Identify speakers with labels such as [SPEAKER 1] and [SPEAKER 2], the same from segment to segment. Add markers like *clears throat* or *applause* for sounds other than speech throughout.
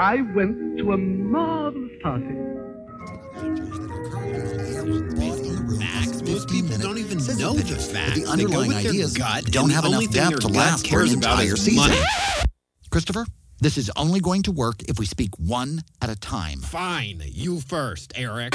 [SPEAKER 1] I went to a marvelous party.
[SPEAKER 2] Facts. Most people don't even
[SPEAKER 3] Says
[SPEAKER 2] know
[SPEAKER 3] the
[SPEAKER 2] the facts.
[SPEAKER 3] the
[SPEAKER 2] They go
[SPEAKER 3] underlying
[SPEAKER 2] with their
[SPEAKER 3] ideas
[SPEAKER 2] gut,
[SPEAKER 3] don't have enough depth to last for an
[SPEAKER 2] cares about
[SPEAKER 3] entire
[SPEAKER 2] is
[SPEAKER 3] season. Christopher, this is only going to work if we speak one at a time.
[SPEAKER 2] Fine, you first, Eric.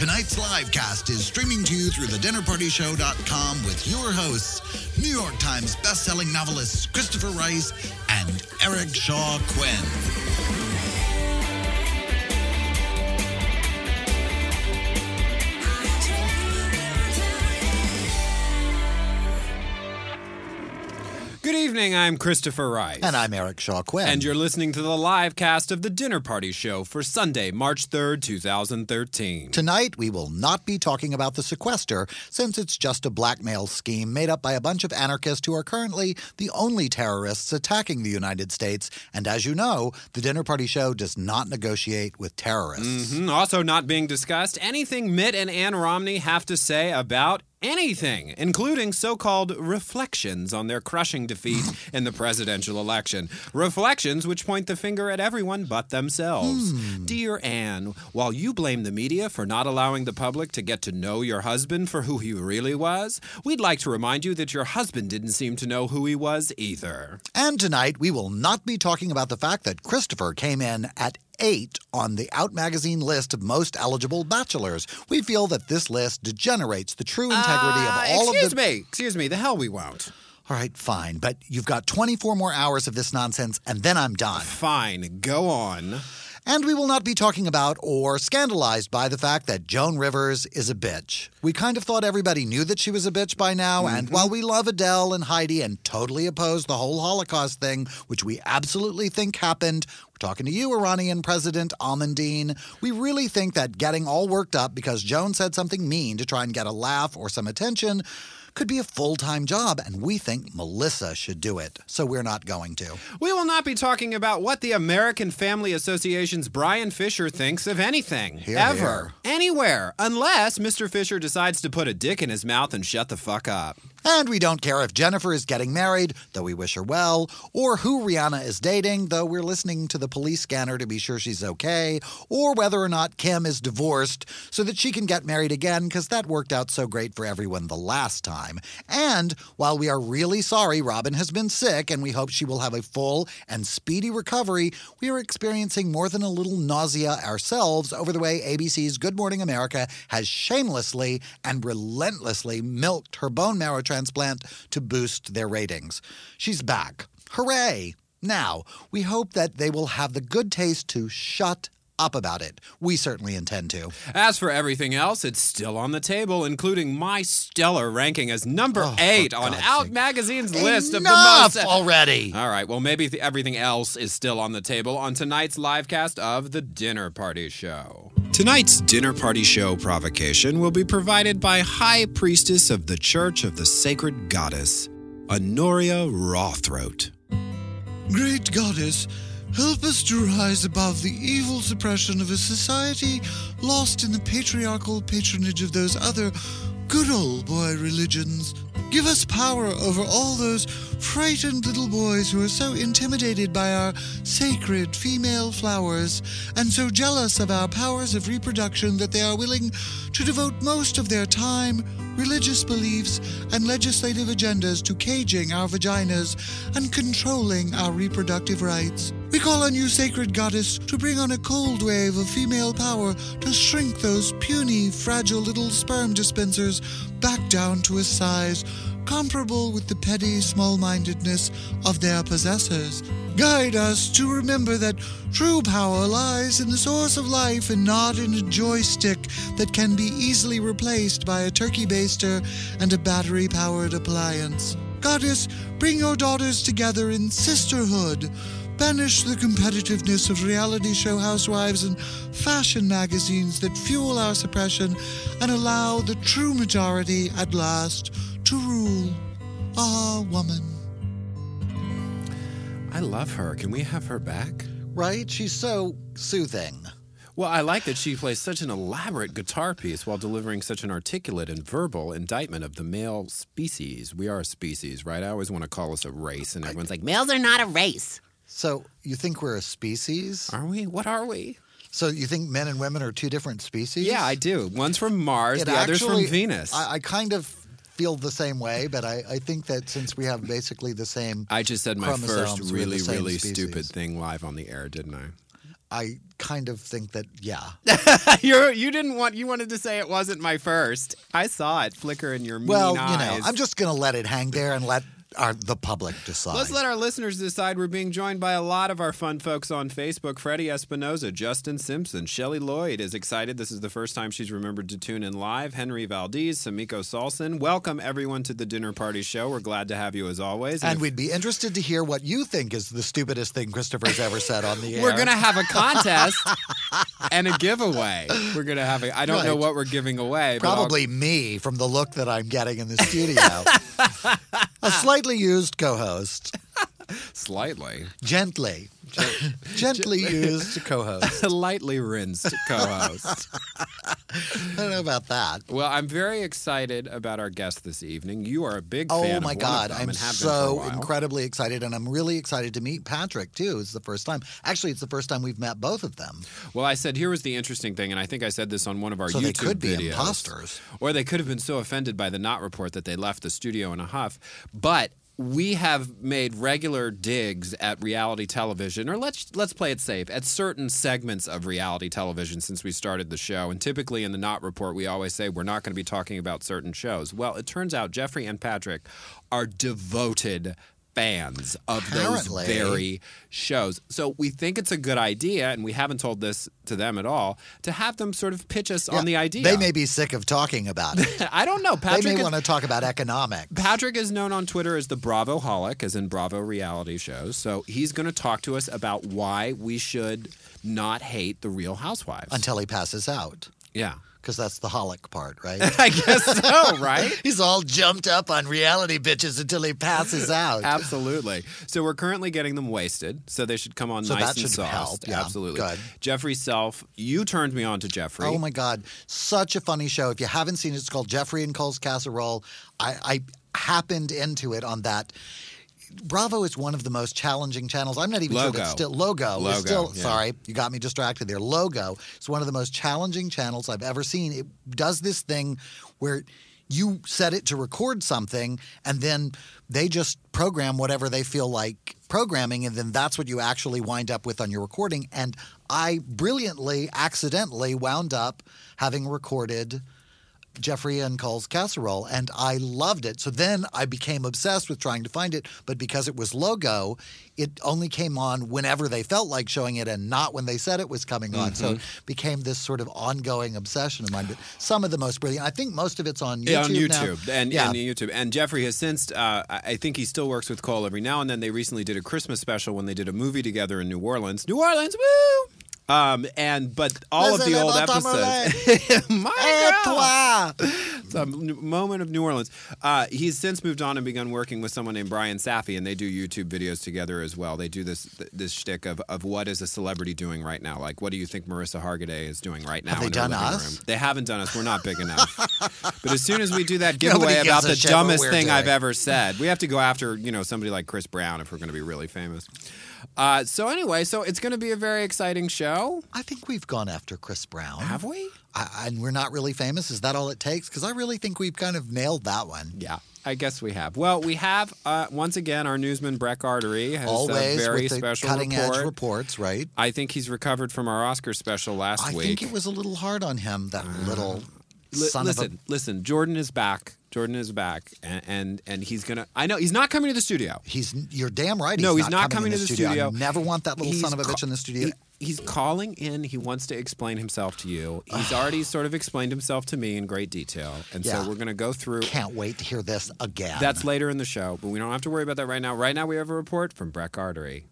[SPEAKER 4] Tonight's live cast is streaming to you through thedinnerpartyshow.com with your hosts, New York Times bestselling novelists Christopher Rice and Eric Shaw Quinn.
[SPEAKER 2] Evening, I'm Christopher Rice.
[SPEAKER 3] And I'm Eric Shaw Quinn.
[SPEAKER 2] And you're listening to the live cast of the Dinner Party Show for Sunday, March 3rd, 2013.
[SPEAKER 3] Tonight, we will not be talking about the sequester, since it's just a blackmail scheme made up by a bunch of anarchists who are currently the only terrorists attacking the United States. And as you know, the Dinner Party Show does not negotiate with terrorists.
[SPEAKER 2] Mhm. Also, not being discussed, anything Mitt and Ann Romney have to say about anything, including so called reflections on their crushing defeat *laughs* in the presidential election. Reflections which point the finger at everyone but themselves. Hmm. Dear Anne, while you blame the media for not allowing the public to get to know your husband for who he really was, we'd like to remind you that your husband didn't seem to know who he was either.
[SPEAKER 3] And tonight, we will not be talking about the fact that Christopher came in at eight on the Out magazine list of most eligible bachelors. We feel that this list degenerates the true integrity
[SPEAKER 2] Uh,
[SPEAKER 3] of all of the.
[SPEAKER 2] Excuse me, excuse me, the hell we won't.
[SPEAKER 3] All right, fine, but you've got 24 more hours of this nonsense, and then I'm done.
[SPEAKER 2] Fine, go on.
[SPEAKER 3] And we will not be talking about or scandalized by the fact that Joan Rivers is a bitch. We kind of thought everybody knew that she was a bitch by now, and mm-hmm. while we love Adele and Heidi and totally oppose the whole Holocaust thing, which we absolutely think happened, we're talking to you, Iranian President Almondine. We really think that getting all worked up because Joan said something mean to try and get a laugh or some attention could be a full time job, and we think Melissa should do it. So we're not going to.
[SPEAKER 2] We will not be talking about what the American Family Association's Bryan Fischer thinks of anything,
[SPEAKER 3] Hear,
[SPEAKER 2] ever, anywhere, unless Mr. Fischer decides to put a dick in his mouth and shut the fuck up.
[SPEAKER 3] And we don't care if Jennifer is getting married, though we wish her well, or who Rihanna is dating, though we're listening to the police scanner to be sure she's okay, or whether or not Kim is divorced so that she can get married again because that worked out so great for everyone the last time. And while we are really sorry Robin has been sick and we hope she will have a full and speedy recovery, we are experiencing more than a little nausea ourselves over the way ABC's Good Morning America has shamelessly and relentlessly milked her bone marrow transplant to boost their ratings. She's back. Hooray! Now, we hope that they will have the good taste to shut up about it. We certainly intend to.
[SPEAKER 2] As for everything else, it's still on the table, including my stellar ranking as number
[SPEAKER 3] Oh, for
[SPEAKER 2] eight on
[SPEAKER 3] God's
[SPEAKER 2] Out
[SPEAKER 3] sake.
[SPEAKER 2] Magazine's list of the
[SPEAKER 3] Enough
[SPEAKER 2] most.
[SPEAKER 3] Uh, already.
[SPEAKER 2] All right, well, maybe th- everything else is still on the table on tonight's live cast of The Dinner Party Show. Tonight's Dinner Party Show provocation will be provided by High Priestess of the Church of the Sacred Goddess, Honoria Rawthroat.
[SPEAKER 5] Great goddess, help us to rise above the evil suppression of a society lost in the patriarchal patronage of those other good old boy religions. Give us power over all those frightened little boys who are so intimidated by our sacred female flowers and so jealous of our powers of reproduction that they are willing to devote most of their time, religious beliefs, and legislative agendas to caging our vaginas and controlling our reproductive rights. We call on you, sacred goddess, to bring on a cold wave of female power to shrink those puny, fragile little sperm dispensers back down to a size comparable with the petty small mindedness of their possessors. Guide us to remember that true power lies in the source of life and not in a joystick that can be easily replaced by a turkey baster and a battery powered appliance. Goddess, bring your daughters together in sisterhood. Banish the competitiveness of reality show housewives and fashion magazines that fuel our suppression and allow the true majority at last to rule. Ah, woman.
[SPEAKER 2] I love her. Can we have her back?
[SPEAKER 3] Right? She's so soothing.
[SPEAKER 2] Well, I like that she plays such an elaborate guitar piece while delivering such an articulate and verbal indictment of the male species. We are a species, right? I always want to call us a race, and everyone's like,
[SPEAKER 6] Males are not a race.
[SPEAKER 3] So you think we're a species?
[SPEAKER 2] Are we? What are we?
[SPEAKER 3] So you think men and women are two different species?
[SPEAKER 2] Yeah, I do. One's from Mars,
[SPEAKER 3] It
[SPEAKER 2] the other's
[SPEAKER 3] actually-
[SPEAKER 2] from Venus.
[SPEAKER 3] I, I kind of feel the same way, but I, I think that since we have basically the same,
[SPEAKER 2] I just said my
[SPEAKER 3] chromosomes,
[SPEAKER 2] first
[SPEAKER 3] we're the
[SPEAKER 2] really,
[SPEAKER 3] same
[SPEAKER 2] really
[SPEAKER 3] species.
[SPEAKER 2] stupid thing live on the air, didn't I?
[SPEAKER 3] I kind of think that yeah. *laughs*
[SPEAKER 2] you you didn't want you wanted to say it wasn't my first. I saw it flicker in your mean
[SPEAKER 3] Well, you
[SPEAKER 2] eyes.
[SPEAKER 3] know, I'm just going to let it hang there and let our, the public decide.
[SPEAKER 2] Let's let our listeners decide. We're being joined by a lot of our fun folks on Facebook. Freddie Espinoza, Justin Simpson, Shelley Lloyd is excited. This is the first time she's remembered to tune in live. Henry Valdez, Samiko Salson. Welcome everyone to the Dinner Party Show. We're glad to have you as always.
[SPEAKER 3] and
[SPEAKER 2] if-
[SPEAKER 3] we'd be interested to hear what you think is the stupidest thing Christopher's ever said on the air.
[SPEAKER 2] We're gonna have a contest *laughs* and a giveaway. We're gonna have a. I don't know what we're giving away. but
[SPEAKER 3] Probably me from the look that I'm getting in the studio. *laughs* a ah. slightly used co-host, *laughs*
[SPEAKER 2] slightly,
[SPEAKER 3] gently, *laughs* gently used co-host. *laughs*
[SPEAKER 2] lightly rinsed co-host. *laughs*
[SPEAKER 3] I don't know about that.
[SPEAKER 2] well, I'm very excited about our guest this evening. You are a big oh fan
[SPEAKER 3] Oh
[SPEAKER 2] of
[SPEAKER 3] my God, I'm
[SPEAKER 2] and have been for a
[SPEAKER 3] so incredibly excited, and I'm really excited to meet Patrick too. It's the first time. Actually, it's the first time we've met both of them.
[SPEAKER 2] Well, I said here was the interesting thing, and I think I said this on one of our
[SPEAKER 3] So
[SPEAKER 2] YouTube
[SPEAKER 3] they could be
[SPEAKER 2] videos.
[SPEAKER 3] imposters.
[SPEAKER 2] or they could have been so offended by the not report that they left the studio in a huff. But we have made regular digs at reality television, or let's let's play it safe, at certain segments of reality television since we started the show. And typically in the not report, we always say we're not going to be talking about certain shows. Well, it turns out Jeffery and Patrick are devoted fans of
[SPEAKER 3] Apparently.
[SPEAKER 2] those very shows. So we think it's a good idea, and we haven't told this to them at all, to have them sort of pitch us on the idea.
[SPEAKER 3] They may be sick of talking about it. *laughs*
[SPEAKER 2] I don't know. Patrick they
[SPEAKER 3] may
[SPEAKER 2] is,
[SPEAKER 3] want to talk about economics.
[SPEAKER 2] Patrick is known on Twitter as the Bravo holic, as in Bravo reality shows. So he's going to talk to us about why we should not hate the Real Housewives.
[SPEAKER 3] until he passes out.
[SPEAKER 2] yeah,
[SPEAKER 3] Because that's the holic part, right? *laughs*
[SPEAKER 2] I guess so. *laughs* Right.
[SPEAKER 3] He's all jumped up on reality bitches until he passes out.
[SPEAKER 2] Absolutely. So we're currently getting them wasted, so they should come on
[SPEAKER 3] So
[SPEAKER 2] nice
[SPEAKER 3] that
[SPEAKER 2] and
[SPEAKER 3] should
[SPEAKER 2] sauced.
[SPEAKER 3] help, yeah.
[SPEAKER 2] Absolutely.
[SPEAKER 3] Good.
[SPEAKER 2] Jeffery Self, you turned me on to Jeffery.
[SPEAKER 3] Oh my God. Such a funny show. If you haven't seen it, it's called Jeffery and Cole's Casserole. I, I happened into it on that. Bravo is one of the most challenging channels. I'm not even sure
[SPEAKER 2] Logo.
[SPEAKER 3] that's still logo.
[SPEAKER 2] Logo,
[SPEAKER 3] still
[SPEAKER 2] yeah.
[SPEAKER 3] sorry, you got me distracted there. Logo is one of the most challenging channels I've ever seen. It does this thing where you set it to record something and then they just program whatever they feel like programming and then that's what you actually wind up with on your recording and I brilliantly accidentally wound up having recorded Jeffery and Cole's casserole, and I loved it. So then I became obsessed with trying to find it. But because it was logo, it only came on whenever they felt like showing it, and not when they said it was coming on. So it
[SPEAKER 2] Mm-hmm.
[SPEAKER 3] became this sort of ongoing obsession of mine. But some of the most brilliant, I think most of it's on YouTube.
[SPEAKER 2] Yeah, on
[SPEAKER 3] now.
[SPEAKER 2] YouTube and,
[SPEAKER 3] yeah.
[SPEAKER 2] and YouTube. And Jeffery has since, uh, I I think he still works with Cole every now and then. They recently did a Christmas special when they did a movie together in New Orleans. New Orleans, woo! Um, and but all of the old episodes. *laughs* My God.
[SPEAKER 3] toi.
[SPEAKER 2] It's a moment of New Orleans. Uh, he's since moved on and begun working with someone named Brian Safi, and they do YouTube videos together as well. They do this this shtick of, of what is a celebrity doing right now. Like, what do you think Mariska Hargitay is doing right now?
[SPEAKER 3] Have they done us?
[SPEAKER 2] Room? They haven't done us. We're not big enough. *laughs* but as soon as we do that giveaway about the dumbest thing I've ever said, we have to go after you know somebody like Chris Brown if we're going to be really famous. Uh, so anyway, so it's going to be a very exciting show.
[SPEAKER 3] I think we've gone after Chris Brown.
[SPEAKER 2] Have we?
[SPEAKER 3] I, and we're not really famous. Is that all it takes? Because I really think we've kind of nailed that one.
[SPEAKER 2] Yeah, I guess we have. Well, we have uh, once again our newsman Breck Artery has
[SPEAKER 3] Always
[SPEAKER 2] a very
[SPEAKER 3] with the
[SPEAKER 2] special
[SPEAKER 3] cutting
[SPEAKER 2] report.
[SPEAKER 3] edge reports, right?
[SPEAKER 2] I think he's recovered from our Oscar special last
[SPEAKER 3] I
[SPEAKER 2] week.
[SPEAKER 3] I think it was a little hard on him, that little
[SPEAKER 2] Li-
[SPEAKER 3] son
[SPEAKER 2] listen,
[SPEAKER 3] of a.
[SPEAKER 2] listen. Jordan is back. Jordan is back, and, and and he's gonna. I know he's not coming to the studio.
[SPEAKER 3] He's you're damn right.
[SPEAKER 2] no, he's not
[SPEAKER 3] coming,
[SPEAKER 2] coming,
[SPEAKER 3] in
[SPEAKER 2] to the
[SPEAKER 3] studio.
[SPEAKER 2] studio.
[SPEAKER 3] I never want that little
[SPEAKER 2] He's
[SPEAKER 3] son of a
[SPEAKER 2] ca-
[SPEAKER 3] bitch in the studio.
[SPEAKER 2] he- he's calling in. He wants to explain himself to you. He's already *sighs* sort of explained himself to me in great detail, and
[SPEAKER 3] Yeah.
[SPEAKER 2] so we're gonna go through.
[SPEAKER 3] Can't wait to hear this again.
[SPEAKER 2] That's later in the show, but we don't have to worry about that right now. Right now, we have a report from Breck Artery.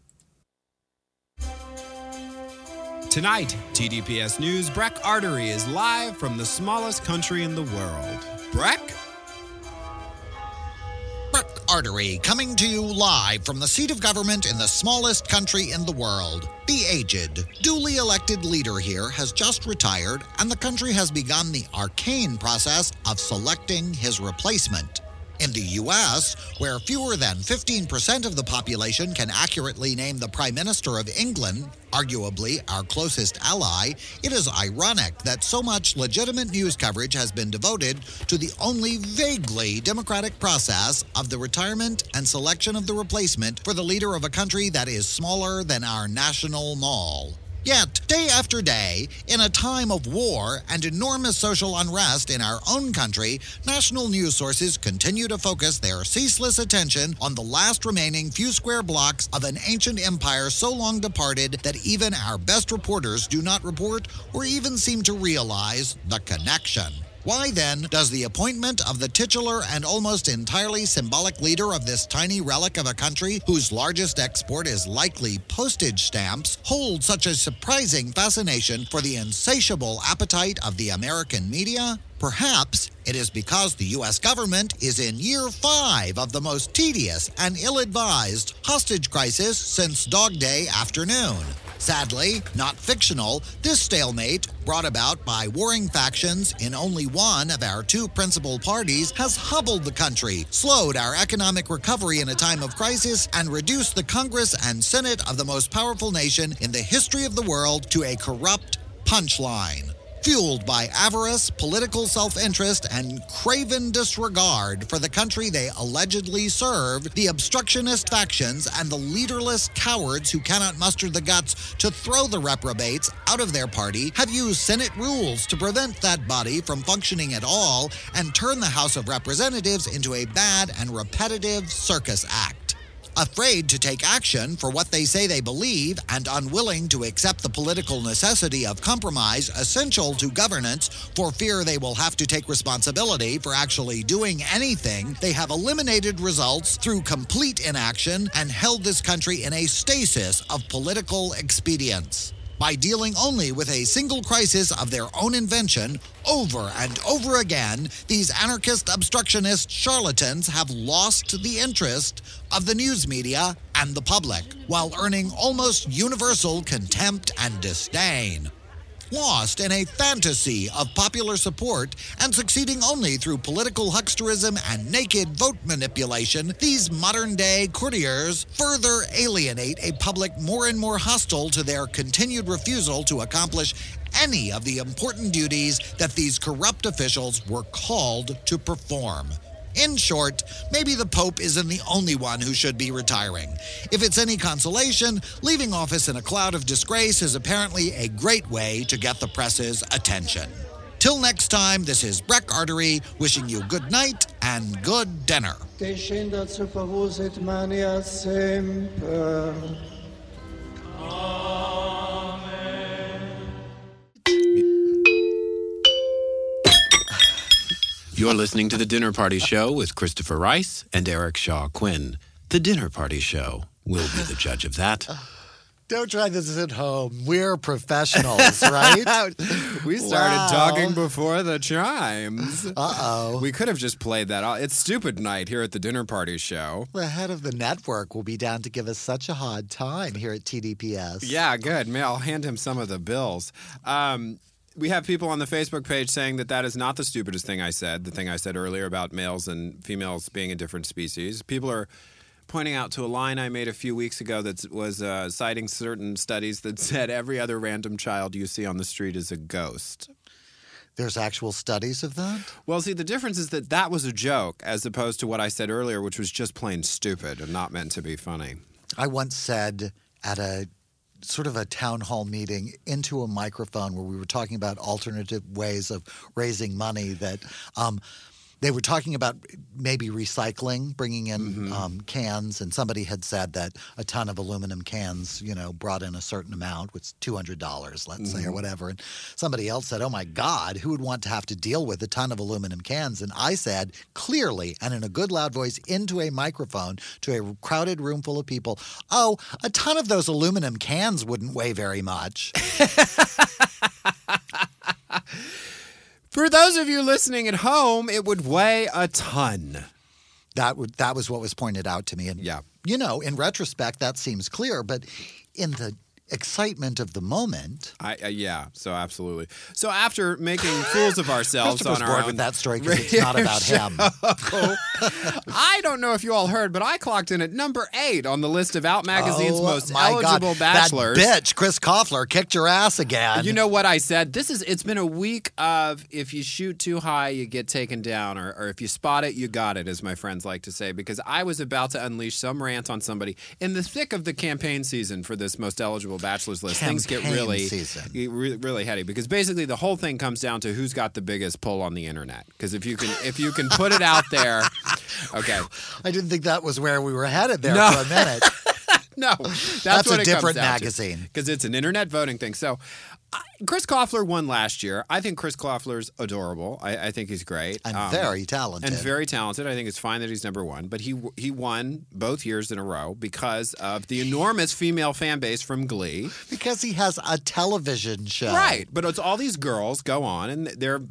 [SPEAKER 2] Tonight, TDPS News, Breck Artery is live from the smallest country in the world. Breck?
[SPEAKER 3] Artery coming to you live from the seat of government in the smallest country in the world. The aged, duly elected leader here has just retired, and the country has begun the arcane process of selecting his replacement. In the U.S., where fewer than 15% of the population can accurately name the Prime Minister of England, arguably our closest ally, it is ironic that so much legitimate news coverage has been devoted to the only vaguely democratic process of the retirement and selection of the replacement for the leader of a country that is smaller than our national mall. Yet, day after day, in a time of war and enormous social unrest in our own country, national news sources continue to focus their ceaseless attention on the last remaining few square blocks of an ancient empire so long departed that even our best reporters do not report or even seem to realize the connection. Why then does the appointment of the titular and almost entirely symbolic leader of this tiny relic of a country whose largest export is likely postage stamps hold such a surprising fascination for the insatiable appetite of the American media? Perhaps it is because the U.S. government is in year five of the most tedious and ill advised hostage crisis since Dog Day afternoon. Sadly, not fictional, this stalemate, brought about by warring factions in only one of our two principal parties, has hobbled the country, slowed our economic recovery in a time of crisis, and reduced the Congress and Senate of the most powerful nation in the history of the world to a corrupt punchline. Fueled by avarice, political self interest, and craven disregard for the country they allegedly serve, the obstructionist factions and the leaderless cowards who cannot muster the guts to throw the reprobates out of their party have used Senate rules to prevent that body from functioning at all and turn the House of Representatives into a bad and repetitive circus act. Afraid to take action for what they say they believe and unwilling to accept the political necessity of compromise essential to governance for fear they will have to take responsibility for actually doing anything, they have eliminated results through complete inaction and held this country in a stasis of political expedience by dealing only with a single crisis of their own invention over and over again, these anarchist obstructionist charlatans have lost the interest of the news media and the public, while earning almost universal contempt and disdain. Lost in a fantasy of popular support and succeeding only through political hucksterism and naked vote manipulation, these modern day courtiers further alienate a public more and more hostile to their continued refusal to accomplish any of the important duties that these corrupt officials were called to perform. In short, maybe the Pope isn't the only one who should be retiring. If it's any consolation, leaving office in a cloud of disgrace is apparently a great way to get the press's attention. Till next time, this is Breck Artery wishing you good night and good dinner.
[SPEAKER 6] Descendat
[SPEAKER 2] You're listening to The Dinner Party Show with Christopher Rice and Eric Shaw Quinn. The Dinner Party Show will be the judge of that. *sighs*
[SPEAKER 3] Don't try this at home. We're professionals, right? *laughs*
[SPEAKER 2] We started
[SPEAKER 3] Wow.
[SPEAKER 2] talking before the chimes.
[SPEAKER 3] Uh oh.
[SPEAKER 2] We could have just played that. It's stupid night here at the Dinner Party Show.
[SPEAKER 3] The head of the network will be down to give us such a hard time here at TDPS.
[SPEAKER 2] Yeah, good. May I'll hand him some of the bills. Um, we have people on the Facebook page saying that that is not the stupidest thing I said. The thing I said earlier about males and females being a different species. People are pointing out to a line I made a few weeks ago that was uh, citing certain studies that *laughs* said every other random child you see on the street is a ghost.
[SPEAKER 3] There's actual studies of that?
[SPEAKER 2] Well, see, the difference is that that was a joke as opposed to what I said earlier, which was just plain stupid and not meant to be funny.
[SPEAKER 3] I once said at a sort of a town hall meeting into a microphone where we were talking about alternative ways of raising money that um, they were talking about maybe recycling, bringing in
[SPEAKER 2] Mm-hmm.
[SPEAKER 3] um, cans, and somebody had said that a ton of aluminum cans, you know, brought in a certain amount, which two hundred dollars, let's
[SPEAKER 2] Mm-hmm.
[SPEAKER 3] say, or whatever. And somebody else said, "Oh my God, who would want to have to deal with a ton of aluminum cans?" And I said clearly and in a good loud voice into a microphone to a crowded room full of people, "Oh, a ton of those aluminum cans wouldn't weigh very much." *laughs*
[SPEAKER 2] For those of you listening at home, it would weigh a ton.
[SPEAKER 3] That would that was what was pointed out to me, and
[SPEAKER 2] Yeah.
[SPEAKER 3] you know, in retrospect, that seems clear, but in the excitement of the moment,
[SPEAKER 2] I uh, yeah, so absolutely. So after making *laughs* fools of ourselves on our
[SPEAKER 3] bored
[SPEAKER 2] own
[SPEAKER 3] with that story because it's not about him. *laughs*
[SPEAKER 2] I don't know if you all heard, but I clocked in at number eight on the list of Out Magazine's
[SPEAKER 3] Oh,
[SPEAKER 2] most eligible
[SPEAKER 3] God.
[SPEAKER 2] bachelors.
[SPEAKER 3] That bitch, Chris Colfer, kicked your ass again.
[SPEAKER 2] You know what I said? This is it's been a week of if you shoot too high, you get taken down, or, or if you spot it, you got it, as my friends like to say, because I was about to unleash some rant on somebody in the thick of the campaign season for this most eligible bachelors list. things get really
[SPEAKER 3] season.
[SPEAKER 2] get really heady because basically the whole thing comes down to who's got the biggest pull on the internet. Because if you can if you can put it out there, *laughs* okay.
[SPEAKER 3] I didn't think that was where we were headed there
[SPEAKER 2] No.
[SPEAKER 3] for a minute. *laughs*
[SPEAKER 2] No, that's,
[SPEAKER 3] That's
[SPEAKER 2] what
[SPEAKER 3] a
[SPEAKER 2] it
[SPEAKER 3] different
[SPEAKER 2] comes down
[SPEAKER 3] magazine.
[SPEAKER 2] because it's an internet voting thing. So, Chris Colfer won last year. I think Chris Colfer's adorable. I, I think he's great
[SPEAKER 3] And
[SPEAKER 2] Um,
[SPEAKER 3] very talented.
[SPEAKER 2] and very talented. I think it's fine that he's number one, but he he won both years in a row because of the enormous female fan base from Glee.
[SPEAKER 3] because he has a television show.
[SPEAKER 2] Right, but it's all these girls go on and they're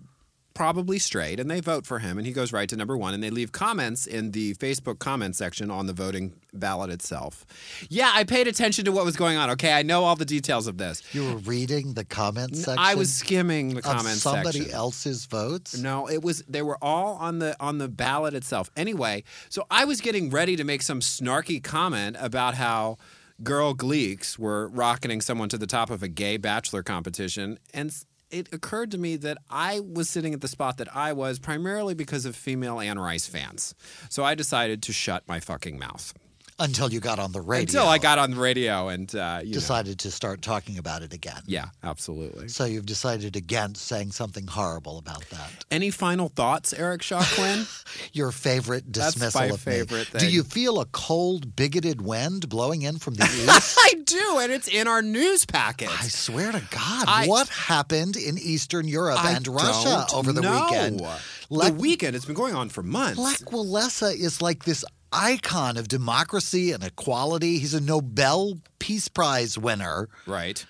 [SPEAKER 2] probably straight and they vote for him and he goes right to number one and they leave comments in the Facebook comment section on the voting ballot itself. Yeah, I paid attention to what was going on. Okay, I know all the details of this.
[SPEAKER 3] You were reading the comment section.
[SPEAKER 2] I was skimming the comment
[SPEAKER 3] somebody
[SPEAKER 2] section.
[SPEAKER 3] else's votes.
[SPEAKER 2] No, it was they were all on the on the ballot itself. Anyway, so I was getting ready to make some snarky comment about how girl gleeks were rocketing someone to the top of a gay bachelor competition and it occurred to me that I was sitting at the spot that I was primarily because of female Anne Rice fans. So I decided to shut my fucking mouth.
[SPEAKER 3] Until you got on the radio.
[SPEAKER 2] Until I got on the radio and uh, you know.
[SPEAKER 3] decided to start talking about it again.
[SPEAKER 2] Yeah, absolutely.
[SPEAKER 3] So you've decided against saying something horrible about that.
[SPEAKER 2] Any final thoughts, Eric Shaw *laughs*
[SPEAKER 3] Your favorite
[SPEAKER 2] That's
[SPEAKER 3] dismissal
[SPEAKER 2] my
[SPEAKER 3] of me.
[SPEAKER 2] favorite
[SPEAKER 3] Do you feel a cold, bigoted wind blowing in from the *laughs* east?
[SPEAKER 2] I do, and it's in our news package.
[SPEAKER 3] I swear to God,
[SPEAKER 2] I-
[SPEAKER 3] what happened in Eastern Europe
[SPEAKER 2] I
[SPEAKER 3] and Russia over the
[SPEAKER 2] know.
[SPEAKER 3] weekend?
[SPEAKER 2] the weekend, it's been going on for months.
[SPEAKER 3] Lech Walesa is like this icon of democracy and equality. He's a Nobel Peace Prize winner.
[SPEAKER 2] right.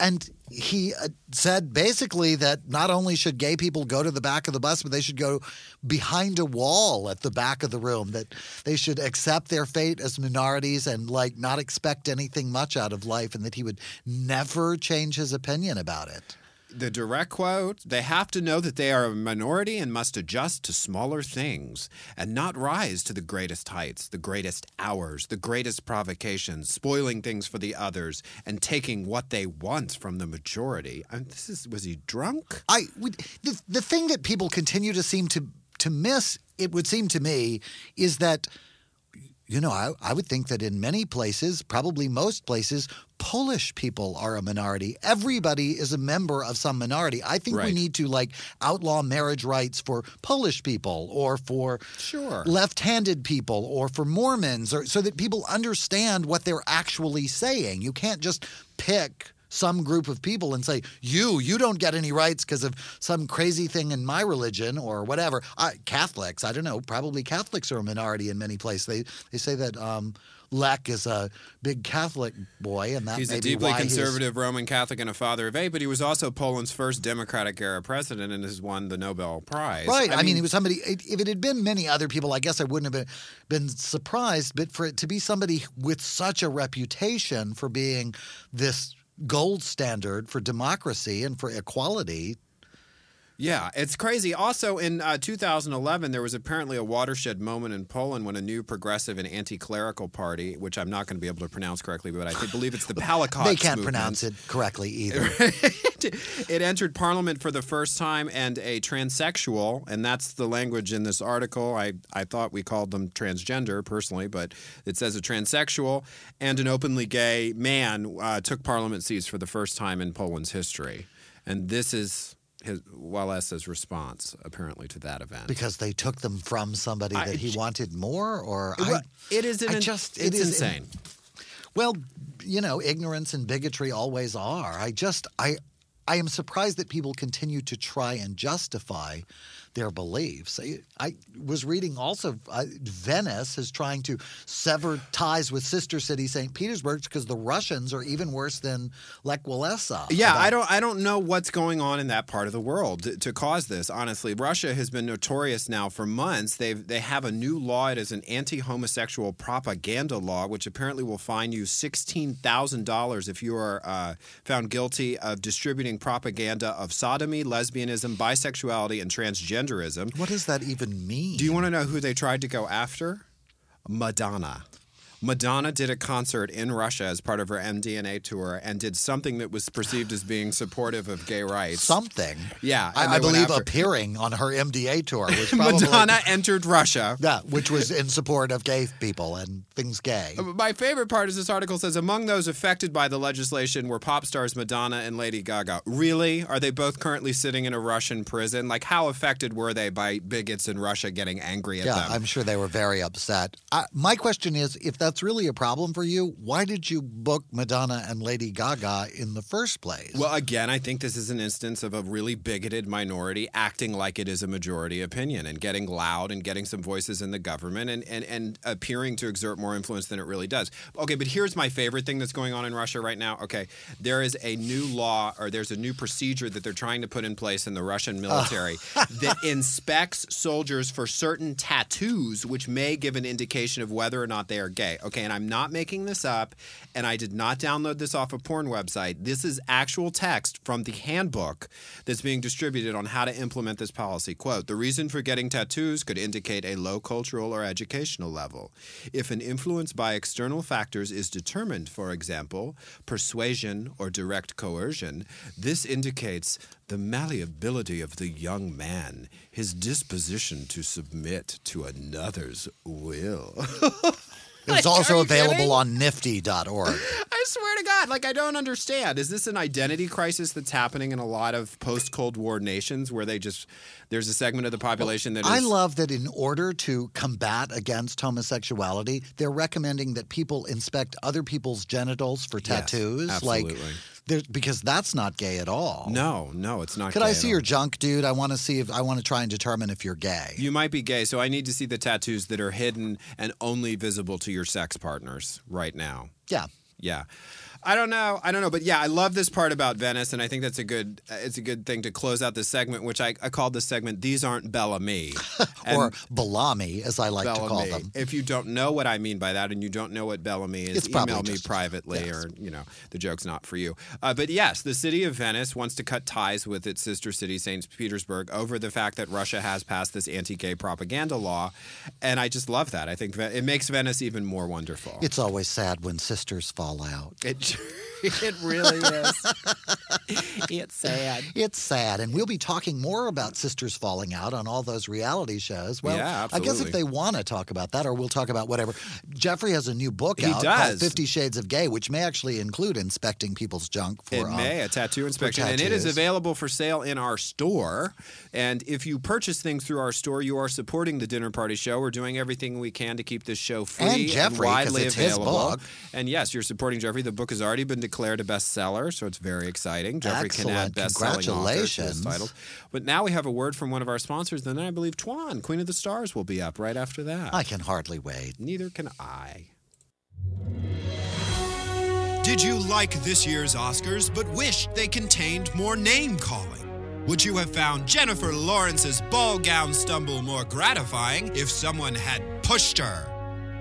[SPEAKER 3] And he uh, said basically that not only should gay people go to the back of the bus, but they should go behind a wall at the back of the room, that they should accept their fate as minorities and like not expect anything much out of life, and that he would never change his opinion about it.
[SPEAKER 2] The direct quote they have to know that they are a minority and must adjust to smaller things and not rise to the greatest heights, the greatest hours, the greatest provocations, spoiling things for the others and taking what they want from the majority. I mean, this is was he drunk?
[SPEAKER 3] I would, the the thing that people continue to seem to to miss, it would seem to me, is that you know I, I would think that in many places, probably most places, Polish people are a minority. Everybody is a member of some minority. I think we need to like outlaw marriage rights for Polish people or for
[SPEAKER 2] Sure.
[SPEAKER 3] left-handed people or for Mormons or so that people understand what they're actually saying. You can't just pick some group of people and say, "You, you don't get any rights because of some crazy thing in my religion or whatever." I, Catholics, I don't know, probably Catholics are a minority in many places. They they say that um, Lech is a big Catholic boy, and that
[SPEAKER 2] He's a deeply conservative Roman Catholic and a father of eight, but he was also Poland's first Democratic era president and has won the Nobel Prize.
[SPEAKER 3] Right. I, mean, he was somebody. If it had been many other people, I guess I wouldn't have been, been surprised. But for it to be somebody with such a reputation for being this gold standard for democracy and for equality,
[SPEAKER 2] Yeah, it's crazy. Also, in uh, 2011, there was apparently a watershed moment in Poland when a new progressive and anti-clerical party, which I'm not going to be able to pronounce correctly, but I think, believe it's the Palikots *laughs*
[SPEAKER 3] they can't
[SPEAKER 2] movement.
[SPEAKER 3] pronounce it correctly either. *laughs*
[SPEAKER 2] it entered parliament for the first time and a transsexual and that's the language in this article I, I thought we called them transgender personally but it says a transsexual and an openly gay man uh, took parliament seats for the first time in poland's history and this is his Wallace's response apparently to that event.
[SPEAKER 3] Because they took them from somebody
[SPEAKER 2] I-
[SPEAKER 3] that he wanted more, or
[SPEAKER 2] Well,
[SPEAKER 3] I,
[SPEAKER 2] it is an,
[SPEAKER 3] I just
[SPEAKER 2] it's
[SPEAKER 3] it is
[SPEAKER 2] insane.
[SPEAKER 3] Well, you know, ignorance and bigotry always are. I just I I am surprised that people continue to try and justify their beliefs. I, I was reading also uh, Venice is trying to sever ties with sister city St. Petersburg because the Russians are even worse than Lech Walesa.
[SPEAKER 2] Yeah,
[SPEAKER 3] about-
[SPEAKER 2] I don't I don't know what's going on in that part of the world to, to cause this. Honestly, Russia has been notorious now for months. They've they have a new law. It is an anti-homosexual propaganda law, which apparently will fine you sixteen thousand dollars if you are uh, found guilty of distributing propaganda of sodomy, lesbianism, bisexuality, and transgenderism.
[SPEAKER 3] What does that even mean?
[SPEAKER 2] Do you want to know who they tried to go after? Madonna. Madonna did a concert in Russia as part of her MDNA tour and did something that was perceived as being supportive of gay rights.
[SPEAKER 3] something?
[SPEAKER 2] Yeah,
[SPEAKER 3] I, I believe
[SPEAKER 2] after-
[SPEAKER 3] appearing on her MDA tour *laughs* was probably
[SPEAKER 2] Madonna entered Russia.
[SPEAKER 3] Yeah, which was in support of gay people and things gay.
[SPEAKER 2] My favorite part is this article says among those affected by the legislation were pop stars Madonna and Lady Gaga. Really? Are they both currently sitting in a Russian prison? Like, how affected were they by bigots in Russia getting angry at
[SPEAKER 3] Yeah,
[SPEAKER 2] them?
[SPEAKER 3] I'm sure they were very upset. Uh, my question is if that's really a problem for you, why did you book Madonna and Lady Gaga in the first place?
[SPEAKER 2] Well, again, I think this is an instance of a really bigoted minority acting like it is a majority opinion and getting loud and getting some voices in the government and, and, and appearing to exert more influence than it really does. Okay, but here's my favorite thing that's going on in Russia right now. Okay, there is a new law or there's a new procedure that they're trying to put in place in the Russian military *laughs* that inspects soldiers for certain tattoos, which may give an indication of whether or not they are gay. Okay, and I'm not making this up, and I did not download this off a porn website. This is actual text from the handbook that's being distributed on how to implement this policy. Quote The reason for getting tattoos could indicate a low cultural or educational level. If an influence by external factors is determined, for example, persuasion or direct coercion, this indicates the malleability of the young man, his disposition to submit to another's will. *laughs*
[SPEAKER 3] it's
[SPEAKER 2] are
[SPEAKER 3] also available
[SPEAKER 2] kidding?
[SPEAKER 3] on nifty.org. *laughs*
[SPEAKER 2] I swear to God, like I don't understand. Is this an identity crisis that's happening in a lot of post Cold War nations where they just there's a segment of the population that is
[SPEAKER 3] I love that in order to combat against homosexuality, they're recommending that people inspect other people's genitals for
[SPEAKER 2] Yes,
[SPEAKER 3] tattoos. Like,
[SPEAKER 2] absolutely.
[SPEAKER 3] There- because that's not gay at all.
[SPEAKER 2] No, no, it's not.
[SPEAKER 3] Could I see your junk, dude? I want to see if I want to try and determine if you're gay.
[SPEAKER 2] You might be gay, so I need to see the tattoos that are hidden and only visible to your sex partners right now.
[SPEAKER 3] yeah.
[SPEAKER 2] Yeah. I don't know. I don't know, but yeah, I love this part about Venice, and I think that's a good. uh, It's a good thing to close out this segment, which I, I called this segment "These Aren't Bellamy," *laughs*
[SPEAKER 3] or Bellamy, as I like to call them.
[SPEAKER 2] If you don't know what I mean by that, and you don't know what Bellamy is,
[SPEAKER 3] It's
[SPEAKER 2] email me privately,
[SPEAKER 3] yes.
[SPEAKER 2] or you know, the joke's not for you. Uh, but yes, the city of Venice wants to cut ties with its sister city, Saint Petersburg, over the fact that Russia has passed this anti-gay propaganda law, and I just love that. I think it makes Venice even more wonderful.
[SPEAKER 3] It's always sad when sisters fall out.
[SPEAKER 2] It, *laughs* it really is. *laughs* *laughs* it's sad.
[SPEAKER 3] It's sad, and we'll be talking more about sisters falling out on all those reality shows. Well,
[SPEAKER 2] Yeah,
[SPEAKER 3] I guess if they want to talk about that, or we'll talk about whatever. Jeffery has a new book
[SPEAKER 2] He
[SPEAKER 3] out called. Fifty Shades of Gay, which may actually include inspecting people's junk for.
[SPEAKER 2] It
[SPEAKER 3] um,
[SPEAKER 2] may, a tattoo inspection. And it is available for sale in our store. And if you purchase things through our store, you are supporting the Dinner Party Show. We're doing everything we can to keep this show free
[SPEAKER 3] And
[SPEAKER 2] and,
[SPEAKER 3] Jeffery, 'cause
[SPEAKER 2] widely
[SPEAKER 3] it's his
[SPEAKER 2] available.
[SPEAKER 3] book.
[SPEAKER 2] And yes, you're supporting Jeffery. The book has already been declared a bestseller, so it's very exciting. Jeffery can add
[SPEAKER 3] Excellent.
[SPEAKER 2] best-selling authors to his
[SPEAKER 3] Congratulations.
[SPEAKER 2] titles. But now we have a word from one of our sponsors. Then I believe Twan, Queen of the Stars, will be up right after that.
[SPEAKER 3] I can hardly wait.
[SPEAKER 2] Neither can I.
[SPEAKER 7] Did you like this year's Oscars but wish they contained more name calling? Would you have found Jennifer Lawrence's ball gown stumble more gratifying if someone had pushed her?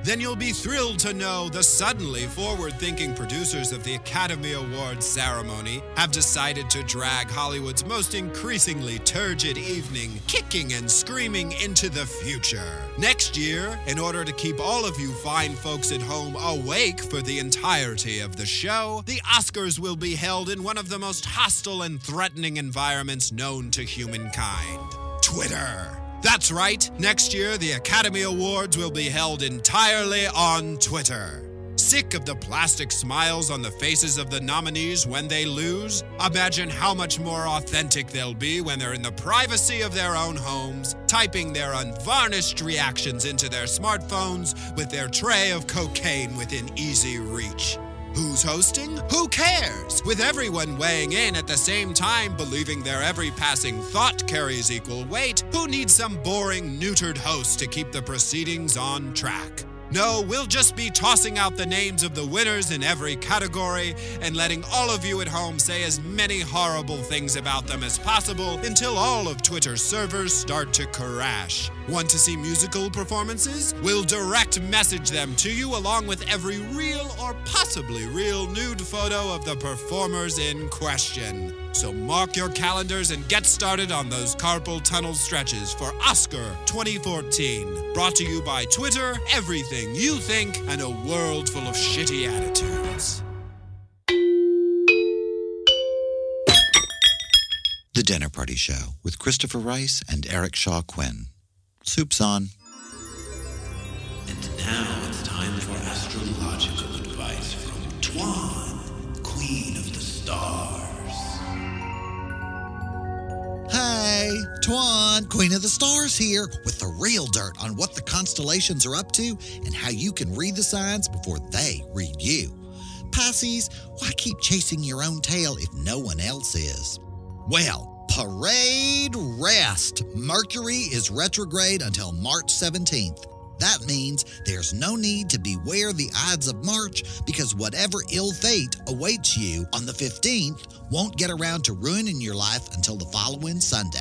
[SPEAKER 7] Then you'll be thrilled to know the suddenly forward thinking producers of the Academy Awards ceremony have decided to drag Hollywood's most increasingly turgid evening kicking and screaming into the future. Next year, in order to keep all of you fine folks at home awake for the entirety of the show, the Oscars will be held in one of the most hostile and threatening environments known to humankind Twitter. That's right, next year the Academy Awards will be held entirely on Twitter.
[SPEAKER 2] sick of the plastic smiles on the faces of the nominees when they lose? Imagine how much more authentic they'll be when they're in the privacy of their own homes, typing their unvarnished reactions into their smartphones with their tray of cocaine within easy reach. Who's hosting? Who cares? With everyone weighing in at the same time, believing their every passing thought carries equal weight, who needs some boring, neutered host to keep the proceedings on track? No, we'll just be tossing out the names of the winners in every category and letting all of you at home say as many horrible things about them as possible until all of Twitter's servers start to crash. Want to see musical performances? We'll direct message them to you along with every real or possibly real nude photo of the performers in question. So mark your calendars and get started on those carpal tunnel stretches for Oscar 2014. Brought to you by Twitter, everything you think, and a world full of shitty attitudes.
[SPEAKER 3] The Dinner Party Show with Christopher Rice and Eric Shaw Quinn. Soup's on.
[SPEAKER 8] And now it's time for astrological
[SPEAKER 3] Hey, Twan, Queen of the Stars here with the real dirt on what the constellations are up to and how you can read the signs before they read you. Pisces, why keep chasing your own tail if no one else is? Well, parade rest. Mercury is retrograde until March 17th. That means there's no need to beware the Ides of March because whatever ill fate awaits you on the 15th won't get around to ruining your life until the following Sunday.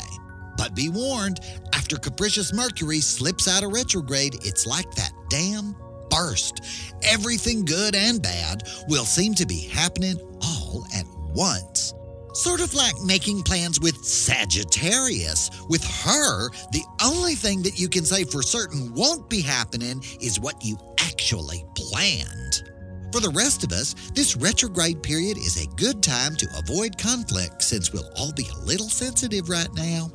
[SPEAKER 3] But be warned, after capricious Mercury slips out of retrograde, it's like that dam burst. Everything good and bad will seem to be happening all at once. Sort of like making plans with Sagittarius. With her, the only thing that you can say for certain won't be happening is what you actually planned. For the rest of us, this retrograde period is a good time to avoid conflict since we'll all be a little sensitive right now.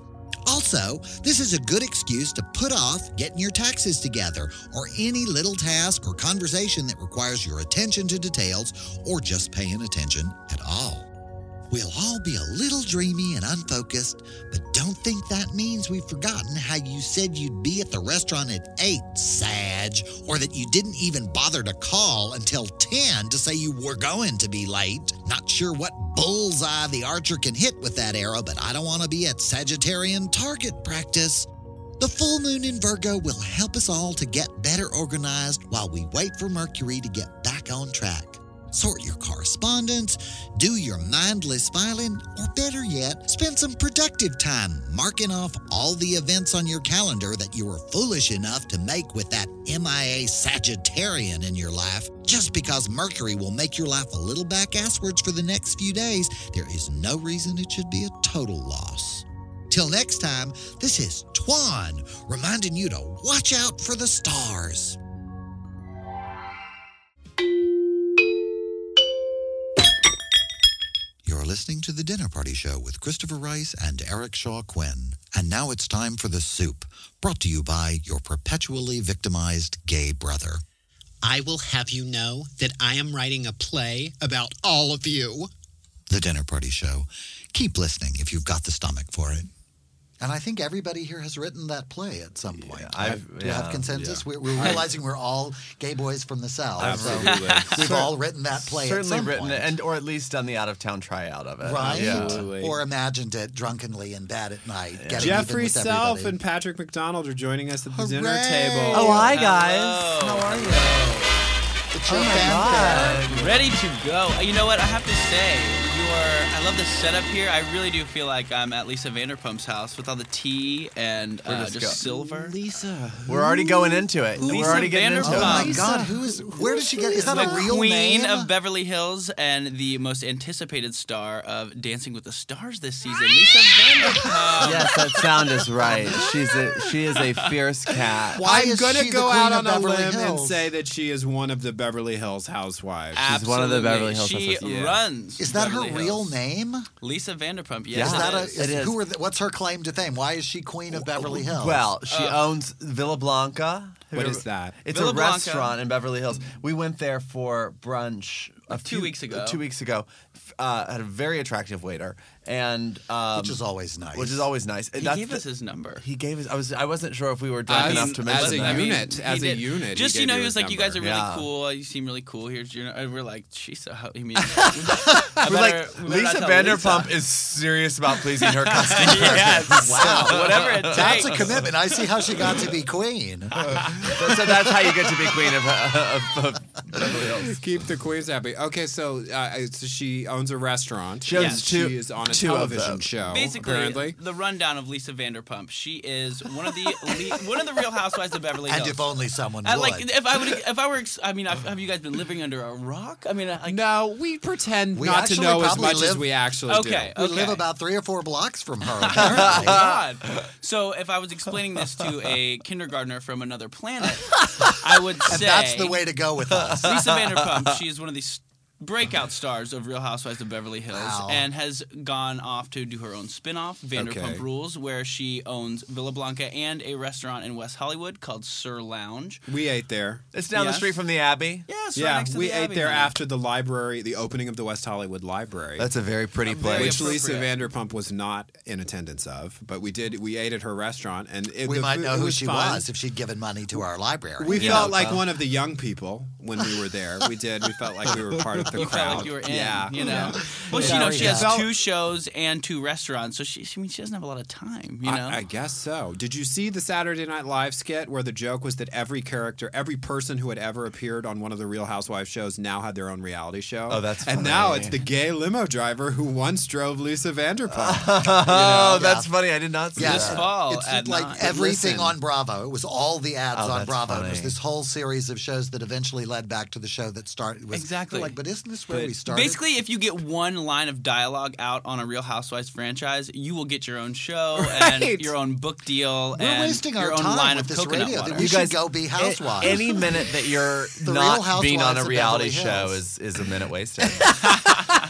[SPEAKER 3] Also, this is a good excuse to put off getting your taxes together or any little task or conversation that requires your attention to details or just paying attention at all. We'll all be a little dreamy and unfocused, but don't think that means we've forgotten how you said you'd be at the restaurant at 8, Sag, or that you didn't even bother to call until 10 to say you were going to be late. Not sure what bullseye the archer can hit with that arrow, but I don't want to be at Sagittarian target practice. The full moon in Virgo will help us all to get better organized while we wait for Mercury to get back on track. Sort your correspondence, do your mindless filing, or better yet, spend some productive time marking off all the events on your calendar that you were foolish enough to make with that MIA Sagittarian in your life. Just because Mercury will make your life a little back asswards for the next few days, there is no reason it should be a total loss. Till next time, this is Twan reminding you to watch out for the stars. You're listening to The Dinner Party Show with Christopher Rice and Eric Shaw Quinn. And now it's time for The Soup, brought to you by your perpetually victimized gay brother.
[SPEAKER 9] I will have you know that I am writing a play about all of you.
[SPEAKER 3] The Dinner Party Show. Keep listening if you've got the stomach for it. And I think everybody here has written that play at some point.
[SPEAKER 10] I've-
[SPEAKER 3] Do you have consensus?
[SPEAKER 10] yeah.
[SPEAKER 3] We're, we're realizing we're all gay boys from the South.
[SPEAKER 10] Absolutely.
[SPEAKER 3] So we've all written that play
[SPEAKER 10] Certainly
[SPEAKER 3] at some
[SPEAKER 10] written
[SPEAKER 3] point.
[SPEAKER 10] it, and or at least done the out of town tryout of it.
[SPEAKER 3] Right?
[SPEAKER 10] Yeah.
[SPEAKER 3] Or imagined it drunkenly in bed at night. getting even
[SPEAKER 11] Jeffery
[SPEAKER 3] with
[SPEAKER 11] Self
[SPEAKER 3] everybody.
[SPEAKER 11] and Patrick McDonald are joining us at the dinner table.
[SPEAKER 12] Oh, hi guys. How are you?
[SPEAKER 3] It's your
[SPEAKER 12] Oh my. God. Ready to go. You know what? I have to say, you are. I love the setup here. I really do feel like I'm at Lisa Vanderpump's house with all the tea and uh,
[SPEAKER 10] just
[SPEAKER 12] just, silver.
[SPEAKER 11] Lisa.
[SPEAKER 10] We're already going into it.
[SPEAKER 12] Lisa
[SPEAKER 10] We're already getting into it.
[SPEAKER 3] Oh
[SPEAKER 12] my
[SPEAKER 3] God! Who is? Where did she get? Is that
[SPEAKER 12] the
[SPEAKER 3] a real
[SPEAKER 12] queen
[SPEAKER 3] name?
[SPEAKER 12] of Beverly Hills and the most anticipated star of Dancing with the Stars this season, Lisa Vanderpump.
[SPEAKER 10] Yes, that sound is right. She's a she is a fierce cat.
[SPEAKER 3] Why
[SPEAKER 11] I'm
[SPEAKER 3] is
[SPEAKER 11] gonna
[SPEAKER 3] she the
[SPEAKER 11] go
[SPEAKER 3] queen
[SPEAKER 11] out
[SPEAKER 3] of
[SPEAKER 11] on a
[SPEAKER 3] Beverly
[SPEAKER 11] limb and
[SPEAKER 3] Hills?
[SPEAKER 11] say that she is one of the Beverly Hills housewives.
[SPEAKER 10] She's one of the Beverly Hills
[SPEAKER 12] She
[SPEAKER 10] housewives,
[SPEAKER 12] runs.
[SPEAKER 3] Is that her
[SPEAKER 12] Beverly
[SPEAKER 3] real name?
[SPEAKER 12] Lisa Vanderpump.
[SPEAKER 10] Yeah.
[SPEAKER 12] Yes,
[SPEAKER 3] Is that a?
[SPEAKER 12] it is.
[SPEAKER 3] Is,
[SPEAKER 10] It is.
[SPEAKER 3] Who are? The, what's her claim to fame? Why is she queen of Beverly Hills?
[SPEAKER 10] Well, she
[SPEAKER 12] Uh,
[SPEAKER 10] owns Villa Blanca.
[SPEAKER 2] What is that?
[SPEAKER 10] It's
[SPEAKER 12] Villa
[SPEAKER 10] a
[SPEAKER 12] Blanca.
[SPEAKER 10] restaurant in Beverly Hills. We went there for brunch a
[SPEAKER 12] Two
[SPEAKER 10] few-
[SPEAKER 12] weeks ago.
[SPEAKER 10] Two weeks ago. F- Uh, had a very attractive waiter, and um,
[SPEAKER 3] Which is always nice.
[SPEAKER 10] Which is always nice.
[SPEAKER 12] He gave
[SPEAKER 10] the-
[SPEAKER 12] us his number.
[SPEAKER 10] He gave us. I was. I wasn't sure if we were drunk
[SPEAKER 2] As-
[SPEAKER 10] enough to mention
[SPEAKER 2] as a
[SPEAKER 10] that.
[SPEAKER 2] unit,
[SPEAKER 12] He
[SPEAKER 2] as a
[SPEAKER 12] did.
[SPEAKER 2] unit, he
[SPEAKER 12] Just
[SPEAKER 2] gave
[SPEAKER 12] you know, he was like, "You guys are really
[SPEAKER 10] Yeah.
[SPEAKER 12] cool. You seem really cool. Here's your." And we're like, "She's so." I mean, *laughs* *laughs*
[SPEAKER 10] We're like Lisa Vanderpump is serious about pleasing her *laughs* customers.
[SPEAKER 12] yes.
[SPEAKER 3] Wow.
[SPEAKER 12] Whatever it takes.
[SPEAKER 3] That's a commitment. I see how she got to be queen.
[SPEAKER 10] so that's how you get to be queen of, of, of Beverly Hills.
[SPEAKER 2] Keep the queens happy. Okay, so, uh, so she owns a restaurant.
[SPEAKER 10] She owns
[SPEAKER 2] and
[SPEAKER 10] two-
[SPEAKER 2] She is on a
[SPEAKER 10] two of
[SPEAKER 2] television
[SPEAKER 10] them.
[SPEAKER 2] show.
[SPEAKER 12] Basically,
[SPEAKER 2] apparently.
[SPEAKER 12] the rundown of Lisa Vanderpump. She is one of the le- one of the Real Housewives of Beverly Hills.
[SPEAKER 3] And if only someone
[SPEAKER 12] I,
[SPEAKER 3] would.
[SPEAKER 12] like if I would if I were ex- I mean I've- have you guys been living under a rock? I mean like
[SPEAKER 2] no, we pretend
[SPEAKER 3] We
[SPEAKER 2] not to
[SPEAKER 3] actually
[SPEAKER 2] know as
[SPEAKER 3] probably
[SPEAKER 2] much as
[SPEAKER 3] live-
[SPEAKER 2] we actually
[SPEAKER 12] Okay,
[SPEAKER 2] do.
[SPEAKER 3] we live
[SPEAKER 12] okay.
[SPEAKER 3] about three or four blocks from her. *laughs*
[SPEAKER 12] Oh
[SPEAKER 3] apparently.
[SPEAKER 12] God. So if I was explaining this to a kindergartner from another planet, I would
[SPEAKER 3] and
[SPEAKER 12] say
[SPEAKER 3] that's the way to go with us.
[SPEAKER 12] Lisa Vanderpump. She is one of these breakout stars of Real Housewives of Beverly Hills
[SPEAKER 3] Wow.
[SPEAKER 12] and has gone off to do her own spin-off, Vanderpump
[SPEAKER 2] Okay.
[SPEAKER 12] Rules, where she owns Villa Blanca and a restaurant in West Hollywood called SUR Lounge.
[SPEAKER 2] We ate there.
[SPEAKER 10] It's down the street from the Abbey.
[SPEAKER 12] Yes,
[SPEAKER 2] yeah,
[SPEAKER 12] right next to
[SPEAKER 2] we
[SPEAKER 12] the
[SPEAKER 2] ate
[SPEAKER 12] Abbey,
[SPEAKER 2] there
[SPEAKER 12] honey.
[SPEAKER 2] after the library, the opening of the West Hollywood Library.
[SPEAKER 10] That's a very pretty
[SPEAKER 12] very
[SPEAKER 10] place.
[SPEAKER 2] which Lisa. Vanderpump was not in attendance of, but we did. We ate at her restaurant, and it,
[SPEAKER 3] we
[SPEAKER 2] the
[SPEAKER 3] might
[SPEAKER 2] food-
[SPEAKER 3] know
[SPEAKER 2] it
[SPEAKER 3] who
[SPEAKER 2] was
[SPEAKER 3] she
[SPEAKER 2] fun.
[SPEAKER 3] was if she'd given money to our library.
[SPEAKER 2] We
[SPEAKER 12] Yeah.
[SPEAKER 2] felt like
[SPEAKER 10] Well.
[SPEAKER 2] one of the young people when we were there. We did. We felt like we were part of the
[SPEAKER 12] You
[SPEAKER 2] crowd.
[SPEAKER 12] felt like you were in,
[SPEAKER 2] yeah,
[SPEAKER 12] you know.
[SPEAKER 2] Yeah.
[SPEAKER 12] Well, she, you know, she has
[SPEAKER 2] Felt-
[SPEAKER 12] two shows and two restaurants, so she, she, I mean, she doesn't have a lot of time, you know.
[SPEAKER 2] I, I guess so. Did you see the Saturday Night Live skit where the joke was that every character, every person who had ever appeared on one of the Real Housewives shows now had their own reality show?
[SPEAKER 10] Oh, that's
[SPEAKER 2] And now it's the gay limo driver who once drove Lisa Vanderpump. *laughs*
[SPEAKER 10] Oh, that's funny. I did not see
[SPEAKER 3] Yeah.
[SPEAKER 12] this
[SPEAKER 10] that.
[SPEAKER 12] fall
[SPEAKER 3] It's
[SPEAKER 12] at
[SPEAKER 3] like
[SPEAKER 12] nine.
[SPEAKER 3] everything on Bravo. It was all the ads
[SPEAKER 10] Oh,
[SPEAKER 3] on
[SPEAKER 10] that's
[SPEAKER 3] Bravo. It was this whole series of shows that eventually led back to the show that started. Was,
[SPEAKER 12] Exactly.
[SPEAKER 3] Like, but isn't this where
[SPEAKER 2] But
[SPEAKER 3] we started?
[SPEAKER 12] Basically, if you get one line of dialogue out on a Real Housewives franchise, you will get your own show *laughs*
[SPEAKER 2] Right.
[SPEAKER 12] and your own book deal
[SPEAKER 3] we're
[SPEAKER 12] and
[SPEAKER 3] wasting
[SPEAKER 12] your
[SPEAKER 3] our
[SPEAKER 12] own
[SPEAKER 3] time
[SPEAKER 12] line
[SPEAKER 3] with
[SPEAKER 12] of
[SPEAKER 3] this
[SPEAKER 12] coconut
[SPEAKER 3] radio.
[SPEAKER 12] water.
[SPEAKER 3] That we should go be housewives.
[SPEAKER 10] Any minute that you're *laughs* not being on a reality show is, is a minute wasted. *laughs*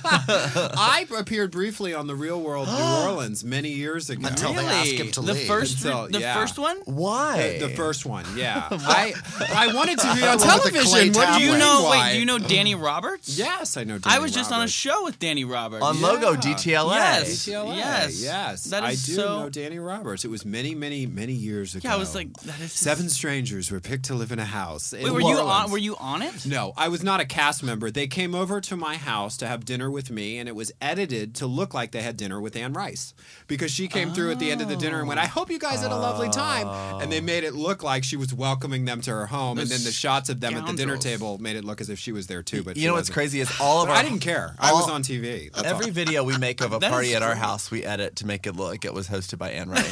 [SPEAKER 2] I appeared briefly on the Real World New *gasps* Orleans many years ago.
[SPEAKER 3] Until they asked him to
[SPEAKER 12] the
[SPEAKER 3] leave.
[SPEAKER 12] first,
[SPEAKER 2] Until-
[SPEAKER 12] the
[SPEAKER 2] yeah.
[SPEAKER 12] first one.
[SPEAKER 10] Why?
[SPEAKER 2] The, the first one, yeah. I I wanted to be on
[SPEAKER 3] The one with the clay
[SPEAKER 2] television. What do
[SPEAKER 12] Do
[SPEAKER 2] you
[SPEAKER 12] you know?
[SPEAKER 2] why?
[SPEAKER 12] Wait, do you know Danny Roberts?
[SPEAKER 2] Yes, I know. Danny I
[SPEAKER 12] was just on a
[SPEAKER 2] Roberts.
[SPEAKER 12] show with Danny Roberts.
[SPEAKER 10] on Logo
[SPEAKER 2] Yeah.
[SPEAKER 10] DTLA.
[SPEAKER 12] Yes.
[SPEAKER 2] DTLA.
[SPEAKER 12] Yes.
[SPEAKER 2] yes.
[SPEAKER 12] That
[SPEAKER 2] I
[SPEAKER 12] is
[SPEAKER 2] do
[SPEAKER 12] so-
[SPEAKER 2] know Danny Roberts. It was many, many, many years ago.
[SPEAKER 12] Yeah, I was like, that is
[SPEAKER 2] seven strangers were picked to live in a house. in
[SPEAKER 12] Wait, were
[SPEAKER 2] New
[SPEAKER 12] you on? Were you on it?
[SPEAKER 2] No, I was not a cast member. They came over to my house to have dinner with me, and it was edited to look like they had dinner with Anne Rice because she came through at the end of the dinner and went, "I hope you guys had a lovely time," and they made it look like she was welcoming them to her home, and then the shots of them at the dinner
[SPEAKER 12] scoundrels.
[SPEAKER 2] table made it look as if she was there too. But
[SPEAKER 10] You
[SPEAKER 2] she
[SPEAKER 10] know what's
[SPEAKER 2] wasn't.
[SPEAKER 10] Crazy is all of
[SPEAKER 2] But
[SPEAKER 10] our.
[SPEAKER 2] I didn't care. I was on TV. That's
[SPEAKER 10] Every
[SPEAKER 2] all.
[SPEAKER 10] video we make of a *laughs*
[SPEAKER 12] That
[SPEAKER 10] party at our house, we edit to make it look like it was hosted by Anne Rice. *laughs*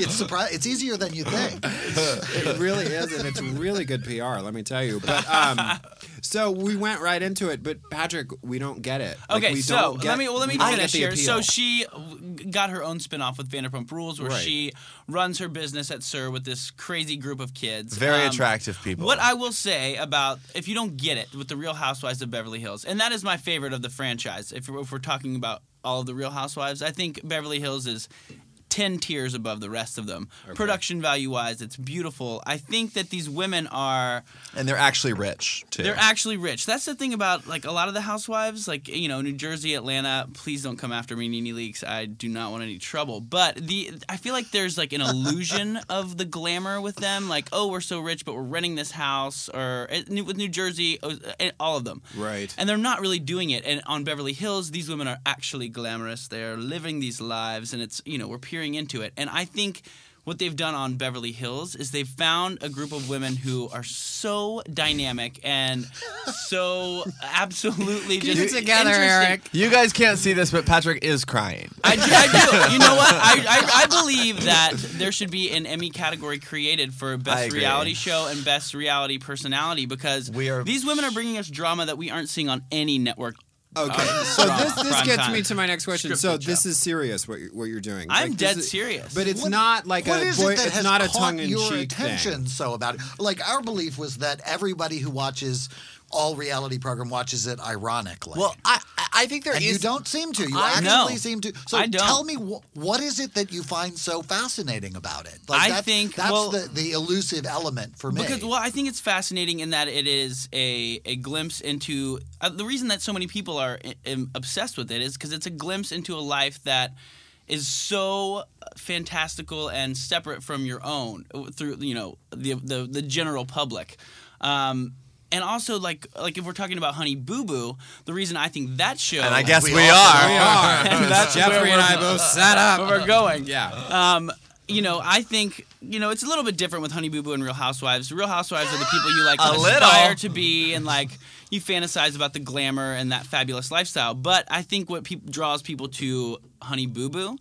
[SPEAKER 3] it's surpri- It's easier than you think.
[SPEAKER 2] it really is, and it's really good PR. Let me tell you. But um, so we went right into it. But Patrick, we don't get it. Like,
[SPEAKER 12] Okay,
[SPEAKER 2] we
[SPEAKER 12] so
[SPEAKER 2] don't get,
[SPEAKER 12] let me well, let me finish
[SPEAKER 2] get the
[SPEAKER 12] here. So she got her own spinoff with Vanderpump Rules, where
[SPEAKER 2] Right.
[SPEAKER 12] she runs her business at SUR with this crazy group of kids.
[SPEAKER 10] Very
[SPEAKER 12] Um,
[SPEAKER 10] attractive people.
[SPEAKER 12] What I will say about if you don't get it with the Real Housewives of Beverly Hills, and that is my favorite of the franchise. If we're, if we're talking about all of the Real Housewives, I think Beverly Hills is. 10 tiers above the rest of them. Production value wise, it's beautiful. I think that these women are
[SPEAKER 10] and they're actually rich too.
[SPEAKER 12] they're actually rich. That's the thing about like a lot of the housewives, like you know, New Jersey, Atlanta. Please don't come after me, NeNe Leakes. I do not want any trouble. But the I feel like there's like an illusion *laughs* of the glamour with them. Like, oh, we're so rich, but we're renting this house, or eh, with New Jersey, oh, eh, all of them.
[SPEAKER 2] Right.
[SPEAKER 12] And they're not really doing it. And on Beverly Hills, these women are actually glamorous. They're living these lives, and it's you know we're peering into it. And I think what they've done on Beverly Hills is they've found a group of women who are so dynamic and so *laughs* absolutely
[SPEAKER 2] Keep
[SPEAKER 12] just
[SPEAKER 2] it together. Eric.
[SPEAKER 10] You guys can't see this, but Patrick is crying.
[SPEAKER 12] I do, I do. *laughs* You know what? I, I, I believe that there should be an Emmy category created for best reality show and best reality personality because
[SPEAKER 10] We are-
[SPEAKER 12] these women are bringing us drama that we aren't seeing on any network.
[SPEAKER 2] Okay,
[SPEAKER 12] uh,
[SPEAKER 2] so
[SPEAKER 12] drama,
[SPEAKER 2] this this gets
[SPEAKER 12] time.
[SPEAKER 2] me to my next question. So this
[SPEAKER 12] show.
[SPEAKER 2] is serious what you're, what you're doing.
[SPEAKER 12] I'm
[SPEAKER 2] this
[SPEAKER 12] dead
[SPEAKER 2] is-
[SPEAKER 12] serious.
[SPEAKER 2] But it's
[SPEAKER 3] What-
[SPEAKER 2] not like
[SPEAKER 3] what
[SPEAKER 2] a
[SPEAKER 3] is
[SPEAKER 2] boy.
[SPEAKER 3] it that
[SPEAKER 2] it's
[SPEAKER 3] has
[SPEAKER 2] not a tongue in
[SPEAKER 3] your
[SPEAKER 2] cheek
[SPEAKER 3] attention
[SPEAKER 2] thing.
[SPEAKER 3] so about it? Like our belief was that everybody who watches all reality program watches it ironically.
[SPEAKER 10] Well, I I think there
[SPEAKER 3] and
[SPEAKER 10] is-
[SPEAKER 3] you don't seem to. You
[SPEAKER 10] I-
[SPEAKER 3] actually
[SPEAKER 12] No.
[SPEAKER 3] seem to. So tell me wh- what is it that you find so fascinating about it?
[SPEAKER 12] Like I
[SPEAKER 3] that's,
[SPEAKER 12] think-
[SPEAKER 3] that's
[SPEAKER 12] well-
[SPEAKER 3] the, the elusive element for me.
[SPEAKER 12] Because well, I think it's fascinating in that it is a a glimpse into uh, the reason that so many people are obsessed with it is because it's a glimpse into a life that is so fantastical and separate from your own uh, through you know the the, the general public. Um, and also, like, like if we're talking about Honey Boo Boo, the reason I think that show,
[SPEAKER 10] And I guess we,
[SPEAKER 3] We
[SPEAKER 10] are.
[SPEAKER 2] We are. *laughs*
[SPEAKER 12] And that's Jeffery
[SPEAKER 2] and I both sat up.
[SPEAKER 12] where we're going.
[SPEAKER 2] Yeah.
[SPEAKER 12] Um, you know, I think you know it's a little bit different with Honey Boo Boo and Real Housewives. Real Housewives are the people you like aspire to be, and like you fantasize about the glamour and that fabulous lifestyle. But I think what peop draws people to Honey Boo Boo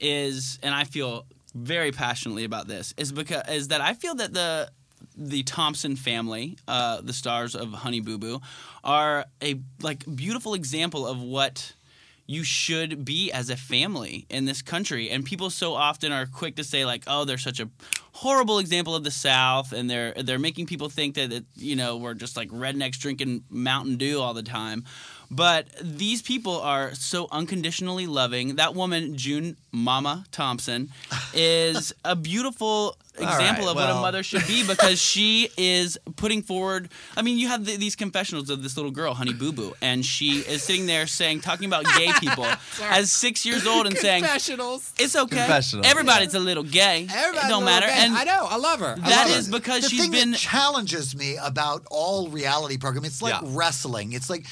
[SPEAKER 12] is, and I feel very passionately about this, is because is that I feel that the the Thompson family, uh, the stars of Honey Boo Boo, are a like beautiful example of what you should be as a family in this country. And people so often are quick to say like, "Oh, they're such a horrible example of the South," and they're they're making people think that it, you know we're just like rednecks drinking Mountain Dew all the time. But these people are so unconditionally loving. That woman, June Mama Thompson, *laughs* is a beautiful example
[SPEAKER 10] right,
[SPEAKER 12] of what a mother should be because she is putting forward. I mean, you have the, these confessionals of this little girl, Honey Boo Boo, and she is sitting there saying, talking about gay *laughs* people as six years old and saying,
[SPEAKER 2] Confessionals.
[SPEAKER 12] "It's okay.
[SPEAKER 10] Confessionals.
[SPEAKER 12] Everybody's a little gay.
[SPEAKER 2] Everybody's
[SPEAKER 12] it don't
[SPEAKER 2] a
[SPEAKER 12] matter."
[SPEAKER 2] gay.
[SPEAKER 12] And
[SPEAKER 2] I know. I love her. I
[SPEAKER 12] that
[SPEAKER 2] love her.
[SPEAKER 12] because
[SPEAKER 3] the
[SPEAKER 12] she's
[SPEAKER 3] thing
[SPEAKER 12] been.
[SPEAKER 3] that challenges me about all reality program it's like
[SPEAKER 2] Yeah.
[SPEAKER 3] wrestling it's like to-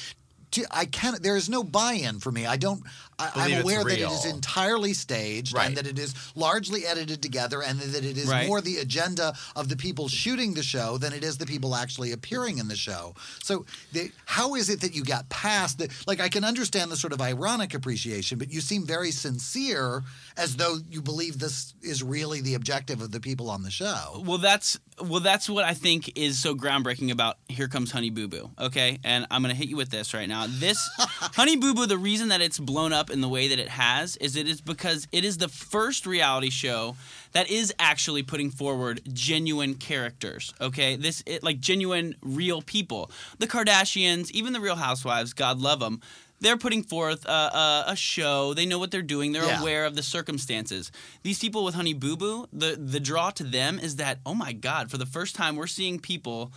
[SPEAKER 3] I can't. There is no buy-in for me. I don't. I, I'm aware that it is entirely staged
[SPEAKER 10] Right.
[SPEAKER 3] and that it is largely edited together, and that it is
[SPEAKER 12] Right.
[SPEAKER 3] more the agenda of the people shooting the show than it is the people actually appearing in the show. So, the, how is it that you got past that? Like, I can understand the sort of ironic appreciation, but you seem very sincere, as though you believe this is really the objective of the people on the show.
[SPEAKER 12] Well, that's well, that's what I think is so groundbreaking about Here Comes Honey Boo Boo. Okay, and I'm gonna hit you with this right now. This *laughs* Honey Boo Boo, the reason that it's blown up in the way that it has is it is because it is the first reality show that is actually putting forward genuine characters. Okay, this it, like genuine real people. The Kardashians, even the Real Housewives, God love them. They're putting forth a, a, a show. They know what they're doing. They're
[SPEAKER 3] Yeah.
[SPEAKER 12] aware of the circumstances. These people with Honey Boo Boo, the the draw to them is that oh my god, for the first time we're seeing people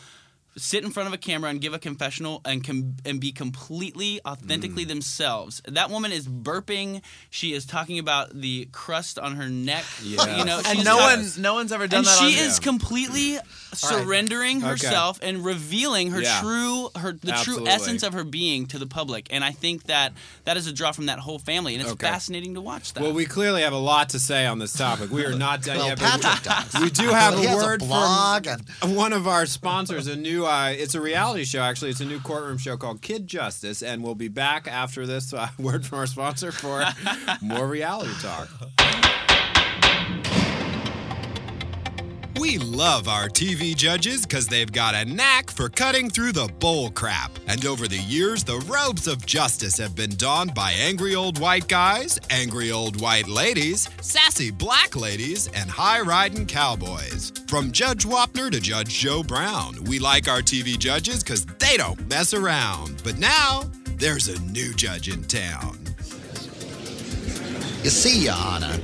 [SPEAKER 12] sit in front of a camera and give a confessional and com- and be completely authentically
[SPEAKER 3] Mm.
[SPEAKER 12] themselves. That woman is burping. She is talking about the crust on her neck.
[SPEAKER 2] Yeah.
[SPEAKER 12] You know,
[SPEAKER 10] And no
[SPEAKER 12] talk-
[SPEAKER 10] one, no one's ever done
[SPEAKER 12] and
[SPEAKER 10] that.
[SPEAKER 12] she
[SPEAKER 10] on,
[SPEAKER 12] is completely surrendering
[SPEAKER 2] Okay.
[SPEAKER 12] herself and revealing her
[SPEAKER 2] Yeah.
[SPEAKER 12] true her the
[SPEAKER 2] Absolutely.
[SPEAKER 12] true essence of her being to the public. And I think that that is a draw from that whole family, and it's
[SPEAKER 2] Okay.
[SPEAKER 12] fascinating to watch that.
[SPEAKER 2] Well, we clearly have a lot to say on this topic. We are not done
[SPEAKER 3] Well,
[SPEAKER 2] yet. but
[SPEAKER 3] Patrick
[SPEAKER 2] we,
[SPEAKER 3] does.
[SPEAKER 2] we do have
[SPEAKER 3] He
[SPEAKER 2] a word
[SPEAKER 3] a blog and
[SPEAKER 2] from one of our sponsors. A new, uh, it's a reality show. Actually, it's a new courtroom show called Kid Justice, and we'll be back after this uh, *laughs* word from our sponsor for *laughs* more reality talk.
[SPEAKER 7] We love our TV judges because they've got a knack for cutting through the bull crap. And over the years, the robes of justice have been donned by angry old white guys, angry old white ladies, sassy black ladies, and high riding cowboys. From Judge Wapner to Judge Joe Brown, we like our TV judges because they don't mess around. But now, there's a new judge in town.
[SPEAKER 4] You see, Your Honor,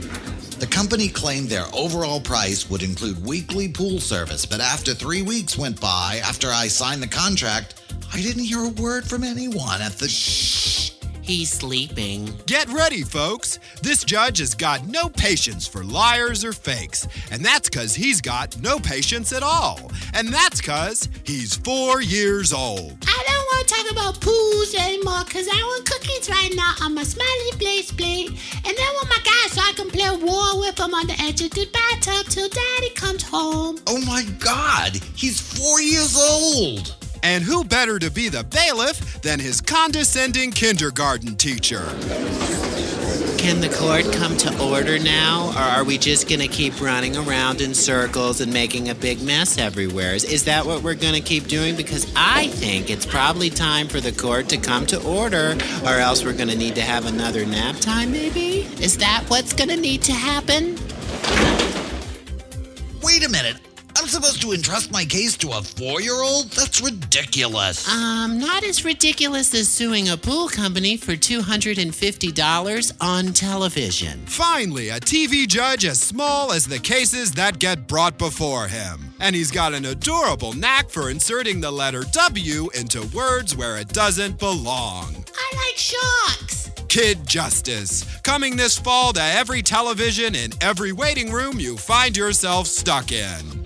[SPEAKER 4] the company claimed their overall price would include weekly pool service, but after three weeks went by after I signed the contract, I didn't hear a word from anyone at the. Shh.
[SPEAKER 8] He's sleeping.
[SPEAKER 7] Get ready, folks. This judge has got no patience for liars or fakes. And that's because he's got no patience at all. And that's because he's four years old.
[SPEAKER 13] I don't want to talk about pools anymore because I want cookies right now on my smiley place plate. And then want my guy so I can play war with him on the edge of the bathtub till daddy comes home.
[SPEAKER 4] Oh my god, he's four years old!
[SPEAKER 7] And who better to be the bailiff than his condescending kindergarten teacher?
[SPEAKER 8] Can the court come to order now, or are we just gonna keep running around in circles and making a big mess everywhere? Is, is that what we're gonna keep doing? Because I think it's probably time for the court to come to order, or else we're gonna need to have another nap time, maybe? Is that what's gonna need to happen?
[SPEAKER 4] Wait a minute, I I'm supposed to entrust my case to a four year old? That's ridiculous.
[SPEAKER 8] Um, not as ridiculous as suing a pool company for $250 on television.
[SPEAKER 7] Finally, a TV judge as small as the cases that get brought before him. And he's got an adorable knack for inserting the letter W into words where it doesn't belong.
[SPEAKER 13] I like sharks.
[SPEAKER 7] Kid Justice, coming this fall to every television in every waiting room you find yourself stuck in.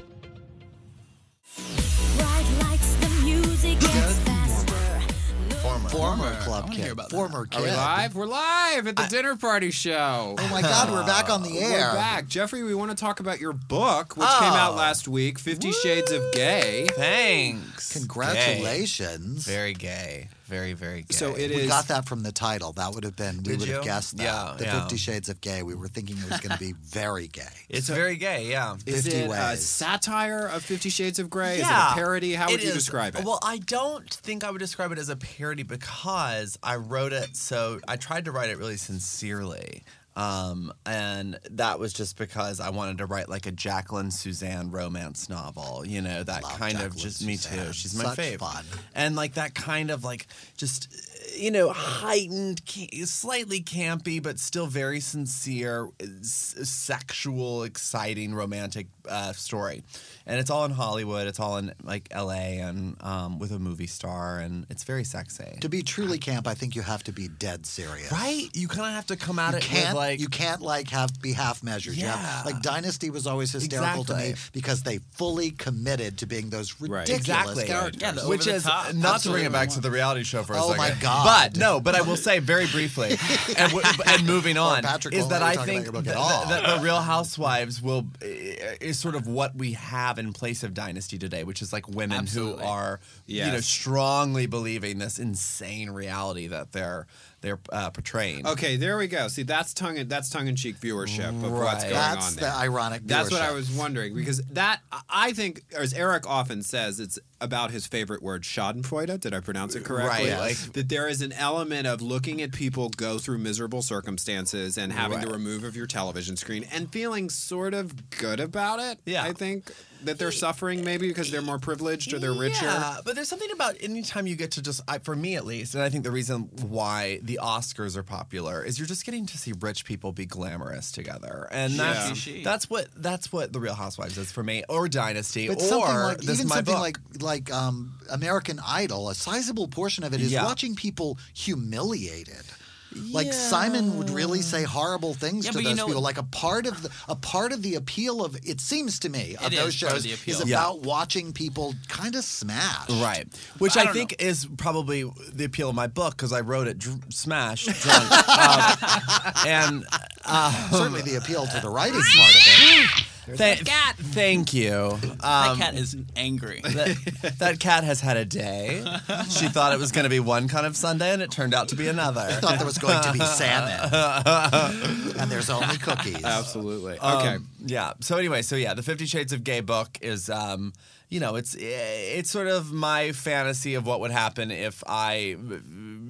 [SPEAKER 3] Former, former club
[SPEAKER 12] wanna
[SPEAKER 3] kid.
[SPEAKER 12] hear about that.
[SPEAKER 3] Former
[SPEAKER 2] Are
[SPEAKER 3] kid.
[SPEAKER 2] we live? We're live at the dinner party show.
[SPEAKER 3] Oh my God, we're back on the *sighs* air.
[SPEAKER 2] We're back. Jeffery, we want to talk about your book, which came out
[SPEAKER 10] Oh.
[SPEAKER 2] last week Fifty Shades of Gay.
[SPEAKER 10] Thanks.
[SPEAKER 3] Congratulations.
[SPEAKER 10] Gay. Very gay. Very, very gay.
[SPEAKER 2] So it
[SPEAKER 3] we
[SPEAKER 2] is.
[SPEAKER 3] got that from the title. That would have been, we
[SPEAKER 10] Did
[SPEAKER 3] would have
[SPEAKER 10] you?
[SPEAKER 3] guessed that.
[SPEAKER 10] Yeah,
[SPEAKER 3] the
[SPEAKER 10] yeah.
[SPEAKER 3] Fifty Shades of Gay. We were thinking it was going to be very gay. *laughs*
[SPEAKER 10] It's very gay, yeah.
[SPEAKER 2] Is
[SPEAKER 3] 50
[SPEAKER 2] it a satire of Fifty Shades of Grey? Is it
[SPEAKER 10] Yeah,
[SPEAKER 2] a parody? How would
[SPEAKER 10] it
[SPEAKER 2] you
[SPEAKER 10] is.
[SPEAKER 2] describe it?
[SPEAKER 10] Well, I don't think I would describe it as a parody because I wrote it so I tried to write it really sincerely. Um, and that was just because I wanted to write like a Jacqueline Susann romance novel, you know, that
[SPEAKER 3] Love
[SPEAKER 10] kind of
[SPEAKER 3] Jacqueline
[SPEAKER 10] just me
[SPEAKER 3] Susann.
[SPEAKER 10] too. She's my
[SPEAKER 3] Such
[SPEAKER 10] favorite.
[SPEAKER 3] fun.
[SPEAKER 10] And like that kind of like just you know heightened, slightly campy, but still very sincere, s- sexual, exciting, romantic uh, story. And it's all in Hollywood. It's all in like L.A. and um, with a movie star, and it's very sexy.
[SPEAKER 3] To be truly camp, I think you have to be dead serious.
[SPEAKER 10] Right? You kind of have to come at
[SPEAKER 3] You
[SPEAKER 10] it
[SPEAKER 3] can't
[SPEAKER 10] with like
[SPEAKER 3] you can't like have be half measured. You have-
[SPEAKER 10] Yeah.
[SPEAKER 3] like Dynasty was always hysterical to me because they fully committed to being those ridiculous
[SPEAKER 10] exactly.
[SPEAKER 3] characters.
[SPEAKER 12] Yeah,
[SPEAKER 10] Which is
[SPEAKER 12] top.
[SPEAKER 10] not to bring it back to the reality show for a
[SPEAKER 3] Oh
[SPEAKER 10] second.
[SPEAKER 3] my God.
[SPEAKER 10] But no, but I will say very briefly, and, w- *laughs* and moving on,
[SPEAKER 3] Patrick
[SPEAKER 10] is
[SPEAKER 3] won't
[SPEAKER 10] that I think that,
[SPEAKER 3] book at all.
[SPEAKER 10] that the Real Housewives will is sort of what we have in place of Dynasty today, which is like women
[SPEAKER 12] Absolutely.
[SPEAKER 10] who are you know strongly believing this insane reality that they're they're uh, portraying.
[SPEAKER 2] Okay, there we go. See, that's tongue in, that's tongue in cheek viewership of what's going
[SPEAKER 3] That's
[SPEAKER 2] on That's
[SPEAKER 3] the
[SPEAKER 2] there.
[SPEAKER 3] ironic
[SPEAKER 2] That's what I was wondering because that I think, as Eric often says, it's about his favorite word, Schadenfreude. Did I pronounce it correctly?
[SPEAKER 10] Right, like-
[SPEAKER 2] that there is an element of looking at people go through miserable circumstances and having to
[SPEAKER 10] Right.
[SPEAKER 2] remove of your television screen and feeling sort of good about it.
[SPEAKER 10] Yeah.
[SPEAKER 2] I think that they're suffering maybe because they're more privileged or they're richer.
[SPEAKER 10] Yeah, but there's something about anytime you get to just, I, for me at least, and I think the reason why the Oscars are popular is you're just getting to see rich people be glamorous together, and that's
[SPEAKER 12] Yeah.
[SPEAKER 10] that's what that's what the Real Housewives is for me, or Dynasty,
[SPEAKER 3] But
[SPEAKER 10] or
[SPEAKER 3] something like
[SPEAKER 10] this is
[SPEAKER 3] even
[SPEAKER 10] my
[SPEAKER 3] something
[SPEAKER 10] book.
[SPEAKER 3] like like um, American Idol, a sizable portion of it is
[SPEAKER 10] Yeah.
[SPEAKER 3] watching people humiliated. Like Simon would really say horrible things
[SPEAKER 12] Yeah,
[SPEAKER 3] to
[SPEAKER 12] but you
[SPEAKER 3] those
[SPEAKER 12] know-
[SPEAKER 3] people. Like a part of the a part of the appeal of it seems to me of those
[SPEAKER 12] is part of
[SPEAKER 3] shows
[SPEAKER 12] the appeal.
[SPEAKER 3] is
[SPEAKER 10] Yeah.
[SPEAKER 3] about watching people kind of smash.
[SPEAKER 10] Right, which
[SPEAKER 12] I
[SPEAKER 10] I,
[SPEAKER 12] don't
[SPEAKER 10] think is probably the appeal of my book because I wrote it dr- smash *laughs* drunk, um, and uh,
[SPEAKER 3] Certainly the appeal to the writing part of it.
[SPEAKER 10] Th- Thank you.
[SPEAKER 12] that
[SPEAKER 10] Um,
[SPEAKER 12] cat is angry. *laughs*
[SPEAKER 10] that, that cat has had a day. She thought it was going to be one kind of Sunday, and it turned out to be another.
[SPEAKER 3] I thought there was going to be salmon, *laughs* and there's only cookies.
[SPEAKER 2] Absolutely.
[SPEAKER 10] Um,
[SPEAKER 2] Okay.
[SPEAKER 10] Yeah. So anyway, so yeah, the Fifty Shades of Gay book is, um, you know, it's it's sort of my fantasy of what would happen if I,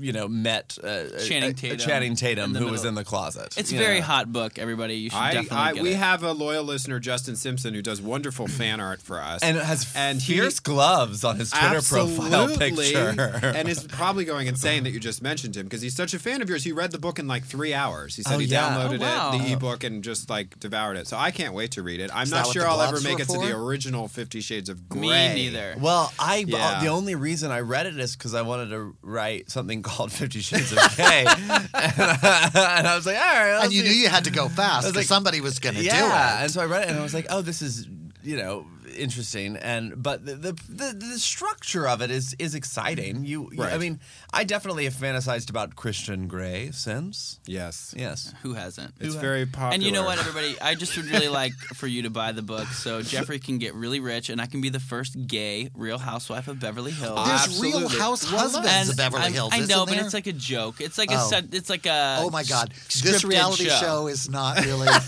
[SPEAKER 10] you know, met uh,
[SPEAKER 12] Channing
[SPEAKER 10] uh,
[SPEAKER 12] Tatum
[SPEAKER 10] Channing Tatum,
[SPEAKER 12] in the
[SPEAKER 10] who was in the closet.
[SPEAKER 12] It's a very
[SPEAKER 10] know.
[SPEAKER 12] hot book, everybody. You should
[SPEAKER 2] I,
[SPEAKER 12] definitely
[SPEAKER 2] I,
[SPEAKER 12] get
[SPEAKER 2] we
[SPEAKER 12] it.
[SPEAKER 2] have a loyal listener, Justin Simpson, who does wonderful *clears throat* fan art for us,
[SPEAKER 10] and has
[SPEAKER 2] and he-
[SPEAKER 10] fierce gloves on his Twitter profile
[SPEAKER 2] Absolutely.
[SPEAKER 10] picture.
[SPEAKER 2] and is probably going insane that you just mentioned him because he's such a fan of yours. He read the book in like three hours. He said
[SPEAKER 10] Oh,
[SPEAKER 2] he
[SPEAKER 10] yeah.
[SPEAKER 2] downloaded
[SPEAKER 12] Oh, wow.
[SPEAKER 2] it, the ebook, and just like devoured it. So I can't wait to read it. I'm
[SPEAKER 3] Is
[SPEAKER 2] not
[SPEAKER 3] that what
[SPEAKER 2] sure
[SPEAKER 3] the
[SPEAKER 2] I'll ever
[SPEAKER 3] gloves
[SPEAKER 2] make
[SPEAKER 3] were
[SPEAKER 2] it to the
[SPEAKER 3] for?
[SPEAKER 2] original Fifty Shades of Grey.
[SPEAKER 12] Me neither.
[SPEAKER 10] Well, I uh,
[SPEAKER 2] Yeah.
[SPEAKER 10] the only reason I read it is because I wanted to write something *laughs* called Fifty Shades of Gay, and, I, and I was like, all right. I'll
[SPEAKER 3] And you
[SPEAKER 10] see.
[SPEAKER 3] knew you had to go fast because
[SPEAKER 10] like,
[SPEAKER 3] somebody was going to
[SPEAKER 10] yeah.
[SPEAKER 3] do it.
[SPEAKER 10] And so I read it, and I was like, oh, this is you know interesting, and but the the, the, the structure of it is is exciting. You, you- I mean, I definitely have fantasized about Christian Grey since.
[SPEAKER 2] Yes.
[SPEAKER 10] Yes.
[SPEAKER 12] Who hasn't?
[SPEAKER 2] It's very popular.
[SPEAKER 12] And you know what, everybody? I just would really like for you to buy the book so *laughs* Jeffery can get really rich and I can be the first gay Real Housewife of Beverly Hills.
[SPEAKER 3] There's Real
[SPEAKER 2] Absolutely.
[SPEAKER 3] House Husbands
[SPEAKER 12] And
[SPEAKER 3] of Beverly
[SPEAKER 12] I'm-
[SPEAKER 3] Hills.
[SPEAKER 12] I know, but
[SPEAKER 3] there?
[SPEAKER 12] it's like a joke. It's like
[SPEAKER 3] Oh.
[SPEAKER 12] a set, it's like a
[SPEAKER 3] Oh my God! This reality show. is not really. *laughs*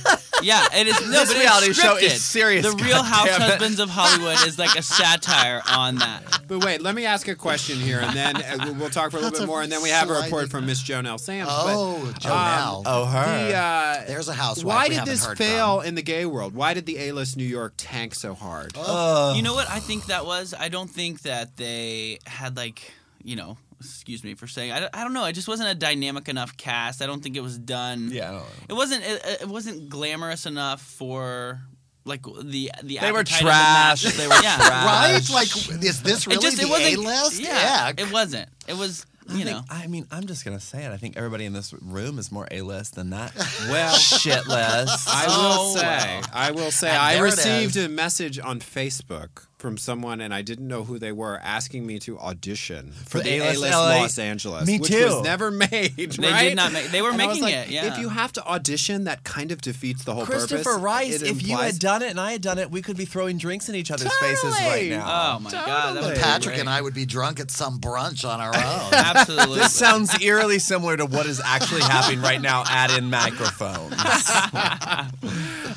[SPEAKER 12] Yeah, it is. No,
[SPEAKER 10] This
[SPEAKER 12] but
[SPEAKER 10] reality
[SPEAKER 12] it's
[SPEAKER 10] show is serious,
[SPEAKER 12] The Real
[SPEAKER 10] goddammit.
[SPEAKER 12] House Husbands Sons of Hollywood is like a satire on that.
[SPEAKER 2] But wait, let me ask a question here, and then uh, we'll- we'll talk for a little
[SPEAKER 3] That's
[SPEAKER 2] bit
[SPEAKER 3] a
[SPEAKER 2] more, and then we have a report from Miss Jonelle Sams.
[SPEAKER 3] Oh,
[SPEAKER 2] but,
[SPEAKER 3] Jonelle.
[SPEAKER 2] um,
[SPEAKER 10] Oh, her.
[SPEAKER 2] The, uh,
[SPEAKER 3] There's a housewife
[SPEAKER 2] Why did
[SPEAKER 3] haven't
[SPEAKER 2] this
[SPEAKER 3] heard
[SPEAKER 2] fail in the gay world? Why did the A-list New York tank so hard? Oh.
[SPEAKER 12] You know what I think that was? I don't think that they had like, you know, excuse me for saying. I, I don't know. It just wasn't a dynamic enough cast. I don't think it was done.
[SPEAKER 10] Yeah, I don't know.
[SPEAKER 12] It wasn't. It, it wasn't glamorous enough for like the the.
[SPEAKER 10] They were
[SPEAKER 12] appetite of the
[SPEAKER 10] trash. They were *laughs*
[SPEAKER 12] yeah.
[SPEAKER 10] trash.
[SPEAKER 3] Right? Like, is this really
[SPEAKER 12] it just,
[SPEAKER 3] the
[SPEAKER 12] wasn't,
[SPEAKER 3] A-list?
[SPEAKER 12] Yeah,
[SPEAKER 3] Yuck.
[SPEAKER 12] it wasn't. It was.
[SPEAKER 10] I
[SPEAKER 12] You
[SPEAKER 10] think-
[SPEAKER 12] know.
[SPEAKER 10] I mean, I'm just gonna say it. I think everybody in this room is more A-list than that.
[SPEAKER 2] Well,
[SPEAKER 10] shitless. *laughs*
[SPEAKER 2] I will
[SPEAKER 12] Oh,
[SPEAKER 2] say,
[SPEAKER 12] wow.
[SPEAKER 2] I will say,
[SPEAKER 3] And
[SPEAKER 2] I received a message on Facebook from someone, and I didn't know who they were, asking me to audition for
[SPEAKER 10] For
[SPEAKER 2] the
[SPEAKER 10] A-list
[SPEAKER 2] A-list
[SPEAKER 10] LA.
[SPEAKER 2] Los Angeles,
[SPEAKER 10] Me
[SPEAKER 2] which
[SPEAKER 10] too.
[SPEAKER 2] was never *laughs* made.
[SPEAKER 12] They did not make- they were
[SPEAKER 2] And
[SPEAKER 12] making
[SPEAKER 2] like,
[SPEAKER 12] it, yeah.
[SPEAKER 2] If you have to audition, that kind of defeats the whole
[SPEAKER 10] Christopher
[SPEAKER 2] purpose.
[SPEAKER 10] Rice,
[SPEAKER 2] It
[SPEAKER 10] if you had done it and I had done it, we could be throwing drinks in each other's faces right now.
[SPEAKER 12] Oh my god, that would
[SPEAKER 3] Patrick
[SPEAKER 12] great.
[SPEAKER 3] and I would be drunk at some brunch on our *laughs* own.
[SPEAKER 12] Absolutely.
[SPEAKER 10] This sounds eerily similar to what is actually happening right now *laughs* at in microphones.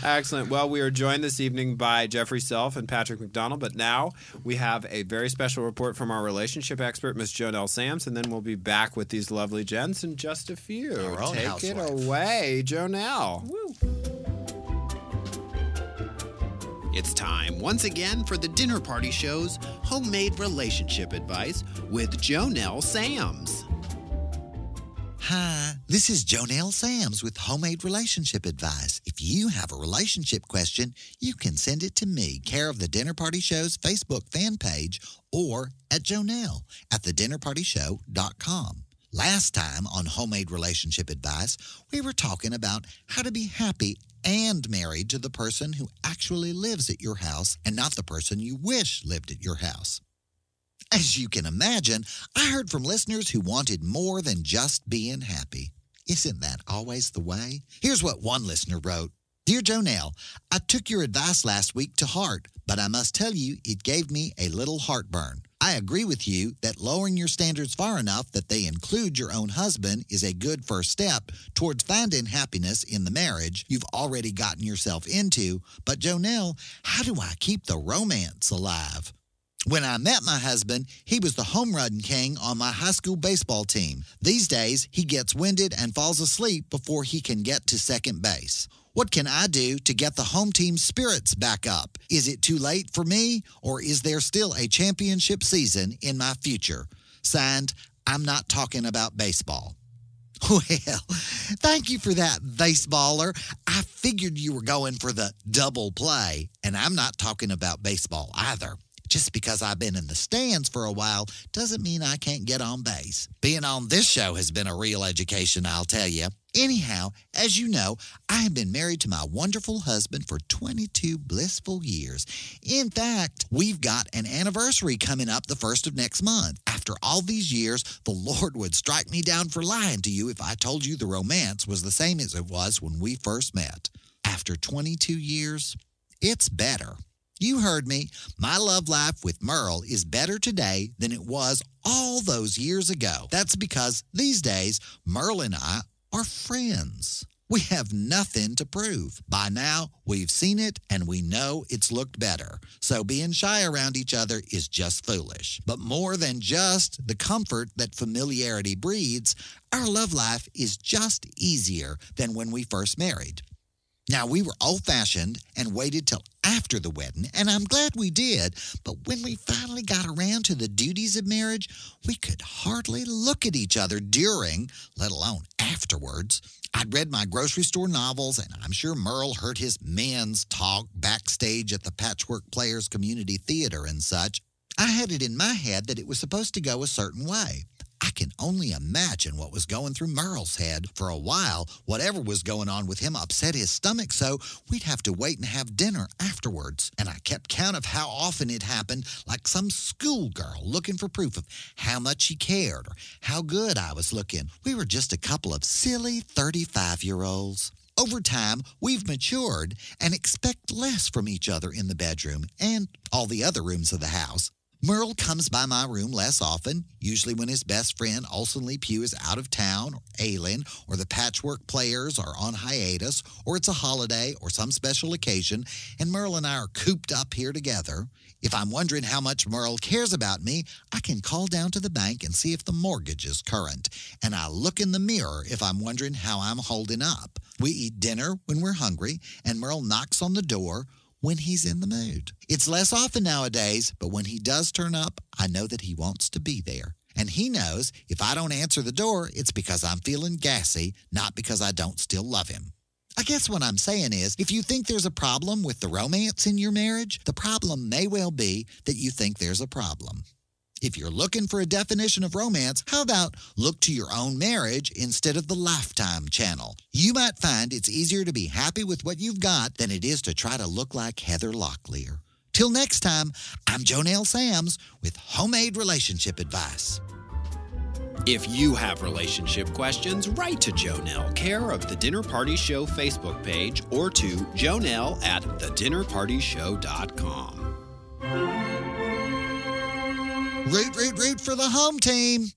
[SPEAKER 2] Excellent. Well, we are joined this evening by Jeffery Self and Patrick McDonald, but now we have a very special report from our relationship expert, Miss Jonelle Sams, and then we'll be back with these lovely gents in just a few.
[SPEAKER 3] Our own
[SPEAKER 2] Take
[SPEAKER 3] housewife.
[SPEAKER 2] it away, Jonelle.
[SPEAKER 14] It's time once again for the Dinner Party Show's homemade relationship advice with Jonelle Sams.
[SPEAKER 3] Hi, this is Jonelle Sams with Homemade Relationship Advice. If you have a relationship question, you can send it to me, care of the Dinner Party Show's Facebook fan page, or at Jonelle at thedinnerpartyshow.com. Last time on Homemade Relationship Advice, we were talking about how to be happy and married to the person who actually lives at your house and not the person you wish lived at your house. As you can imagine, I heard from listeners who wanted more than just being happy. Isn't that always the way? Here's what one listener wrote Dear Jonelle, I took your advice last week to heart, but I must tell you it gave me a little heartburn. I agree with you that lowering your standards far enough that they include your own husband is a good first step towards finding happiness in the marriage you've already gotten yourself into. But Jonelle, how do I keep the romance alive? When I met my husband, he was the home run king on my high school baseball team. These days, he gets winded and falls asleep before he can get to second base. What can I do to get the home team's spirits back up? Is it too late for me, or is there still a championship season in my future? Signed, I'm not talking about baseball. *laughs* Well, thank you for that, baseballer. I figured you were going for the double play, and I'm not talking about baseball either. Just because I've been in the stands for a while doesn't mean I can't get on base. Being on this show has been a real education, I'll tell you. Anyhow, as you know, I have been married to my wonderful husband for 22 blissful years. In fact, we've got an anniversary coming up the first of next month. After all these years, the Lord would strike me down for lying to you if I told you the romance was the same as it was when we first met. After 22 years, it's better. You heard me. My love life with Merle is better today than it was all those years ago. That's because these days, Merle and I are friends. We have nothing to prove. By now, we've seen it and we know it's looked better. So being shy around each other is just foolish. But more than just the comfort that familiarity breeds, our love life is just easier than when we first married. Now, we were old fashioned and waited till after the wedding, and I'm glad we did. But when we finally got around to the duties of marriage, we could hardly look at each other during, let alone afterwards. I'd read my grocery store novels, and I'm sure Merle heard his men's talk backstage at the Patchwork Players Community Theater and such. I had it in my head that it was supposed to go a certain way. I can only imagine what was going through Merle's head. For a while, whatever was going on with him upset his stomach, so we'd have to wait and have dinner afterwards. And I kept count of how often it happened, like some schoolgirl looking for proof of how much he cared or how good I was looking. We were just a couple of silly 35 year olds. Over time, we've matured and expect less from each other in the bedroom and all the other rooms of the house. Merle comes by my room less often, usually when his best friend Olson Lee Pugh is out of town or ailing, or the patchwork players are on hiatus, or it's a holiday or some special occasion, and Merle and I are cooped up here together. If I'm wondering how much Merle cares about me, I can call down to the bank and see if the mortgage is current. And I look in the mirror if I'm wondering how I'm holding up. We eat dinner when we're hungry, and Merle knocks on the door when he's in the mood. It's less often nowadays, but when he does turn up, I know that he wants to be there. And he knows if I don't answer the door, it's because I'm feeling gassy, not because I don't still love him. I guess what I'm saying is if you think there's a problem with the romance in your marriage, the problem may well be that you think there's a problem. If you're looking for a definition of romance, how about look to your own marriage instead of the Lifetime channel? You might find it's easier to be happy with what you've got than it is to try to look like Heather Locklear. Till next time, I'm Jonelle Sams with homemade relationship advice.
[SPEAKER 2] If you have relationship questions, write to Jonelle, care of the Dinner Party Show Facebook page, or to jonelle at thedinnerpartyshow.com.
[SPEAKER 3] Root, root, root for the home team.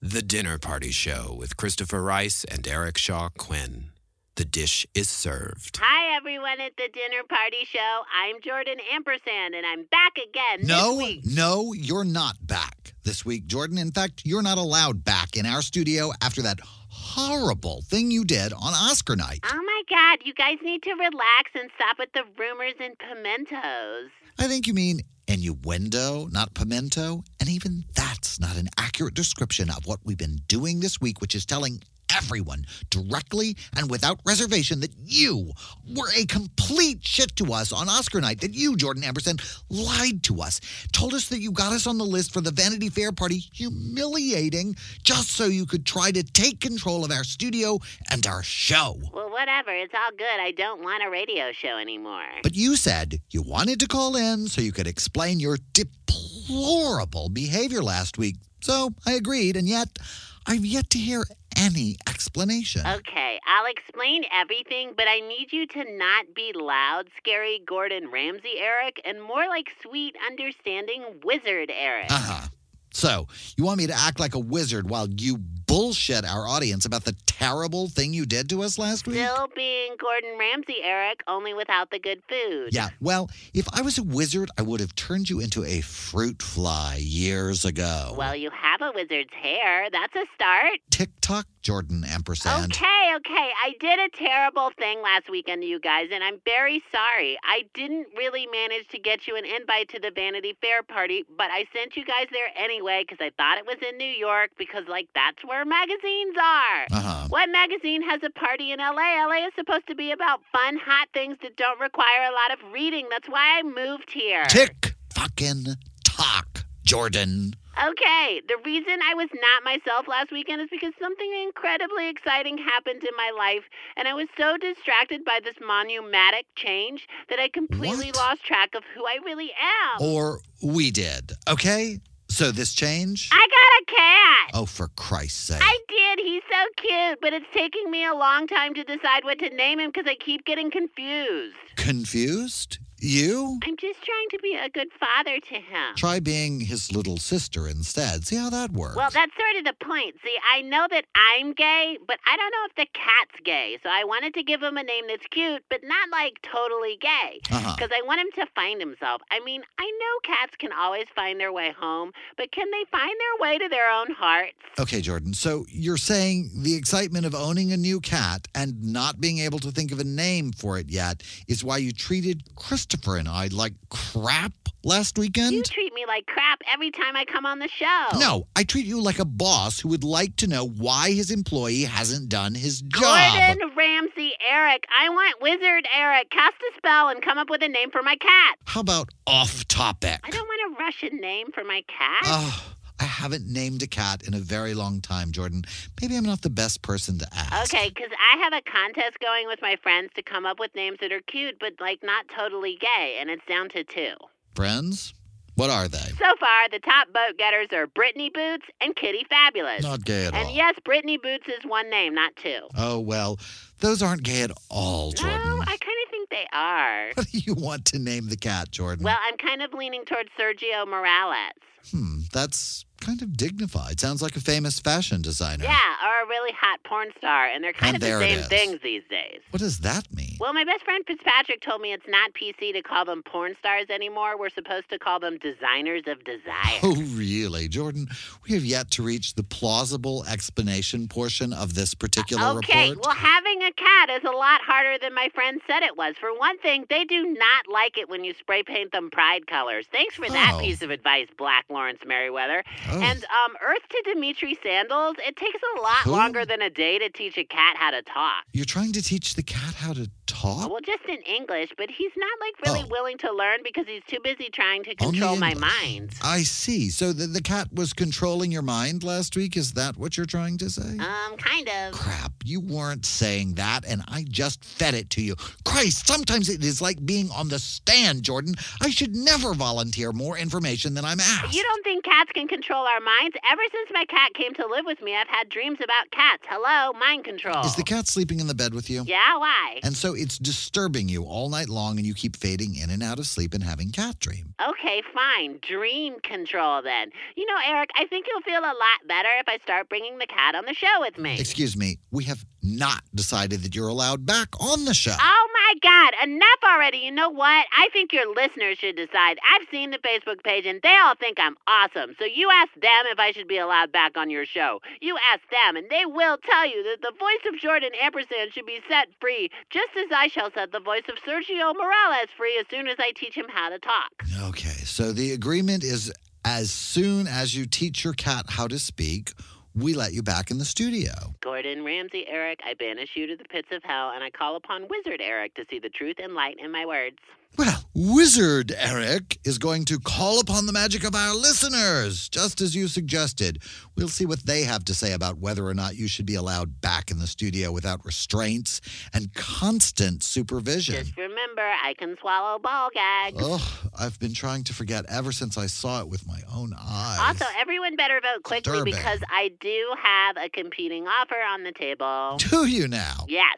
[SPEAKER 2] The Dinner Party Show with Christopher Rice and Eric Shaw Quinn. The dish is served.
[SPEAKER 15] Hi, everyone at the Dinner Party Show. I'm Jordan Ampersand, and I'm back again
[SPEAKER 3] No,
[SPEAKER 15] this week.
[SPEAKER 3] no, you're not back this week, Jordan. In fact, you're not allowed back in our studio after that horrible thing you did on Oscar night.
[SPEAKER 15] Oh my God, you guys need to relax and stop with the rumors and pimentos.
[SPEAKER 3] I think you mean innuendo, not pimento. And even that's not an accurate description of what we've been doing this week, which is telling everyone directly and without reservation that you were a complete shit to us on Oscar night, that you, Jordan Ampersand, lied to us, told us that you got us on the list for the Vanity Fair party, humiliating, just so you could try to take control of our studio and our show.
[SPEAKER 15] Well, whatever. It's all good. I don't want a radio show anymore.
[SPEAKER 3] But you said you wanted to call in so you could explain your deplorable behavior last week. So I agreed, and yet I've yet to hear any explanation.
[SPEAKER 15] Okay, I'll explain everything, but I need you to not be loud, scary Gordon Ramsay Eric, and more like sweet, understanding wizard Eric.
[SPEAKER 3] Uh huh. So you want me to act like a wizard while you bullshit our audience about the terrible thing you did to us last week?
[SPEAKER 15] Still being Gordon Ramsay Eric, only without the good food.
[SPEAKER 3] Yeah, well, if I was a wizard, I would have turned you into a fruit fly years ago.
[SPEAKER 15] Well, you have a wizard's hair. That's a start.
[SPEAKER 3] Tick tock, Jordan Ampersand.
[SPEAKER 15] Okay, okay. I did a terrible thing last weekend, you guys, and I'm very sorry. I didn't really manage to get you an invite to the Vanity Fair party, but I sent you guys there anyway because I thought it was in New York because, like, that's where magazines are.
[SPEAKER 3] Uh-huh.
[SPEAKER 15] What magazine has a party in LA? LA is supposed to be about fun, hot things that don't require a lot of reading. That's why I moved here.
[SPEAKER 3] Tick fucking tock, Jordan.
[SPEAKER 15] Okay, the reason I was not myself last weekend is because something incredibly exciting happened in my life, and I was so distracted by this monumatic change that I completely lost track of who I really am.
[SPEAKER 3] Or we did, okay? So this change?
[SPEAKER 15] I got a cat.
[SPEAKER 3] Oh, for Christ's sake.
[SPEAKER 15] I did. He's so cute, but it's taking me a long time to decide what to name him because I keep getting confused.
[SPEAKER 3] Confused? You?
[SPEAKER 15] I'm just trying to be a good father to him.
[SPEAKER 3] Try being his little sister instead. See how that works.
[SPEAKER 15] Well, that's sort of the point. See, I know that I'm gay, but I don't know if the cat's gay. So I wanted to give him a name that's cute, but not like totally gay.
[SPEAKER 3] Uh-huh.
[SPEAKER 15] Because I want him to find himself. I mean, I know cats can always find their way home, but can they find their way to their own hearts?
[SPEAKER 3] Okay, Jordan. So you're saying the excitement of owning a new cat and not being able to think of a name for it yet is why you treated Christopher and I like crap last weekend?
[SPEAKER 15] You treat me like crap every time I come on the show.
[SPEAKER 3] No, I treat you like a boss who would like to know why his employee hasn't done his job.
[SPEAKER 15] Gordon Ramsay Eric. I want Wizard Eric. Cast a spell and come up with a name for my cat.
[SPEAKER 3] How about off topic?
[SPEAKER 15] I don't want a Russian name for my cat.
[SPEAKER 3] Oh, I haven't named a cat in a very long time, Jordan. Maybe I'm not the best person to ask.
[SPEAKER 15] Okay, because I have a contest going with my friends to come up with names that are cute, but like not totally gay, and it's down to two.
[SPEAKER 3] Friends? What are they?
[SPEAKER 15] So far, the top vote getters are Brittany Boots and Kitty Fabulous.
[SPEAKER 3] Not gay at
[SPEAKER 15] and
[SPEAKER 3] all.
[SPEAKER 15] yes, Brittany Boots is one name, not two.
[SPEAKER 3] Oh, well, those aren't gay at all, Jordan.
[SPEAKER 15] No, I kind of think think they are. *laughs*
[SPEAKER 3] What do you want to name the cat, Jordan?
[SPEAKER 15] Well, I'm kind of leaning towards Sergio Morales.
[SPEAKER 3] hmm, that's kind of dignified. Sounds like a famous fashion designer.
[SPEAKER 15] Yeah, or a really hot porn star, and they're kind
[SPEAKER 3] And
[SPEAKER 15] of the same things these days.
[SPEAKER 3] What does that mean?
[SPEAKER 15] Well, my best friend Fitzpatrick told me it's not PC to call them porn stars anymore. We're supposed to call them designers of desire.
[SPEAKER 3] Oh, really? Jordan, we have yet to reach the plausible explanation portion of this particular uh,
[SPEAKER 15] Okay,
[SPEAKER 3] report.
[SPEAKER 15] Okay, well, having a cat is a lot harder than my friend said it was. For one thing, they do not like it when you spray paint them pride colors. Thanks for that
[SPEAKER 3] Oh.
[SPEAKER 15] piece of advice, Black Lawrence Merriweather.
[SPEAKER 3] Oh.
[SPEAKER 15] And um, Earth to Dimitri Sandals, it takes a lot
[SPEAKER 3] Who?
[SPEAKER 15] longer than a day to teach a cat how to talk.
[SPEAKER 3] You're trying to teach the cat how to talk?
[SPEAKER 15] Well, just in English, but he's not like really
[SPEAKER 3] Oh.
[SPEAKER 15] willing to learn because he's too busy trying to control my mind.
[SPEAKER 3] I see. So the, the cat was controlling your mind last week? Is that what you're trying to say?
[SPEAKER 15] Um, kind of.
[SPEAKER 3] Crap, you weren't saying that, and I just fed it to you. Christ, sometimes it is like being on the stand, Jordan. I should never volunteer more information than I'm asked.
[SPEAKER 15] You don't think cats can control our minds? Ever since my cat came to live with me, I've had dreams about cats. Hello, mind control.
[SPEAKER 3] Is the cat sleeping in the bed with you?
[SPEAKER 15] Yeah, why?
[SPEAKER 3] And so it's disturbing you all night long, and you keep fading in and out of sleep and having cat dream.
[SPEAKER 15] Okay, fine. Dream control then. You know, Eric, I think you'll feel a lot better if I start bringing the cat on the show with me.
[SPEAKER 3] Excuse me, we have not decided that you're allowed back on the show.
[SPEAKER 15] Oh my God, enough already. You know what? I think your listeners should decide. I've seen the Facebook page and they all think I'm awesome. So you ask them if I should be allowed back on your show. You ask them and they will tell you that the voice of Jordan Ampersand should be set free, just as I shall set the voice of Sergio Morales free as soon as I teach him how to talk.
[SPEAKER 3] Okay, so the agreement is as soon as you teach your cat how to speak, we let you back in the studio.
[SPEAKER 15] Gordon Ramsay Eric, I banish you to the pits of hell and I call upon Wizard Eric to see the truth and light in my words.
[SPEAKER 3] Well, Wizard Eric is going to call upon the magic of our listeners, just as you suggested. We'll see what they have to say about whether or not you should be allowed back in the studio without restraints and constant supervision.
[SPEAKER 15] Remember, I can swallow ball gags.
[SPEAKER 3] Oh, I've been trying to forget ever since I saw it with my own eyes.
[SPEAKER 15] Also, everyone better vote quickly
[SPEAKER 3] Disturbing.
[SPEAKER 15] because I do have a competing offer on the table.
[SPEAKER 3] Do you now?
[SPEAKER 15] Yes.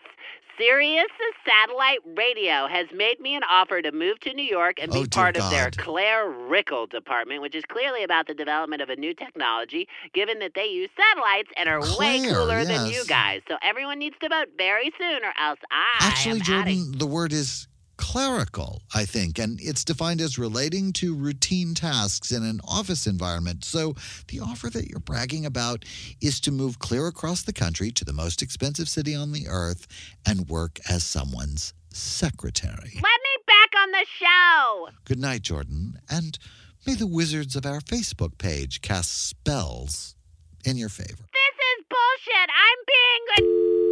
[SPEAKER 15] Sirius Satellite Radio has made me an offer to move to New York and be
[SPEAKER 3] Oh,
[SPEAKER 15] part of their
[SPEAKER 3] God.
[SPEAKER 15] clerical department, which is clearly about the development of a new technology, given that they use satellites and are way
[SPEAKER 3] Claire,
[SPEAKER 15] cooler than you guys. So everyone needs to vote very soon, or else I
[SPEAKER 3] Actually,
[SPEAKER 15] am
[SPEAKER 3] Jordan, the word is clerical, I think, and it's defined as relating to routine tasks in an office environment. So the offer that you're bragging about is to move clear across the country to the most expensive city on the earth and work as someone's secretary.
[SPEAKER 15] Let me back on the show.
[SPEAKER 3] Good night, Jordan, and may the wizards of our Facebook page cast spells in your favor.
[SPEAKER 15] This is bullshit. I'm being.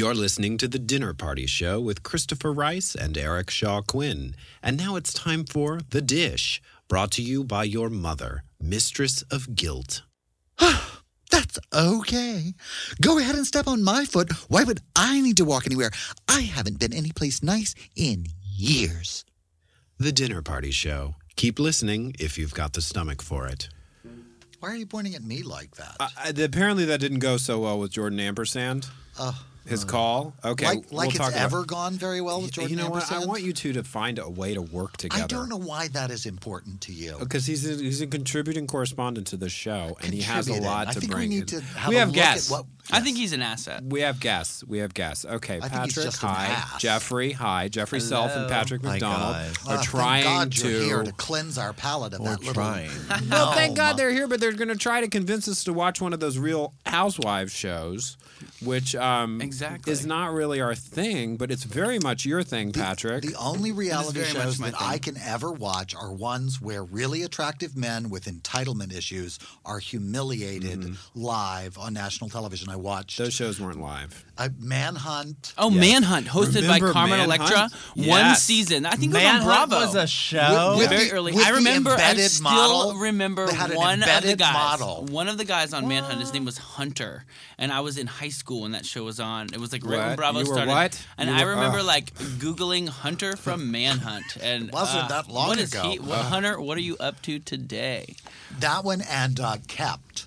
[SPEAKER 2] You're listening to The Dinner Party Show with Christopher Rice and Eric Shaw Quinn. And now it's time for The Dish, brought to you by your mother, Mistress of Guilt. *sighs*
[SPEAKER 3] That's okay. Go ahead and step on my foot. Why would I need to walk anywhere? I haven't been anyplace nice in years.
[SPEAKER 2] The Dinner Party Show. Keep listening if you've got the stomach for it.
[SPEAKER 3] Why are you pointing at me like that?
[SPEAKER 2] Uh, apparently, that didn't go so well with Jordan Ampersand.
[SPEAKER 3] Uh,
[SPEAKER 2] His um, call. Okay,
[SPEAKER 3] like like
[SPEAKER 2] we'll
[SPEAKER 3] it's ever gone very well with Jordan
[SPEAKER 2] You know what? I want you two to find a way to work together.
[SPEAKER 3] I don't know why that is important to you.
[SPEAKER 2] Uh, because he's a, he's a contributing correspondent to the show, and he has a lot
[SPEAKER 3] I
[SPEAKER 2] to
[SPEAKER 3] think we
[SPEAKER 2] bring.
[SPEAKER 3] need
[SPEAKER 2] in.
[SPEAKER 3] to have
[SPEAKER 2] we have guests.
[SPEAKER 3] what-
[SPEAKER 12] I think he's an asset.
[SPEAKER 2] We have guests. We have guests. Okay,
[SPEAKER 3] I think
[SPEAKER 2] Patrick.
[SPEAKER 3] just an
[SPEAKER 2] hi,
[SPEAKER 3] ass.
[SPEAKER 2] Jeffery. Hi, Jeffery Self and Patrick
[SPEAKER 10] Hi,
[SPEAKER 2] McDonald
[SPEAKER 10] guys.
[SPEAKER 2] Are
[SPEAKER 3] thank
[SPEAKER 2] trying
[SPEAKER 3] God
[SPEAKER 2] to.
[SPEAKER 3] you're here to cleanse our palate of
[SPEAKER 10] We're
[SPEAKER 3] that little.
[SPEAKER 10] trying. *laughs*
[SPEAKER 2] Well, thank God they're here, but they're going to try to convince us to watch one of those Real Housewives shows, which um,
[SPEAKER 12] Exactly.
[SPEAKER 2] is not really our thing, but it's very much your thing, Patrick.
[SPEAKER 3] The only reality
[SPEAKER 12] very much
[SPEAKER 3] shows
[SPEAKER 12] my
[SPEAKER 3] that I can ever watch are ones where really attractive men with entitlement issues are humiliated live on national television. I watched
[SPEAKER 2] those shows weren't live.
[SPEAKER 3] uh, Manhunt.
[SPEAKER 12] Oh,
[SPEAKER 2] Yes.
[SPEAKER 12] Manhunt, hosted
[SPEAKER 2] Remember
[SPEAKER 12] by Carmen
[SPEAKER 2] Manhunt?
[SPEAKER 12] Electra. One season. I think it was on Bravo.
[SPEAKER 10] was a show.
[SPEAKER 3] With-
[SPEAKER 12] very
[SPEAKER 3] the-
[SPEAKER 12] early.
[SPEAKER 3] with
[SPEAKER 12] I
[SPEAKER 3] the
[SPEAKER 12] remember. I still
[SPEAKER 3] model.
[SPEAKER 12] remember
[SPEAKER 3] had
[SPEAKER 12] one of the guys.
[SPEAKER 3] model.
[SPEAKER 12] One of the guys on Manhunt. His name was Hunter, and I was in high school when that show was on. It was like right when Bravo
[SPEAKER 2] You were
[SPEAKER 12] started.
[SPEAKER 2] what?
[SPEAKER 12] And
[SPEAKER 2] You
[SPEAKER 12] I
[SPEAKER 2] were-
[SPEAKER 12] remember
[SPEAKER 2] ugh.
[SPEAKER 12] like googling Hunter from Manhunt, and
[SPEAKER 3] Wasn't
[SPEAKER 12] uh,
[SPEAKER 3] that long
[SPEAKER 12] what is
[SPEAKER 3] ago.
[SPEAKER 12] He, what, Hunter, what are you up to today?
[SPEAKER 3] That one and uh, Kept.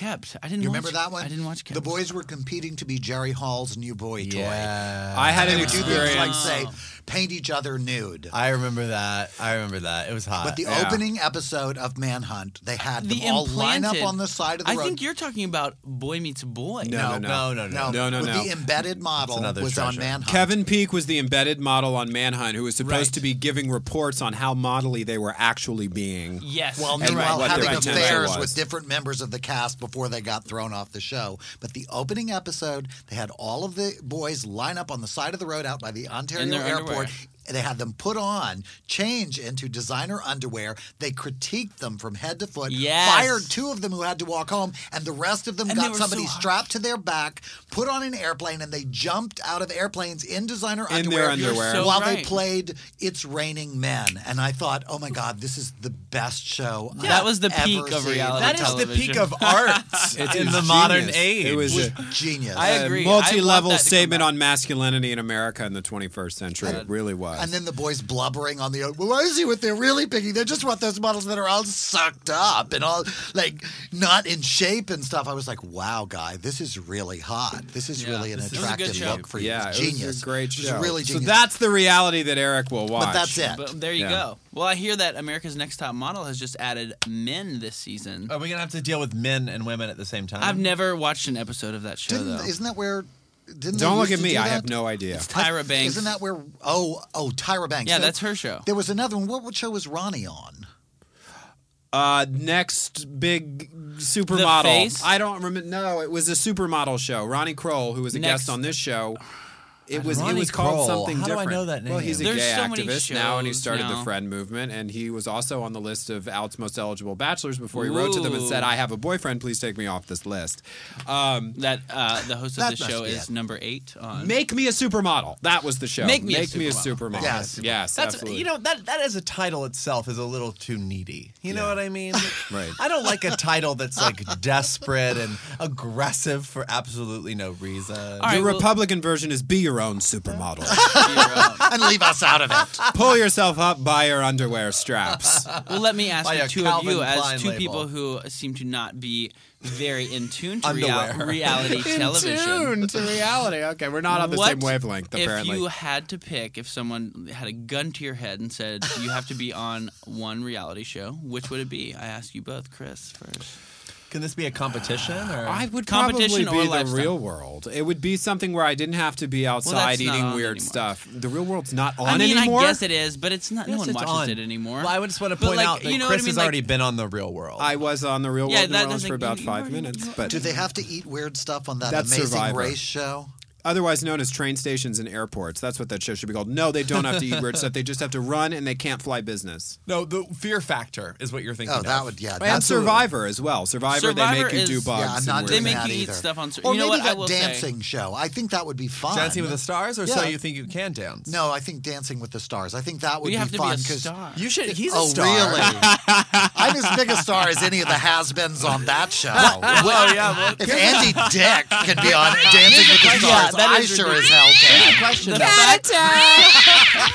[SPEAKER 12] Kept. I didn't.
[SPEAKER 3] You
[SPEAKER 12] watch,
[SPEAKER 3] remember that one?
[SPEAKER 12] I didn't watch. Kept.
[SPEAKER 3] The boys were competing to be Jerry Hall's new boy toy.
[SPEAKER 10] Yeah.
[SPEAKER 2] I had
[SPEAKER 3] they
[SPEAKER 2] an
[SPEAKER 3] would do things like say, paint each other nude.
[SPEAKER 10] I remember that. I remember that. It was hot.
[SPEAKER 3] But the
[SPEAKER 2] Yeah.
[SPEAKER 3] opening episode of Manhunt, they had
[SPEAKER 12] The
[SPEAKER 3] them all line up on the side of the
[SPEAKER 12] I
[SPEAKER 3] road.
[SPEAKER 12] I think you're talking about Boy Meets Boy.
[SPEAKER 2] No, no,
[SPEAKER 10] no, no, no.
[SPEAKER 2] No, no,
[SPEAKER 3] with
[SPEAKER 2] no.
[SPEAKER 3] The embedded model
[SPEAKER 10] another
[SPEAKER 3] was on. Manhunt.
[SPEAKER 2] Kevin Peake was the embedded model on Manhunt who was supposed
[SPEAKER 10] Right.
[SPEAKER 2] to be giving reports on how modelly they were actually being.
[SPEAKER 12] Yes.
[SPEAKER 3] Well, meanwhile,
[SPEAKER 2] what
[SPEAKER 3] having affairs with different members of the cast before they got thrown off the show. But the opening episode, they had all of the boys line up on the side of the road out by the Ontario
[SPEAKER 12] In their
[SPEAKER 3] airport.
[SPEAKER 12] Underwear.
[SPEAKER 3] They had them put on, change into designer underwear. They critiqued them from head to foot.
[SPEAKER 12] Yes.
[SPEAKER 3] Fired two of them who had to walk home, and the rest of them
[SPEAKER 12] And
[SPEAKER 3] got somebody
[SPEAKER 12] so-
[SPEAKER 3] strapped to their back, put on an airplane, and they jumped out of airplanes in designer
[SPEAKER 2] In
[SPEAKER 3] underwear,
[SPEAKER 2] their underwear.
[SPEAKER 12] so
[SPEAKER 3] while they played "It's Raining Men." And I thought, oh my God, this is the best show.
[SPEAKER 12] That
[SPEAKER 3] I've
[SPEAKER 12] was the peak
[SPEAKER 3] ever
[SPEAKER 12] of
[SPEAKER 3] seen.
[SPEAKER 12] reality
[SPEAKER 10] that is the peak of art *laughs*
[SPEAKER 2] It
[SPEAKER 10] in
[SPEAKER 2] was
[SPEAKER 10] the modern age.
[SPEAKER 2] It was a,
[SPEAKER 3] Genius.
[SPEAKER 12] I
[SPEAKER 2] a
[SPEAKER 12] agree.
[SPEAKER 2] multi-level
[SPEAKER 12] I want that to come
[SPEAKER 2] statement on masculinity in America in the 21st century. It really was.
[SPEAKER 3] And then the boys blubbering on the well, is he what they're really picking. They just want those models that are all sucked up and all like not in shape and stuff. I was like, wow, guy, this is really hot. This is
[SPEAKER 12] Yeah,
[SPEAKER 3] really an
[SPEAKER 12] this is a good
[SPEAKER 3] attractive look for you.
[SPEAKER 2] yeah,
[SPEAKER 3] It's
[SPEAKER 2] it
[SPEAKER 3] genius.
[SPEAKER 2] was a great
[SPEAKER 3] It was
[SPEAKER 2] show.
[SPEAKER 3] really
[SPEAKER 2] so that's the reality that Eric will watch.
[SPEAKER 3] but that's it.
[SPEAKER 12] But there you
[SPEAKER 2] Yeah.
[SPEAKER 12] go. Well, I hear that America's Next Top Model has just added men this season.
[SPEAKER 10] Are we gonna have to deal with men and women at the same time?
[SPEAKER 12] I've never watched an episode of that show
[SPEAKER 3] Didn't,
[SPEAKER 12] though.
[SPEAKER 3] isn't that where? Didn't
[SPEAKER 2] Don't look at me. I have no idea.
[SPEAKER 12] Tyra Banks.
[SPEAKER 3] Isn't that where? Oh, oh, Tyra Banks.
[SPEAKER 12] Yeah,
[SPEAKER 3] There-
[SPEAKER 12] that's her show.
[SPEAKER 3] There was another one. What, what show was Ronnie on?
[SPEAKER 2] Uh, next big
[SPEAKER 12] The
[SPEAKER 2] supermodel.
[SPEAKER 12] Face?
[SPEAKER 2] I don't remember. No, it was a supermodel show. Ronnie Kroell, who was a
[SPEAKER 12] Next-
[SPEAKER 2] guest on this show. It was it
[SPEAKER 10] Ronnie
[SPEAKER 2] was called
[SPEAKER 10] Kroell.
[SPEAKER 2] something
[SPEAKER 10] How do I
[SPEAKER 2] different.
[SPEAKER 10] know that
[SPEAKER 2] Well, he's a
[SPEAKER 12] There's
[SPEAKER 2] gay
[SPEAKER 12] so many
[SPEAKER 2] activist now, and he
[SPEAKER 12] shows
[SPEAKER 2] started the. Friend movement, and he was also on the list of Out's most eligible bachelors before he wrote to them and said,
[SPEAKER 12] Ooh.
[SPEAKER 2] "I have a boyfriend. Please take me off this list." Um,
[SPEAKER 12] that uh, the host of
[SPEAKER 3] That
[SPEAKER 12] the
[SPEAKER 3] must
[SPEAKER 12] show
[SPEAKER 3] be
[SPEAKER 12] is
[SPEAKER 3] it.
[SPEAKER 12] number eight on.
[SPEAKER 2] Make me a supermodel. That was the show.
[SPEAKER 12] Make me a
[SPEAKER 2] me a
[SPEAKER 12] supermodel.
[SPEAKER 2] supermodel.
[SPEAKER 3] Yes.
[SPEAKER 2] yes,
[SPEAKER 10] That's
[SPEAKER 2] absolutely.
[SPEAKER 10] you know that that as a title itself is a little too needy. You know what I mean? *laughs*
[SPEAKER 2] Right.
[SPEAKER 10] I don't like a title that's like desperate and aggressive for absolutely no reason.
[SPEAKER 12] All
[SPEAKER 2] the
[SPEAKER 12] well-
[SPEAKER 2] Republican version is be your own supermodel. *laughs*
[SPEAKER 3] and leave us out of it.
[SPEAKER 2] Pull yourself up by your underwear straps.
[SPEAKER 12] Well, let me ask
[SPEAKER 10] By
[SPEAKER 12] the
[SPEAKER 10] a
[SPEAKER 12] two
[SPEAKER 10] Calvin
[SPEAKER 12] of you, as two
[SPEAKER 10] label.
[SPEAKER 12] people who seem to not be very in tune to real-
[SPEAKER 10] Underwear. *laughs*
[SPEAKER 12] reality television.
[SPEAKER 2] In Tune to reality. Okay, we're not on the
[SPEAKER 12] What
[SPEAKER 2] same wavelength.
[SPEAKER 12] Apparently if
[SPEAKER 2] Apparently,
[SPEAKER 12] you had to pick, if someone had a gun to your head and said you have to be on one reality show, which would it be? I ask you both, Chris first.
[SPEAKER 10] Can this be a competition or
[SPEAKER 2] I would
[SPEAKER 12] Competition
[SPEAKER 2] probably
[SPEAKER 12] or
[SPEAKER 2] be the
[SPEAKER 12] lifestyle?
[SPEAKER 2] real world. It would be something where I didn't have to be outside
[SPEAKER 12] that's not
[SPEAKER 2] eating weird
[SPEAKER 12] anymore.
[SPEAKER 2] stuff. The real world's not on
[SPEAKER 12] I mean,
[SPEAKER 2] anymore.
[SPEAKER 12] I guess it is, but it's not. no one watches
[SPEAKER 10] on.
[SPEAKER 12] it anymore.
[SPEAKER 10] Well, I would just want to
[SPEAKER 12] But,
[SPEAKER 10] point
[SPEAKER 12] like,
[SPEAKER 10] out that
[SPEAKER 12] you know what I
[SPEAKER 10] Chris
[SPEAKER 12] mean?
[SPEAKER 10] has
[SPEAKER 12] Like-
[SPEAKER 10] already been on the real world.
[SPEAKER 2] I was on the real
[SPEAKER 12] Yeah,
[SPEAKER 2] world
[SPEAKER 12] that
[SPEAKER 2] New Orleans
[SPEAKER 12] doesn't-
[SPEAKER 2] for about
[SPEAKER 12] you-
[SPEAKER 2] five
[SPEAKER 12] you-
[SPEAKER 2] minutes,
[SPEAKER 12] you-
[SPEAKER 2] but
[SPEAKER 3] Do they have to eat weird stuff on that amazing
[SPEAKER 2] Survivor.
[SPEAKER 3] race show?
[SPEAKER 2] Otherwise known as train stations and airports. That's what that show should be called. No, they don't have to eat weird stuff. They just have to run and they can't fly business.
[SPEAKER 10] no, the Fear Factor is what you're thinking.
[SPEAKER 3] Oh, that
[SPEAKER 10] of.
[SPEAKER 3] would yeah.
[SPEAKER 2] And
[SPEAKER 3] that's
[SPEAKER 2] Survivor as well. Survivor,
[SPEAKER 12] Survivor
[SPEAKER 2] they make you
[SPEAKER 12] is-
[SPEAKER 2] do
[SPEAKER 12] Yeah,
[SPEAKER 2] bugs.
[SPEAKER 3] Yeah, I'm not
[SPEAKER 2] weird
[SPEAKER 12] they make
[SPEAKER 3] that
[SPEAKER 12] you eat stuff on.
[SPEAKER 3] Or
[SPEAKER 12] you know
[SPEAKER 3] maybe
[SPEAKER 12] what? I
[SPEAKER 3] that
[SPEAKER 12] will say.
[SPEAKER 3] dancing show. I think that would be fun.
[SPEAKER 10] Dancing with the Stars, or so you think you can dance?
[SPEAKER 3] No, I think Dancing with the Stars. I think that would
[SPEAKER 12] you
[SPEAKER 3] be
[SPEAKER 12] have
[SPEAKER 3] fun
[SPEAKER 12] because a
[SPEAKER 3] 'cause-
[SPEAKER 12] star.
[SPEAKER 10] You should. He's a
[SPEAKER 3] oh,
[SPEAKER 10] star.
[SPEAKER 3] really? *laughs* I'm as big a star as any of the has-beens on that show.
[SPEAKER 10] Well, yeah. Well,
[SPEAKER 3] If Andy Dick can be on Dancing with the
[SPEAKER 12] Yeah,
[SPEAKER 3] Stars,
[SPEAKER 12] that
[SPEAKER 3] I
[SPEAKER 12] is
[SPEAKER 3] sure as hell can.
[SPEAKER 10] question.
[SPEAKER 12] The
[SPEAKER 10] though.
[SPEAKER 12] fact-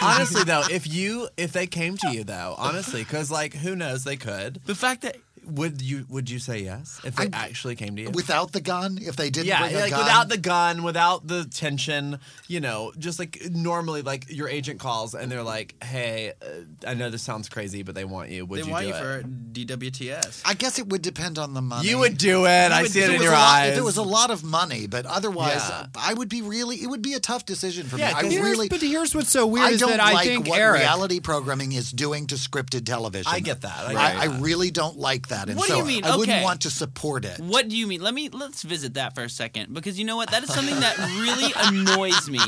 [SPEAKER 10] honestly, though, if you if they came to you though, honestly, because like who knows, they could.
[SPEAKER 12] the fact that
[SPEAKER 10] Would you would you say yes if they actually came to you?
[SPEAKER 3] Without the gun, if they didn't
[SPEAKER 10] yeah,
[SPEAKER 3] bring a
[SPEAKER 10] like
[SPEAKER 3] gun,
[SPEAKER 10] without the gun, without the tension, you know, just like normally, like your agent calls and they're like, "Hey, uh, I know this sounds crazy, but they want you. Would
[SPEAKER 12] they
[SPEAKER 10] you
[SPEAKER 12] want
[SPEAKER 10] do
[SPEAKER 12] you
[SPEAKER 10] it?"
[SPEAKER 12] for DWTS.
[SPEAKER 3] I guess it would depend on the money.
[SPEAKER 10] You would do it. I
[SPEAKER 3] would-
[SPEAKER 10] see it
[SPEAKER 3] if
[SPEAKER 10] in your
[SPEAKER 3] lot-
[SPEAKER 10] eyes.
[SPEAKER 3] If there was a lot of money, but otherwise,
[SPEAKER 10] Yeah.
[SPEAKER 3] I would be really. It would be a tough decision for
[SPEAKER 10] Yeah,
[SPEAKER 3] me. I really.
[SPEAKER 2] but here's what's so weird
[SPEAKER 3] I
[SPEAKER 2] is
[SPEAKER 3] don't
[SPEAKER 2] that I
[SPEAKER 3] like
[SPEAKER 2] think
[SPEAKER 3] what
[SPEAKER 2] Eric.
[SPEAKER 3] reality programming is doing to scripted television.
[SPEAKER 10] I get that. I
[SPEAKER 3] I,
[SPEAKER 10] get
[SPEAKER 3] I
[SPEAKER 10] that.
[SPEAKER 3] really don't like that, and
[SPEAKER 12] What do you mean?
[SPEAKER 3] I wouldn't want to support it.
[SPEAKER 12] What do you mean? Let me let's visit that for a second because you know what? That is something that really *laughs* annoys me.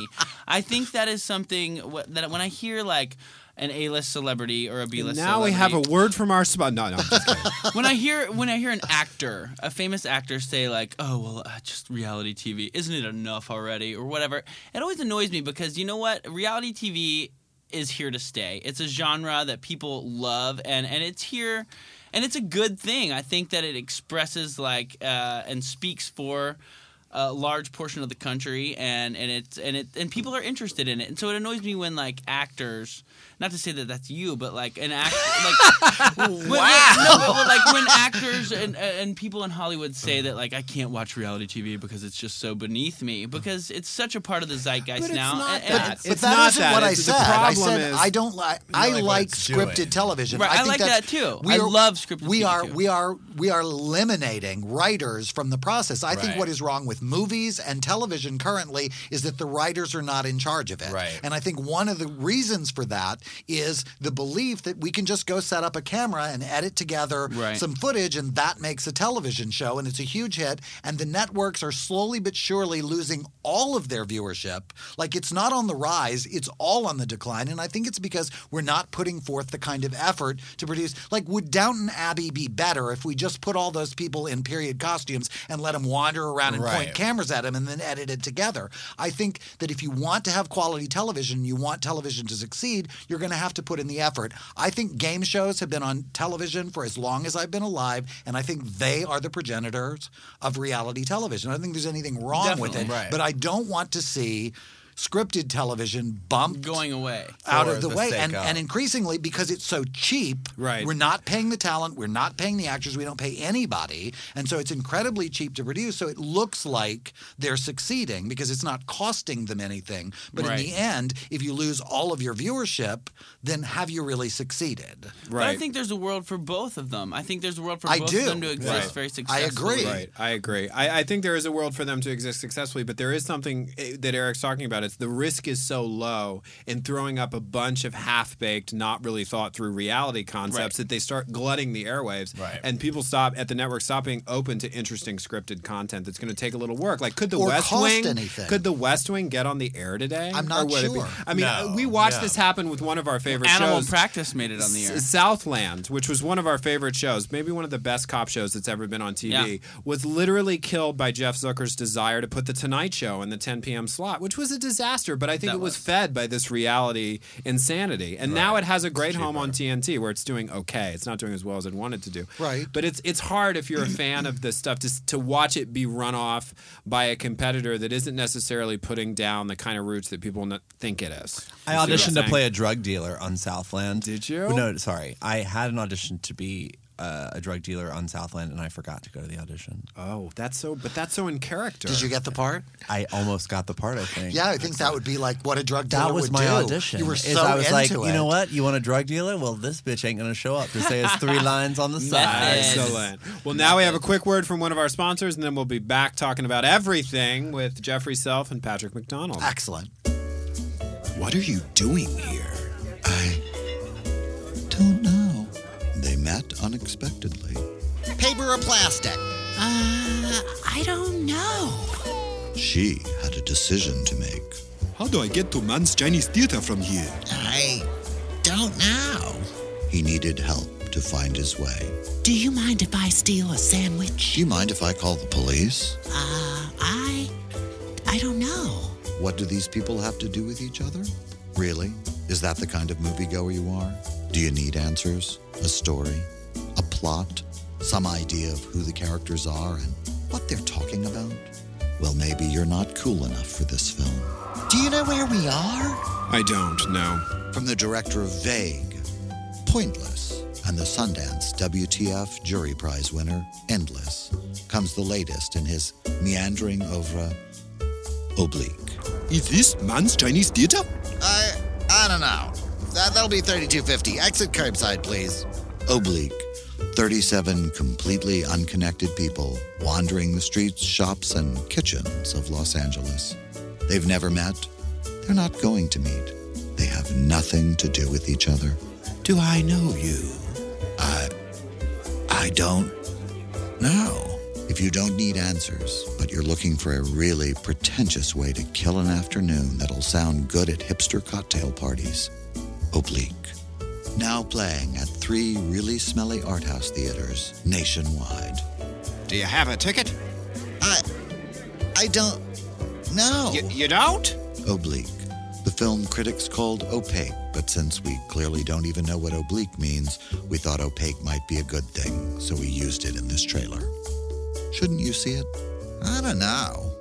[SPEAKER 12] I think that is something that when I hear like an A-list celebrity or a B-list celebrity.
[SPEAKER 2] now we have a word from our spot. No, no, I'm just *laughs*
[SPEAKER 12] when I hear when I hear an actor, a famous actor say like, "Oh well, uh, just reality TV, isn't it enough already?" or whatever. It always annoys me because you know what? Reality TV is here to stay. It's a genre that people love, and and it's here, and it's a good thing. I think that it expresses like uh, and speaks for a large portion of the country and and it's and it and people are interested in it and so it annoys me when like actors not to say that that's you but like an *laughs* actor like when, no, but, but, like when actors actors and uh, and people in Hollywood say that like I can't watch reality TV because it's just so beneath me because it's such a part of the zeitgeist
[SPEAKER 2] But it's
[SPEAKER 12] now.
[SPEAKER 2] not
[SPEAKER 12] and-
[SPEAKER 2] that.
[SPEAKER 12] and-
[SPEAKER 2] It's
[SPEAKER 3] But that
[SPEAKER 2] not that.
[SPEAKER 3] what I
[SPEAKER 2] It's- the
[SPEAKER 3] said. I said I don't like. I
[SPEAKER 10] like
[SPEAKER 3] like scripted
[SPEAKER 10] doing.
[SPEAKER 3] television.
[SPEAKER 12] Right, I
[SPEAKER 3] think
[SPEAKER 12] like that too.
[SPEAKER 3] we
[SPEAKER 12] I love scripted
[SPEAKER 3] We
[SPEAKER 12] TV
[SPEAKER 3] are
[SPEAKER 12] too.
[SPEAKER 3] we are we are eliminating writers from the process. I think what is wrong with movies and television currently is that the writers are not in charge of it.
[SPEAKER 10] Right.
[SPEAKER 3] And I think one of the reasons for that is the belief that we can just go set up a camera and edit together
[SPEAKER 12] Right.
[SPEAKER 3] some footage and that makes a television show and it's a huge hit and the networks are slowly but surely losing all of their viewership. Like it's not on the rise it's all on the decline and i think it's because we're not putting forth the kind of effort to produce. Like would downton abbey be better if we just put all those people in period costumes and let them wander around and point cameras at them and then edit it together? I think that if you want to have quality television you want television to succeed you're going to have to put in the effort. I think game shows have been on television for as long as i've been alive and i think they are the progenitors of reality television. I don't think there's anything wrong with it
[SPEAKER 10] right.
[SPEAKER 3] but i don't want to see scripted television bumped
[SPEAKER 12] going away.
[SPEAKER 3] out of the,
[SPEAKER 10] the
[SPEAKER 3] way and,
[SPEAKER 10] of.
[SPEAKER 3] and increasingly because it's so cheap
[SPEAKER 2] Right.
[SPEAKER 3] we're not paying the talent we're not paying the actors we don't pay anybody and so it's incredibly cheap to produce so it looks like they're succeeding because it's not costing them anything but in the end if you lose all of your viewership then have you really succeeded
[SPEAKER 12] But I think there's a world for both of them. I think there's a world for
[SPEAKER 3] I
[SPEAKER 12] both
[SPEAKER 3] do.
[SPEAKER 12] of them to exist
[SPEAKER 2] Right.
[SPEAKER 12] very
[SPEAKER 3] I
[SPEAKER 12] successfully.
[SPEAKER 3] agree.
[SPEAKER 2] Right, I agree. I, I think there is a world for them to exist successfully, but there is something eh, that Eric's talking about. It's the risk is so low in throwing up a bunch of half baked, not really thought through reality concepts
[SPEAKER 12] Right.
[SPEAKER 2] that they start glutting the airwaves,
[SPEAKER 10] Right.
[SPEAKER 2] and people stop at the network stop being open to interesting scripted content that's going to take a little work. Like, could the
[SPEAKER 3] Or
[SPEAKER 2] West
[SPEAKER 3] cost
[SPEAKER 2] Wing
[SPEAKER 3] anything.
[SPEAKER 2] could the West Wing get on the air today?
[SPEAKER 3] I'm not
[SPEAKER 2] would be-
[SPEAKER 3] sure.
[SPEAKER 2] I mean,
[SPEAKER 10] No.
[SPEAKER 2] we watched
[SPEAKER 10] Yeah.
[SPEAKER 2] this happen with one of our favorite shows.
[SPEAKER 12] Animal
[SPEAKER 2] shows.
[SPEAKER 12] Practice made it on the air.
[SPEAKER 2] S- Southland, which was one of our favorite shows, maybe one of the best cop shows that's ever been on TV,
[SPEAKER 12] Yeah.
[SPEAKER 2] was literally killed by Jeff Zucker's desire to put the Tonight Show in the 10 p.m. slot, which was a disaster. Disaster, but I think it was,
[SPEAKER 12] was.
[SPEAKER 2] fed by this reality insanity, and now it has a great home on. TNT where it's doing okay. It's not doing as well as it wanted to do.
[SPEAKER 3] Right.
[SPEAKER 2] But it's it's hard if you're a fan of this stuff to to watch it be run off by a competitor that isn't necessarily putting down the kind of roots that people think it is.
[SPEAKER 10] I
[SPEAKER 2] You I'm
[SPEAKER 10] auditioned to play a drug dealer on Southland.
[SPEAKER 2] Did you?
[SPEAKER 10] No, sorry. I had an audition to be uh, a drug dealer on Southland, and I forgot to go to the audition.
[SPEAKER 2] Oh, that's so. But that's so in character.
[SPEAKER 3] did you get the part
[SPEAKER 10] I almost got the part. I think.
[SPEAKER 3] yeah i think that would be like what a drug dealer
[SPEAKER 10] That was
[SPEAKER 3] would
[SPEAKER 10] my
[SPEAKER 3] do.
[SPEAKER 10] audition.
[SPEAKER 3] you were so
[SPEAKER 10] I was
[SPEAKER 3] into
[SPEAKER 10] like,
[SPEAKER 3] it
[SPEAKER 10] you know what? You want a drug dealer? Well, this bitch ain't gonna show up to say his three *laughs* lines on the side.
[SPEAKER 2] Excellent. Well, now we have a quick word from one of our sponsors, and then we'll be back talking about everything with Jeffery Self and Patrick McDonald.
[SPEAKER 3] excellent
[SPEAKER 4] What are you doing here? I don't know. They met unexpectedly.
[SPEAKER 3] paper or plastic
[SPEAKER 13] Uh, I don't know.
[SPEAKER 4] She had a decision to make.
[SPEAKER 7] How do I get to Mann's Chinese Theater from here?
[SPEAKER 13] I don't know.
[SPEAKER 4] He needed help to find his way.
[SPEAKER 13] Do you mind if I steal a sandwich?
[SPEAKER 4] Do you mind if I call the police?
[SPEAKER 13] Uh, I. I don't know.
[SPEAKER 4] What do these people have to do with each other? Really? Is that the kind of moviegoer you are? Do you need answers? A story? A plot? Some idea of who the characters are and what they're talking about? Well, maybe you're not cool enough for this film.
[SPEAKER 13] Do you know where we are?
[SPEAKER 7] I don't know.
[SPEAKER 4] From the director of Vague, Pointless, and the Sundance WTF Jury Prize winner, Endless, comes the latest in his meandering oeuvre, Oblique.
[SPEAKER 7] Is this Mann's Chinese Theater?
[SPEAKER 3] I I don't know. That, that'll be thirty-two fifty. Exit curbside, please.
[SPEAKER 4] Oblique. 37 completely unconnected people wandering the streets, shops, and kitchens of Los Angeles. They've never met. They're not going to meet. They have nothing to do with each other.
[SPEAKER 14] Do I know you?
[SPEAKER 4] I. I don't know. If you don't need answers, but you're looking for a really pretentious way to kill an afternoon that'll sound good at hipster cocktail parties, Oblique. Now playing at three really smelly art house theaters nationwide.
[SPEAKER 14] Do you have a ticket?
[SPEAKER 3] I. I don't No.
[SPEAKER 14] You, you don't?
[SPEAKER 4] Oblique. The film critics called opaque, but since we clearly don't even know what oblique means, we thought opaque might be a good thing, so we used it in this trailer. Shouldn't you see it?
[SPEAKER 3] I don't know.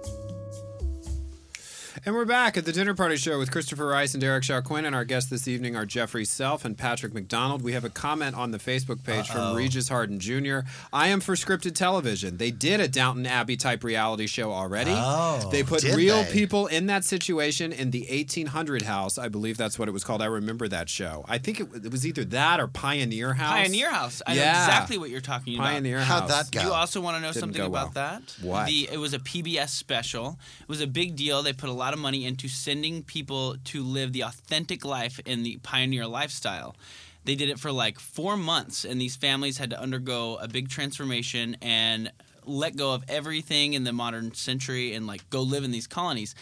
[SPEAKER 2] And we're back at the dinner party show with Christopher Rice and Eric Shaw Quinn, and our guests this evening are Jeffery Self and Patrick McDonald. We have a comment on the Facebook page
[SPEAKER 10] Uh-oh.
[SPEAKER 2] from Regis Harden Jr. I am for scripted television. They did a Downton Abbey type reality show already.
[SPEAKER 10] Oh,
[SPEAKER 2] they put
[SPEAKER 10] did
[SPEAKER 2] real
[SPEAKER 10] they?
[SPEAKER 2] people in that situation in the 1800 house. I believe that's what it was called. I remember that show. I think it, it was either that or Pioneer House.
[SPEAKER 12] Pioneer House. I know exactly what you're talking about.
[SPEAKER 2] Pioneer How'd House. that go?
[SPEAKER 12] You also want to know
[SPEAKER 2] Didn't
[SPEAKER 12] something about
[SPEAKER 2] well.
[SPEAKER 12] that?
[SPEAKER 2] What?
[SPEAKER 12] The, it was a PBS special. It was a big deal. They put a lot of money into sending people to live the authentic life in the pioneer lifestyle. They did it for like four months, and these families had to undergo a big transformation and let go of everything in the modern century and like go live in these colonies.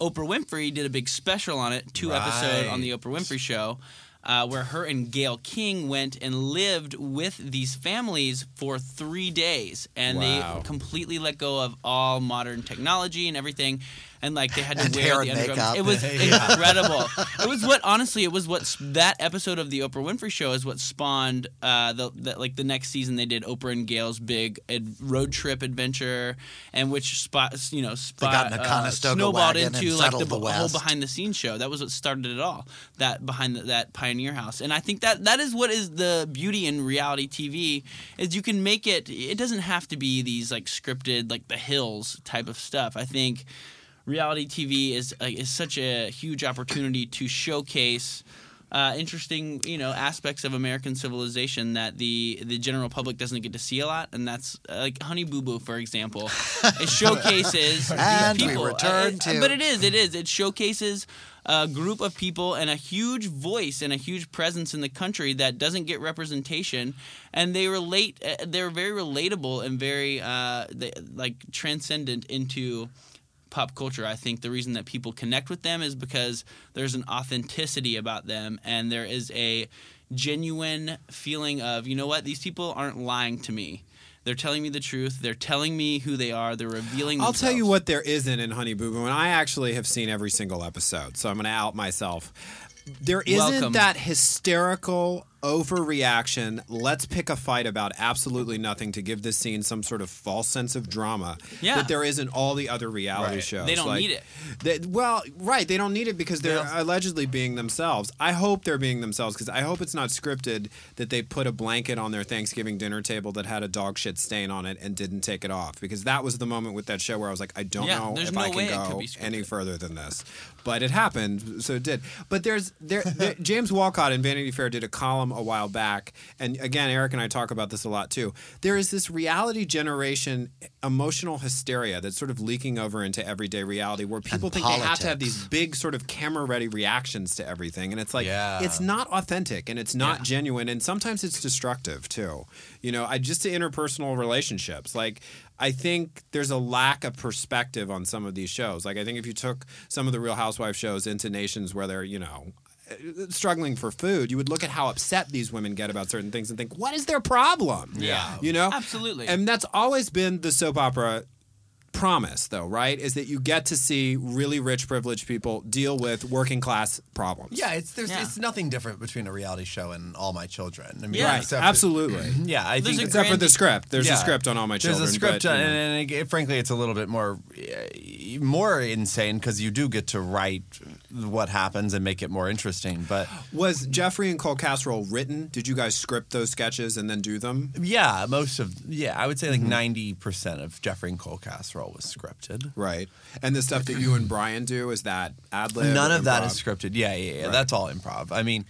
[SPEAKER 12] Oprah Winfrey did a big special on it, two episode on the Oprah Winfrey Show, uh, where her and Gayle King went and lived with these families for three days, and
[SPEAKER 3] Wow.
[SPEAKER 12] they completely let go of all modern technology and everything. And like they had to
[SPEAKER 3] And
[SPEAKER 12] wear the
[SPEAKER 3] makeup.
[SPEAKER 12] It was *laughs* incredible. it was what honestly, it was what that episode of the Oprah Winfrey Show is what spawned uh, the, the like the next season they did Oprah and Gayle's big ad- road trip adventure, and which spot you know spot,
[SPEAKER 3] got in a
[SPEAKER 12] uh, snowballed into like the,
[SPEAKER 3] the
[SPEAKER 12] whole behind the scenes show. That was what started it all. That behind the, that pioneer house, and I think that that is what is the beauty in reality TV is you can make it. It doesn't have to be these like scripted like The Hills type of stuff. I think reality TV is uh, is such a huge opportunity to showcase. Uh, interesting, you know, aspects of American civilization that the the general public doesn't get to see a lot, and that's uh, like Honey Boo Boo, for example. It *laughs* showcases *laughs*
[SPEAKER 3] And we
[SPEAKER 12] people.
[SPEAKER 3] return
[SPEAKER 12] Uh,
[SPEAKER 3] to-
[SPEAKER 12] but it is, it is, it showcases a group of people and a huge voice and a huge presence in the country that doesn't get representation, and they relate. uh, They're very relatable and very uh, they, like transcendent into pop culture. I think the reason that people connect with them is because there's an authenticity about them and there is a genuine feeling of, you know what, these people aren't lying to me. They're telling me the truth. They're telling me who they are. They're revealing
[SPEAKER 2] I'll
[SPEAKER 12] themselves.
[SPEAKER 2] tell you what there isn't in Honey Boo Boo, and I actually have seen every single episode, so I'm going to out myself. There isn't
[SPEAKER 12] Welcome.
[SPEAKER 2] that hysterical overreaction. Let's pick a fight about absolutely nothing to give this scene some sort of false sense of drama
[SPEAKER 12] Yeah.
[SPEAKER 2] that there is in all the other reality
[SPEAKER 12] Right.
[SPEAKER 2] shows.
[SPEAKER 12] They don't
[SPEAKER 2] Like,
[SPEAKER 12] need it.
[SPEAKER 2] they- well, right, they don't need it because they're allegedly being themselves. I hope they're being themselves because I hope it's not scripted that they put a blanket on their Thanksgiving dinner table that had a dog shit stain on it and didn't take it off because that was the moment with that show where I was like, I don't
[SPEAKER 12] Yeah,
[SPEAKER 2] know if
[SPEAKER 12] no
[SPEAKER 2] I can go any further than this. But it happened, so it did. But there's there, there *laughs* James Wolcott in Vanity Fair did a column a while back, and again, Eric and I talk about this a lot too. There is this reality generation emotional hysteria that's sort of leaking over into everyday reality, where people think they have to have these big sort of camera ready reactions to everything, and it's like
[SPEAKER 10] Yeah.
[SPEAKER 2] it's not authentic and it's not genuine, and sometimes it's destructive too. You know, I just to interpersonal relationships, like. I think there's a lack of perspective on some of these shows. Like I think if you took some of the Real Housewife shows into nations where they're, you know, uh, struggling for food, you would look at how upset these women get about certain things and think, what is their problem?
[SPEAKER 12] Yeah.
[SPEAKER 2] You know?
[SPEAKER 12] Absolutely.
[SPEAKER 2] And that's always been the soap opera promise though, right? Is that you get to see really rich privileged people deal with working class problems.
[SPEAKER 10] Yeah, it's there's
[SPEAKER 12] Yeah.
[SPEAKER 10] it's nothing different between a reality show and All My Children. I mean,
[SPEAKER 2] Yeah, Right,
[SPEAKER 10] except-
[SPEAKER 2] absolutely. *clears throat*
[SPEAKER 10] yeah, I
[SPEAKER 12] There's
[SPEAKER 10] think
[SPEAKER 12] a
[SPEAKER 2] Except for the script. There's
[SPEAKER 10] Yeah.
[SPEAKER 2] a script on All My Children.
[SPEAKER 10] There's a script,
[SPEAKER 2] but, you
[SPEAKER 10] and,
[SPEAKER 2] know.
[SPEAKER 10] and it- frankly, it's a little bit more uh, more insane because you do get to write what happens and make it more interesting. But
[SPEAKER 2] Was Jeffery and Cole Casserole written? Did you guys script those sketches and then do them?
[SPEAKER 10] yeah, most of yeah, I would say like
[SPEAKER 2] Mm-hmm.
[SPEAKER 10] 90 percent of Jeffery and Cole Casserole was scripted.
[SPEAKER 2] Right. And the stuff that you and Brian do is that ad lib?
[SPEAKER 10] None of that
[SPEAKER 2] improv?
[SPEAKER 10] is scripted. Yeah, yeah, yeah.
[SPEAKER 2] Right.
[SPEAKER 10] That's all improv. I mean,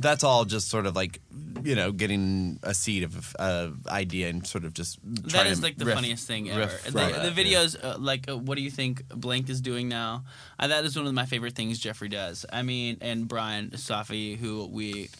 [SPEAKER 10] that's all just sort of like you know getting a seed of uh, idea and sort of just
[SPEAKER 12] That is like the
[SPEAKER 10] riff-
[SPEAKER 12] funniest thing ever. The, the videos, uh, like, uh, what do you think Blank is doing now? Uh, that is one of my favorite things Jeffery does. I mean, and Brian Safi, who we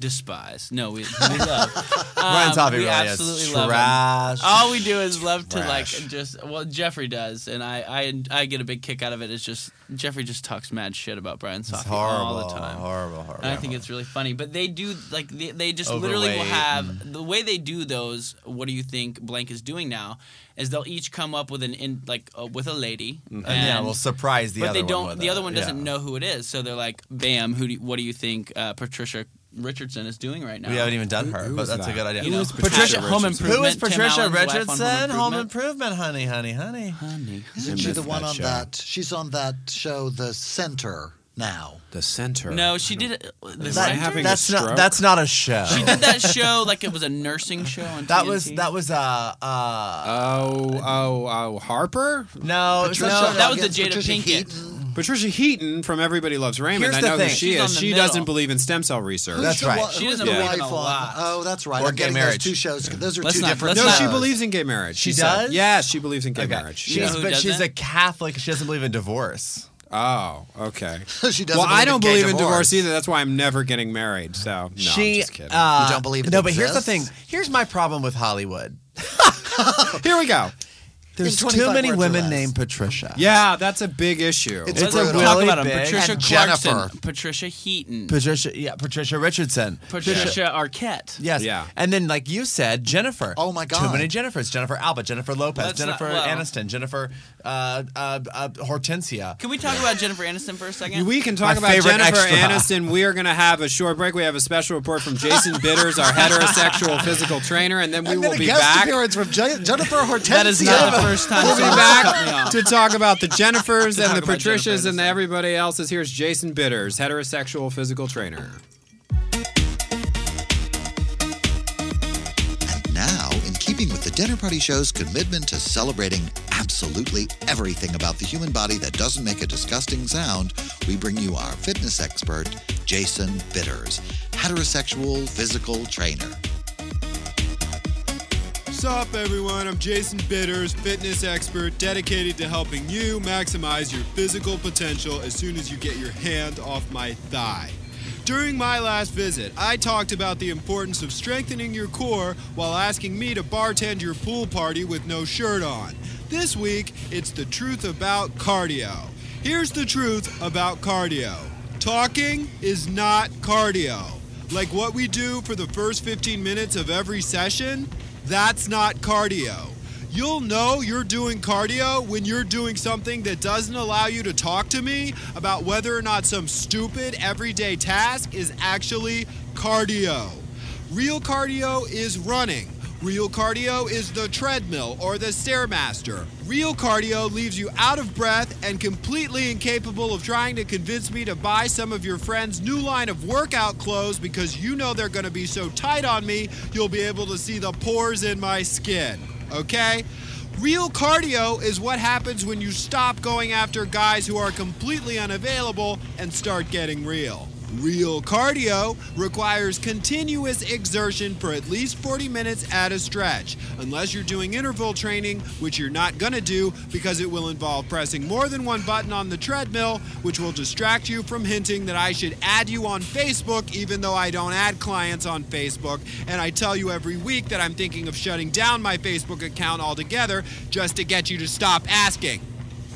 [SPEAKER 12] despise. No, we, we *laughs* love.
[SPEAKER 10] Brian
[SPEAKER 12] Um,
[SPEAKER 10] Safi
[SPEAKER 12] we
[SPEAKER 10] really
[SPEAKER 12] absolutely love him.
[SPEAKER 10] trash.
[SPEAKER 12] All we do is love to like
[SPEAKER 10] Trash.
[SPEAKER 12] just. Well, Jeffery does, and I, I, I get a big kick out of it. It's just Jeffery just talks mad shit about Brian
[SPEAKER 10] horrible,
[SPEAKER 12] all the time.
[SPEAKER 10] horrible, horrible.
[SPEAKER 12] And I think it's really funny. But they do like they, they just literally will have the way they do those. What do you think Blank is doing now? Is they'll each come up with an in like uh, with a lady,
[SPEAKER 10] And yeah, we'll surprise the
[SPEAKER 12] but
[SPEAKER 10] other
[SPEAKER 12] they
[SPEAKER 10] one
[SPEAKER 12] don't.
[SPEAKER 10] with
[SPEAKER 12] the other one doesn't
[SPEAKER 10] Yeah.
[SPEAKER 12] know who it is, so they're like, "Bam! Who? Do, you, what do you think, uh, Patricia Richardson is doing right now.
[SPEAKER 10] We haven't even done
[SPEAKER 16] Who-
[SPEAKER 10] her,
[SPEAKER 16] who
[SPEAKER 10] but
[SPEAKER 16] was
[SPEAKER 10] that's a good idea.
[SPEAKER 12] You know,
[SPEAKER 10] Patricia,
[SPEAKER 12] Home Improvement.
[SPEAKER 10] Who is Patricia
[SPEAKER 12] Allen's wife on
[SPEAKER 10] Richardson?
[SPEAKER 12] Home
[SPEAKER 10] Home
[SPEAKER 12] Improvement.
[SPEAKER 10] Improvement, honey, honey, honey.
[SPEAKER 12] Honey,
[SPEAKER 3] Isn't she the one
[SPEAKER 16] that
[SPEAKER 3] on
[SPEAKER 16] show.
[SPEAKER 3] that? She's on that show, The Center, now.
[SPEAKER 16] The center.
[SPEAKER 12] No, she did it. The
[SPEAKER 16] Am I
[SPEAKER 12] Center?
[SPEAKER 16] having a
[SPEAKER 10] That's not.
[SPEAKER 16] stroke?
[SPEAKER 10] That's not a show.
[SPEAKER 12] She did that show like it was a nursing show on
[SPEAKER 10] That
[SPEAKER 12] TNT.
[SPEAKER 10] was that was uh uh
[SPEAKER 16] Oh, oh, oh, Harper?
[SPEAKER 10] no
[SPEAKER 3] Patricia
[SPEAKER 10] no
[SPEAKER 12] that was the Jada
[SPEAKER 3] Patricia
[SPEAKER 12] Pinkett.
[SPEAKER 3] Heaton.
[SPEAKER 16] Patricia Heaton from Everybody Loves Raymond.
[SPEAKER 10] Here's
[SPEAKER 16] I
[SPEAKER 10] the
[SPEAKER 16] know who
[SPEAKER 10] thing.
[SPEAKER 16] she
[SPEAKER 12] She's on
[SPEAKER 16] is.
[SPEAKER 12] the
[SPEAKER 16] She
[SPEAKER 12] middle.
[SPEAKER 16] doesn't believe in stem cell research.
[SPEAKER 10] That's right.
[SPEAKER 12] She doesn't
[SPEAKER 3] the
[SPEAKER 12] believe in
[SPEAKER 3] wife
[SPEAKER 12] a
[SPEAKER 3] on-
[SPEAKER 12] lot.
[SPEAKER 3] Oh, that's right.
[SPEAKER 10] Or
[SPEAKER 3] I'm
[SPEAKER 10] gay
[SPEAKER 3] getting
[SPEAKER 10] marriage.
[SPEAKER 3] those two shows. Those are
[SPEAKER 12] Let's
[SPEAKER 3] two
[SPEAKER 12] not-
[SPEAKER 3] different.
[SPEAKER 12] let's
[SPEAKER 16] no,
[SPEAKER 12] not-
[SPEAKER 16] she
[SPEAKER 3] shows.
[SPEAKER 16] believes in gay marriage.
[SPEAKER 10] She
[SPEAKER 16] said.
[SPEAKER 10] does?
[SPEAKER 16] Yes, she believes in gay
[SPEAKER 10] Okay.
[SPEAKER 16] marriage.
[SPEAKER 10] She's,
[SPEAKER 12] You know who
[SPEAKER 10] but she's
[SPEAKER 12] doesn't?
[SPEAKER 10] a Catholic. She doesn't believe in divorce.
[SPEAKER 16] Oh, okay. *laughs*
[SPEAKER 3] she doesn't
[SPEAKER 16] well, I
[SPEAKER 3] believe
[SPEAKER 16] don't
[SPEAKER 3] in gay
[SPEAKER 16] believe in
[SPEAKER 3] divorce.
[SPEAKER 16] divorce either. That's why I'm never getting married. So no,
[SPEAKER 10] she,
[SPEAKER 16] I'm just kidding.
[SPEAKER 10] Uh,
[SPEAKER 3] You don't believe it
[SPEAKER 10] No, but here's the thing.
[SPEAKER 3] exists?
[SPEAKER 10] Here's my problem with Hollywood. *laughs*
[SPEAKER 16] Here we go.
[SPEAKER 10] There's too many women named Patricia.
[SPEAKER 16] Yeah, that's a big issue.
[SPEAKER 3] It's
[SPEAKER 12] Let's
[SPEAKER 3] brutal.
[SPEAKER 12] talk about them.
[SPEAKER 10] big.
[SPEAKER 12] Patricia
[SPEAKER 3] And
[SPEAKER 12] Clarkson,
[SPEAKER 3] Jennifer.
[SPEAKER 12] Patricia Heaton,
[SPEAKER 10] Patricia, yeah, Patricia Richardson.
[SPEAKER 12] Patricia Arquette.
[SPEAKER 10] Yes.
[SPEAKER 16] Yeah.
[SPEAKER 10] And then, like you said, Jennifer.
[SPEAKER 3] Oh, my God.
[SPEAKER 10] Too many Jennifers. Jennifer Alba, Jennifer Lopez,
[SPEAKER 12] Let's not-
[SPEAKER 10] Jennifer
[SPEAKER 12] well-
[SPEAKER 10] Aniston, Jennifer uh, uh, uh, Hortensia.
[SPEAKER 12] Can we talk about Jennifer Aniston for a second?
[SPEAKER 16] We can talk
[SPEAKER 10] My
[SPEAKER 16] about
[SPEAKER 10] favorite
[SPEAKER 16] Jennifer
[SPEAKER 10] extra.
[SPEAKER 16] Aniston. We are going to have a short break. We have a special report from Jason *laughs* Bitters, our heterosexual physical trainer, and then we
[SPEAKER 3] And
[SPEAKER 16] will
[SPEAKER 3] then a
[SPEAKER 16] be
[SPEAKER 3] guest
[SPEAKER 16] back.
[SPEAKER 3] appearance from Je- Jennifer Hortensia.
[SPEAKER 12] that is not the first time
[SPEAKER 16] We'll be
[SPEAKER 12] someone's cut me
[SPEAKER 16] back to talk about the *laughs* Jennifers and the
[SPEAKER 12] about Jennifer
[SPEAKER 16] Patricias and the
[SPEAKER 12] Aniston.
[SPEAKER 16] everybody else's. Here's Jason Bitters, heterosexual physical trainer.
[SPEAKER 3] And now, in keeping with the Dinner Party Show's commitment to celebrating absolutely everything about the human body that doesn't make a disgusting sound, we bring you our fitness expert, Jason Bitters, heterosexual physical trainer.
[SPEAKER 2] Sup, everyone? I'm Jason Bitters, fitness expert dedicated to helping you maximize your physical potential as soon as you get your hand off my thigh. During my last visit, I talked about the importance of strengthening your core while asking me to bartend your pool party with no shirt on. This week, it's the truth about cardio. Here's the truth about cardio talking is not cardio. Like what we do for the first 15 minutes of every session, that's not cardio. You'll know you're doing cardio when you're doing something that doesn't allow you to talk to me about whether or not some stupid everyday task is actually cardio. Real cardio is running. Real cardio is the treadmill or the Stairmaster. Real cardio leaves you out of breath and completely incapable of trying to convince me to buy some of your friend's new line of workout clothes because you know they're going to be so tight on me you'll be able to see the pores in my skin. Okay? Real cardio is what happens when you stop going after guys who are completely unavailable and start getting real. Real cardio requires continuous exertion for at least 40 minutes at a stretch, unless you're doing interval training, which you're not gonna do because it will involve pressing more than one button on the treadmill, which will distract you from hinting that I should add you on Facebook, even though I don't add clients on Facebook. And I tell you every week that I'm thinking of shutting down my Facebook account altogether just to get you to stop asking.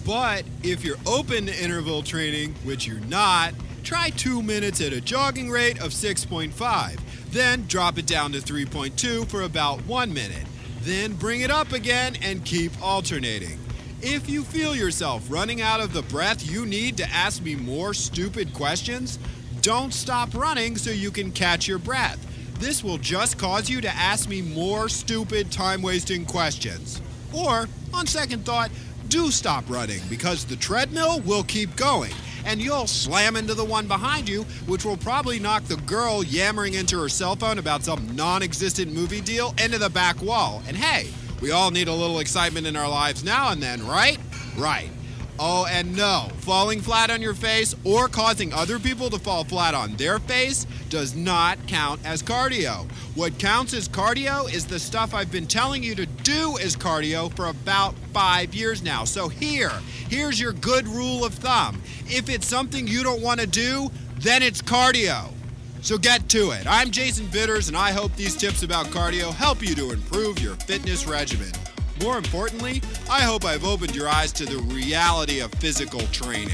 [SPEAKER 2] But if you're open to interval training, which you're not, try two minutes at a jogging rate of 6.5. Then drop it down to 3.2 for about one minute. Then bring it up again and keep alternating. If you feel yourself running out of the breath you need to ask me more stupid questions, don't stop running so you can catch your breath. This will just cause you to ask me more stupid, time wasting questions. Or, on second thought, do stop running because the treadmill will keep going and you'll slam into the one behind you, which will probably knock the girl yammering into her cell phone about some non existent movie deal into the back wall. And hey, we all need a little excitement in our lives now and then, right? Right. Oh, and no, falling flat on your face or causing other people to fall flat on their face does not count as cardio. What counts as cardio is the stuff I've been telling you to do as cardio for about five years now. So here, here's your good rule of thumb. If it's something you don't want to do, then it's cardio. So get to it. I'm Jason Bitters, and I hope these tips about cardio help you to improve your fitness regimen. More importantly, I hope I've opened your eyes to the reality of physical training.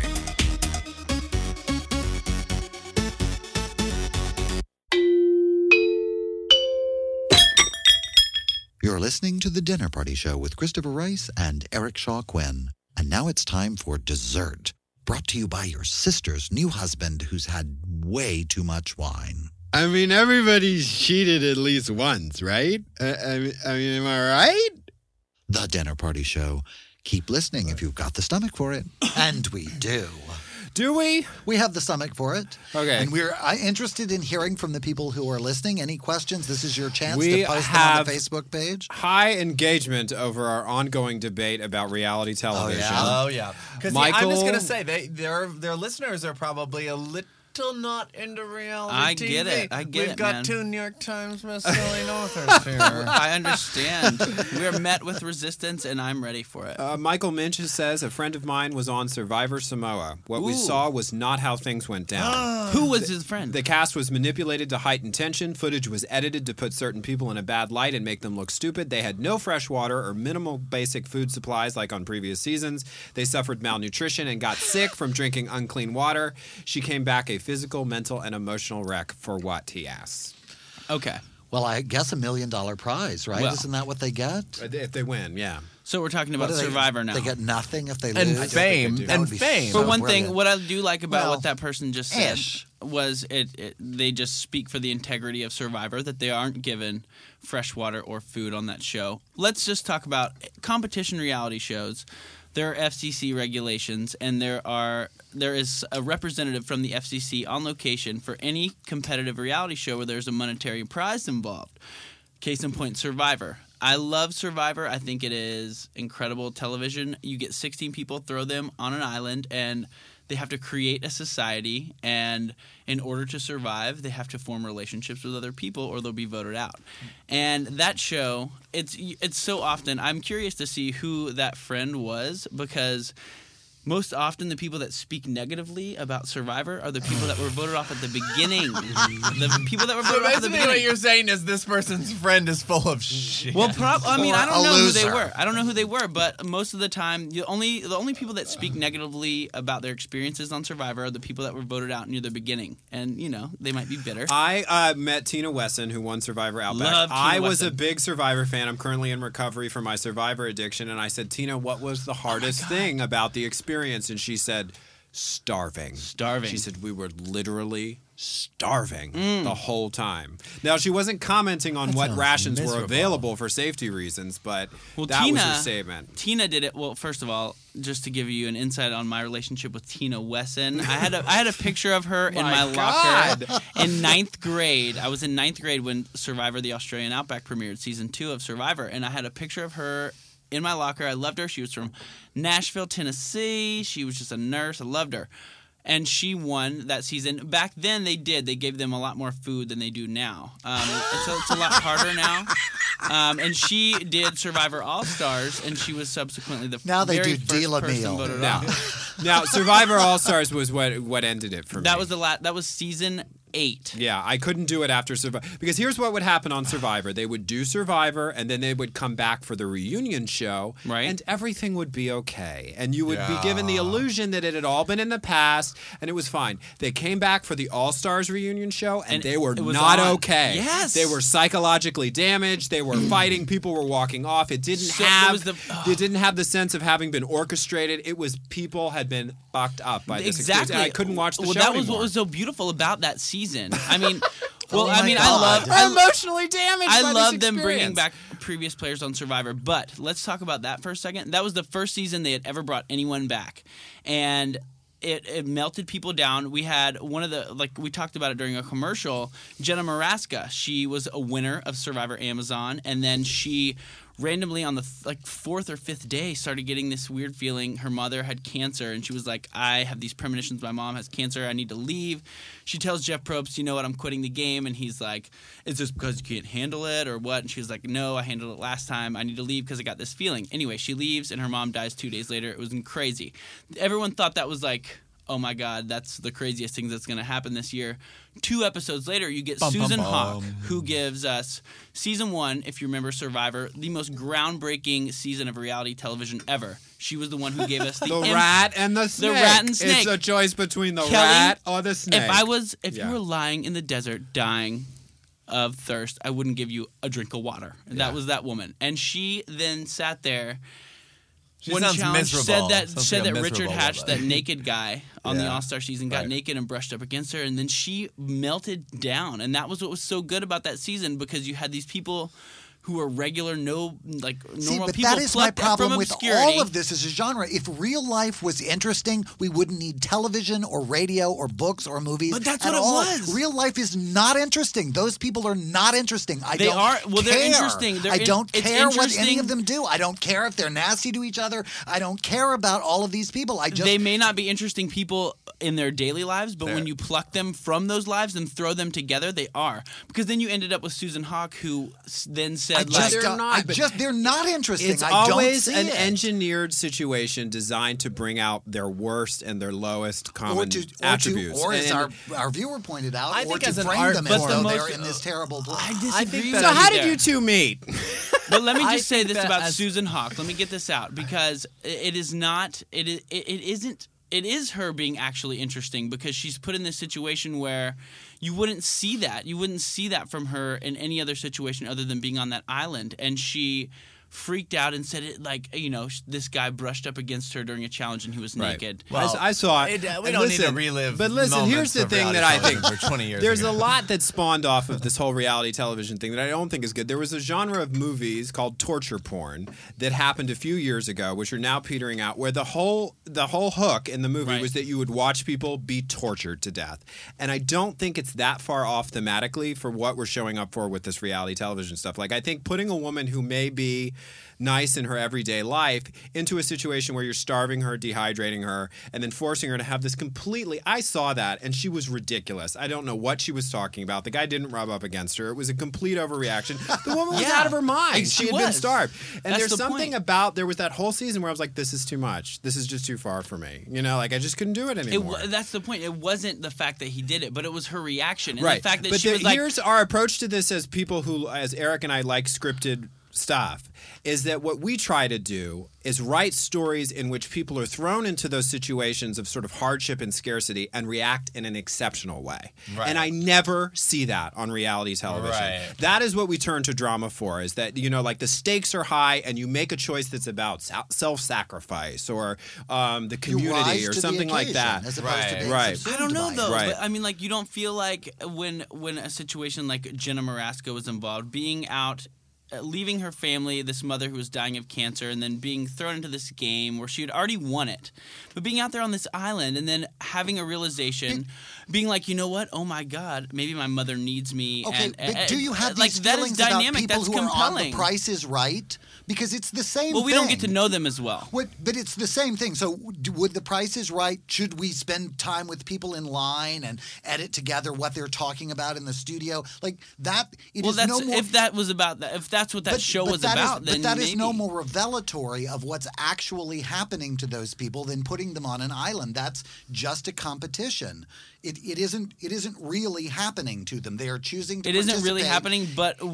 [SPEAKER 3] You're listening to The Dinner Party Show with Christopher Rice and Eric Shaw Quinn. And now it's time for dessert, brought to you by your sister's new husband who's had way too much wine.
[SPEAKER 14] I mean, everybody's cheated at least once, right? I, I, I mean, am I right?
[SPEAKER 3] The Dinner Party Show. Keep listening if you've got the stomach for it. *coughs* And we do.
[SPEAKER 2] Do we?
[SPEAKER 3] We have the stomach for it.
[SPEAKER 2] Okay.
[SPEAKER 3] And we're uh, interested in hearing from the people who are listening. Any questions? This is your chance
[SPEAKER 2] We
[SPEAKER 3] to post
[SPEAKER 2] have-
[SPEAKER 3] them on the Facebook page.
[SPEAKER 2] High engagement over our ongoing debate about reality television.
[SPEAKER 10] Oh yeah, because I'm just
[SPEAKER 2] Michael-
[SPEAKER 10] gonna say they their their listeners are probably a little not into reality.
[SPEAKER 12] I get
[SPEAKER 10] TV.
[SPEAKER 12] it. I get it.
[SPEAKER 10] We've got
[SPEAKER 12] man.
[SPEAKER 10] two New York Times best-selling *laughs* authors here. *laughs*
[SPEAKER 12] I understand. we are met with resistance, and I'm ready for it.
[SPEAKER 2] Uh, Michael Minch says a friend of mine was on Survivor Samoa. What we saw was not how things went down. *gasps*
[SPEAKER 12] Who was his friend?
[SPEAKER 2] The cast was manipulated to heighten tension. Footage was edited to put certain people in a bad light and make them look stupid. They had no fresh water or minimal basic food supplies like on previous seasons. They suffered malnutrition and got sick from drinking unclean water. She came back a physical, mental, and emotional wreck for what? He asks.
[SPEAKER 12] Okay.
[SPEAKER 3] Well, I guess a million dollar prize, right?
[SPEAKER 12] Well-
[SPEAKER 3] Isn't that what they get?
[SPEAKER 2] If they win, yeah.
[SPEAKER 12] So we're talking about
[SPEAKER 3] do they-
[SPEAKER 12] Survivor now.
[SPEAKER 3] They get nothing if they
[SPEAKER 10] And
[SPEAKER 3] lose.
[SPEAKER 10] fame, and
[SPEAKER 3] would be
[SPEAKER 10] fame.
[SPEAKER 3] so
[SPEAKER 12] For one
[SPEAKER 3] brilliant.
[SPEAKER 12] thing, what I do like about
[SPEAKER 3] Well,
[SPEAKER 12] what that person just said
[SPEAKER 3] ish.
[SPEAKER 12] was it, it they just speak for the integrity of Survivor that they aren't given fresh water or food on that show. Let's just talk about competition reality shows. There are FCC regulations, and there are there is a representative from the FCC on location for any competitive reality show where there's a monetary prize involved. Case in point, Survivor. I love Survivor. I think it is incredible television. You get 16 people, throw them on an island, and they have to create a society. And in order to survive, they have to form relationships with other people, or they'll be voted out. And that show, it's it's so often. I'm curious to see who that friend was because most often the people that speak negatively about Survivor are the people that were voted off at the beginning. the people that were
[SPEAKER 10] So
[SPEAKER 12] voted off at the
[SPEAKER 10] basically,
[SPEAKER 12] beginning.
[SPEAKER 10] what you're saying is this person's friend is full of shit.
[SPEAKER 12] Well, prob- I mean, I don't know who they were. I don't know who they were, but most of the time, the only the only people that speak negatively about their experiences on Survivor are the people that were voted out near the beginning, and you know they might be bitter.
[SPEAKER 2] I uh, met Tina Wesson, who won Survivor Outback.
[SPEAKER 12] Love Tina
[SPEAKER 2] I was a big Survivor fan. I'm currently in recovery from my Survivor addiction, and I said, Tina, what was the hardest thing about the experience? And she said, starving.
[SPEAKER 12] Starving.
[SPEAKER 2] She said we were literally starving
[SPEAKER 12] Mm.
[SPEAKER 2] the whole time. Now she wasn't commenting on
[SPEAKER 12] That
[SPEAKER 2] what rations were available for safety reasons, but
[SPEAKER 12] Well,
[SPEAKER 2] that
[SPEAKER 12] Tina,
[SPEAKER 2] was her statement.
[SPEAKER 12] Tina did it. Well, first of all, just to give you an insight on my relationship with Tina Wesson, I had a I had a picture of her in *laughs*
[SPEAKER 2] My
[SPEAKER 12] my
[SPEAKER 2] God.
[SPEAKER 12] locker *laughs* in ninth grade. I was in ninth grade when Survivor: The Australian Outback premiered, season two of Survivor, and I had a picture of her in my locker. I loved her. She was from Nashville, Tennessee. She was just a nurse. I loved her. And she won that season. Back then, they did. They gave them a lot more food than they do now. Um, it's, a, it's a lot harder now. Um, and she did Survivor All Stars, and she was subsequently the
[SPEAKER 3] Now they
[SPEAKER 12] very
[SPEAKER 3] do
[SPEAKER 12] first
[SPEAKER 3] deal a
[SPEAKER 12] person
[SPEAKER 3] meal.
[SPEAKER 12] voted
[SPEAKER 2] Now,
[SPEAKER 12] off.
[SPEAKER 2] now Survivor All Stars was what what ended it for me.
[SPEAKER 12] That was the la- That was season eight.
[SPEAKER 2] Yeah, I couldn't do it after Survivor because here's what would happen on Survivor: they would do Survivor, and then they would come back for the reunion show,
[SPEAKER 12] Right.
[SPEAKER 2] And everything would be okay, and you would be given the illusion that it had all been in the past, and it was fine. They came back for the All Stars reunion show, and,
[SPEAKER 12] And
[SPEAKER 2] they were not
[SPEAKER 12] on.
[SPEAKER 2] okay.
[SPEAKER 12] Yes.
[SPEAKER 2] they were psychologically damaged. They were fighting. People were walking off. It didn't
[SPEAKER 12] So
[SPEAKER 2] have.
[SPEAKER 12] was the-
[SPEAKER 2] it didn't have the sense of having been orchestrated. It was people had been fucked up by this
[SPEAKER 12] exactly.
[SPEAKER 2] and I couldn't watch the
[SPEAKER 12] well,
[SPEAKER 2] show
[SPEAKER 12] that was
[SPEAKER 2] anymore.
[SPEAKER 12] what was so beautiful about that season. I mean, *laughs* oh well,
[SPEAKER 2] Oh
[SPEAKER 12] I mean, I
[SPEAKER 2] God.
[SPEAKER 12] love
[SPEAKER 2] I'm emotionally damaged
[SPEAKER 12] I love them bringing back previous players on Survivor, but let's talk about that for a second. That was the first season they had ever brought anyone back, and. It, it melted people down. We had one of the like we talked about it during a commercial. Jenna Morasca, she was a winner of Survivor Amazon, and then she randomly on the th- like fourth or fifth day started getting this weird feeling. Her mother had cancer and she was like i have these premonitions. My mom has cancer. I need to leave. She tells jeff probst you know what? I'm quitting the game. And he's like is this because you can't handle it or what? And she was like no i handled it last time. I need to leave because i got this feeling. Anyway she leaves and her mom dies two days later. It was crazy. Everyone thought that was like oh my god that's the craziest thing that's going to happen this year two episodes later you get
[SPEAKER 10] Bum,
[SPEAKER 12] susan hawk who gives us season one, if you remember Survivor, the most groundbreaking season of reality television ever. She was the one who gave us *laughs* the,
[SPEAKER 2] The
[SPEAKER 12] im-
[SPEAKER 2] rat and the snake.
[SPEAKER 12] The rat and snake.
[SPEAKER 2] It's a choice between the
[SPEAKER 12] Kelly,
[SPEAKER 2] rat or the snake.
[SPEAKER 12] If I was, if
[SPEAKER 2] Yeah.
[SPEAKER 12] you were lying in the desert dying of thirst, I wouldn't give you a drink of water. That
[SPEAKER 2] Yeah.
[SPEAKER 12] was that woman, and she then sat there.
[SPEAKER 10] She
[SPEAKER 12] one
[SPEAKER 10] sounds
[SPEAKER 12] challenge
[SPEAKER 10] miserable.
[SPEAKER 12] said that
[SPEAKER 10] Sounds
[SPEAKER 12] said
[SPEAKER 10] like a
[SPEAKER 12] that Richard
[SPEAKER 10] miserable
[SPEAKER 12] Hatch, that naked guy on the
[SPEAKER 10] Yeah.
[SPEAKER 12] All Star season, got
[SPEAKER 10] Right.
[SPEAKER 12] naked and brushed up against her, and then she melted down, and that was what was so good about that season because you had these people who are regular, no like normal
[SPEAKER 3] See, but
[SPEAKER 12] people
[SPEAKER 3] that is my problem with all of this as a genre. If real life was interesting, we wouldn't need television or radio or books or movies.
[SPEAKER 12] But that's
[SPEAKER 3] at
[SPEAKER 12] what it
[SPEAKER 3] all.
[SPEAKER 12] was.
[SPEAKER 3] Real life is not interesting. Those people are not interesting. I
[SPEAKER 12] They
[SPEAKER 3] don't
[SPEAKER 12] are- well, they're
[SPEAKER 3] care.
[SPEAKER 12] interesting. They're
[SPEAKER 3] I don't
[SPEAKER 12] it's
[SPEAKER 3] care what any of them do. I don't care if they're nasty to each other. I don't care about all of these people. I just
[SPEAKER 12] they may not be interesting people in their daily lives, but when
[SPEAKER 3] They're-
[SPEAKER 12] you pluck them from those lives and throw them together, they are. Because then you ended up with Susan Hawk, who then then
[SPEAKER 3] I
[SPEAKER 12] said,
[SPEAKER 3] just,
[SPEAKER 12] like,
[SPEAKER 3] don't- I just they're not interesting.
[SPEAKER 2] It's
[SPEAKER 3] I don't
[SPEAKER 2] always
[SPEAKER 3] see
[SPEAKER 2] an
[SPEAKER 3] it.
[SPEAKER 2] engineered situation designed to bring out their worst and their lowest common
[SPEAKER 3] or to, or
[SPEAKER 2] attributes.
[SPEAKER 3] To, or as our, our viewer pointed out,
[SPEAKER 2] I
[SPEAKER 3] or to
[SPEAKER 2] as
[SPEAKER 3] frame
[SPEAKER 2] art
[SPEAKER 3] them as
[SPEAKER 2] form-
[SPEAKER 3] though
[SPEAKER 2] But the
[SPEAKER 3] they're in this uh, terrible place.
[SPEAKER 12] I disagree
[SPEAKER 2] so how did you two meet? *laughs*
[SPEAKER 12] But let me just say this about
[SPEAKER 2] as-
[SPEAKER 12] Susan Hawk. Let me get this out because it is not. It is. It, it isn't. It is her being actually interesting because she's put in this situation where you wouldn't see that. You wouldn't see that from her in any other situation other than being on that island, and she freaked out and said it like you know sh- this guy brushed up against her during a challenge and he was
[SPEAKER 2] Right.
[SPEAKER 12] naked.
[SPEAKER 2] Well, I, I saw it.
[SPEAKER 10] it, uh, we don't need to relive
[SPEAKER 2] But listen, here's the thing that I think
[SPEAKER 10] for 20 years
[SPEAKER 2] there's
[SPEAKER 10] ago.
[SPEAKER 2] a lot that spawned off of this whole reality television thing that I don't think is good. There was a genre of movies called torture porn that happened a few years ago, which are now petering out, where the whole the whole hook in the movie was that you would watch people be tortured to death. And I don't think it's that far off thematically for what we're showing up for with this reality television stuff. Like I think putting a woman who may be nice in her everyday life into a situation where you're starving her, dehydrating her, and then forcing her to have this completely. I saw that, and she was ridiculous. I don't know what she was talking about. The guy didn't rub up against her. It was a complete overreaction. The woman was *laughs*
[SPEAKER 12] Yeah.
[SPEAKER 2] out of her mind. She
[SPEAKER 12] she
[SPEAKER 2] had been starved. And
[SPEAKER 12] That's
[SPEAKER 2] there's
[SPEAKER 12] the
[SPEAKER 2] something
[SPEAKER 12] point.
[SPEAKER 2] about there was that whole season where I was like, this is too much. This is just too far for me. You know, like I just couldn't do it
[SPEAKER 12] It,
[SPEAKER 2] anymore.
[SPEAKER 12] wa- that's the point. It wasn't the fact that he did it, but it was her reaction and
[SPEAKER 2] right.
[SPEAKER 12] the fact that
[SPEAKER 2] but
[SPEAKER 12] she
[SPEAKER 2] the-
[SPEAKER 12] was like,
[SPEAKER 2] here's our approach to this as people who, as Eric and I like scripted stuff, is that what we try to do is write stories in which people are thrown into those situations of sort of hardship and scarcity and react in an exceptional way.
[SPEAKER 10] Right.
[SPEAKER 2] And I never see that on reality television.
[SPEAKER 10] Right.
[SPEAKER 2] That is what we turn to drama for is that, you know, like the stakes are high and you make a choice that's about self sacrifice or um, the community or something like that.
[SPEAKER 3] as opposed to
[SPEAKER 2] right.
[SPEAKER 12] I don't know though.
[SPEAKER 2] Right.
[SPEAKER 12] But I mean, like, you don't feel like when when a situation like Jenna Morasca was involved, being out. Uh, Leaving her family, this mother who was dying of cancer, and then being thrown into this game where she had already won it, but being out there on this island and then having a realization, being like, you know what? Oh my God, maybe my mother needs me.
[SPEAKER 3] Okay,
[SPEAKER 12] and,
[SPEAKER 3] but
[SPEAKER 12] uh,
[SPEAKER 3] do you have
[SPEAKER 12] like
[SPEAKER 3] these
[SPEAKER 12] that is
[SPEAKER 3] feelings
[SPEAKER 12] dynamic?
[SPEAKER 3] about people
[SPEAKER 12] That's
[SPEAKER 3] who
[SPEAKER 12] compelling.
[SPEAKER 3] are on The Price is Right? Because it's the same. Thing.
[SPEAKER 12] Well, we don't get to know them as well.
[SPEAKER 3] What, but it's the same thing. So, would the Price is Right? Should we spend time with people in line and edit together what they're talking about in the studio? Like that. It is
[SPEAKER 12] well, that's
[SPEAKER 3] no more.
[SPEAKER 12] if that was about that. If that's what that
[SPEAKER 3] but-
[SPEAKER 12] show
[SPEAKER 3] but
[SPEAKER 12] was
[SPEAKER 3] that is-
[SPEAKER 12] about, then
[SPEAKER 3] but that is
[SPEAKER 12] maybe.
[SPEAKER 3] no more revelatory of what's actually happening to those people than putting them on an island. That's just a competition. It, it isn't. It isn't really happening to them. They are choosing to.
[SPEAKER 12] It isn't really happening, but but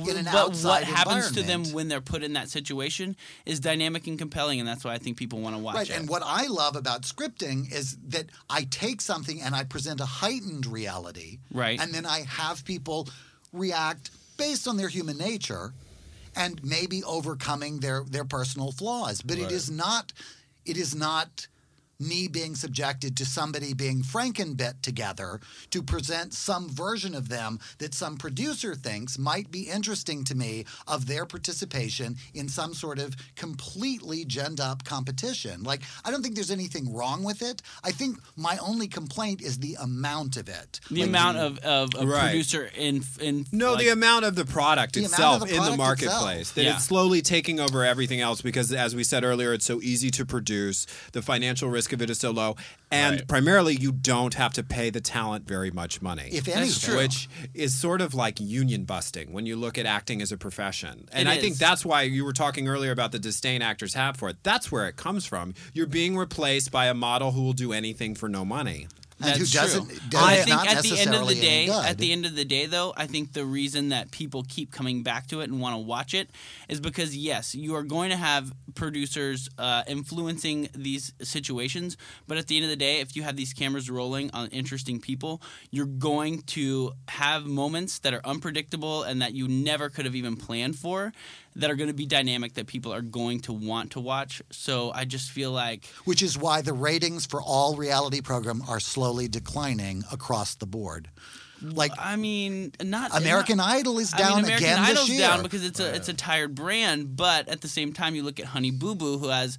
[SPEAKER 12] what happens to them when they're put in that situation is dynamic and compelling, and that's why I think people want to watch
[SPEAKER 3] Right,
[SPEAKER 12] it.
[SPEAKER 3] and what I love about scripting is that I take something and I present a heightened reality,
[SPEAKER 12] Right.
[SPEAKER 3] and then I have people react based on their human nature, and maybe overcoming their their personal flaws. But it is not, it is not me being subjected to somebody being frankenbit together to present some version of them that some producer thinks might be interesting to me of their participation in some sort of completely ginned up competition. Like, I don't think there's anything wrong with it. I think my only complaint is the amount of it.
[SPEAKER 12] the
[SPEAKER 3] Like,
[SPEAKER 12] amount of, of a
[SPEAKER 2] Right.
[SPEAKER 12] producer in in
[SPEAKER 2] No,
[SPEAKER 12] like,
[SPEAKER 2] the amount of the product
[SPEAKER 3] The
[SPEAKER 2] itself
[SPEAKER 3] of the
[SPEAKER 2] in the marketplace.
[SPEAKER 3] itself.
[SPEAKER 2] That
[SPEAKER 12] Yeah.
[SPEAKER 2] it's slowly taking over everything else because, as we said earlier, it's so easy to produce. The financial risk of it is so low. And
[SPEAKER 10] Right.
[SPEAKER 2] primarily, you don't have to pay the talent very much money.
[SPEAKER 3] If
[SPEAKER 12] That's
[SPEAKER 3] anything.
[SPEAKER 2] Which is sort of like union busting when you look at acting as a profession. And
[SPEAKER 12] It
[SPEAKER 2] I think that's why you were talking earlier about the disdain actors have for it. That's where it comes from. You're being replaced by a model who will do anything for no money.
[SPEAKER 3] And who
[SPEAKER 12] That's
[SPEAKER 3] doesn't,
[SPEAKER 12] true.
[SPEAKER 3] does
[SPEAKER 12] I think at the end of the day, at the end of the day, though, I think the reason that people keep coming back to it and want to watch it is because yes, you are going to have producers uh, influencing these situations, but at the end of the day, if you have these cameras rolling on interesting people, you're going to have moments that are unpredictable and that you never could have even planned for. That are going to be dynamic that people are going to want to watch. So I just feel like
[SPEAKER 3] Which is why the ratings for all reality program are slowly declining across the board. Like
[SPEAKER 12] I mean, not
[SPEAKER 3] American
[SPEAKER 12] not-
[SPEAKER 3] Idol is
[SPEAKER 12] I
[SPEAKER 3] down
[SPEAKER 12] mean, American
[SPEAKER 3] again this year.
[SPEAKER 12] down because it's a it's a tired brand, but at the same time, you look at Honey Boo Boo, who has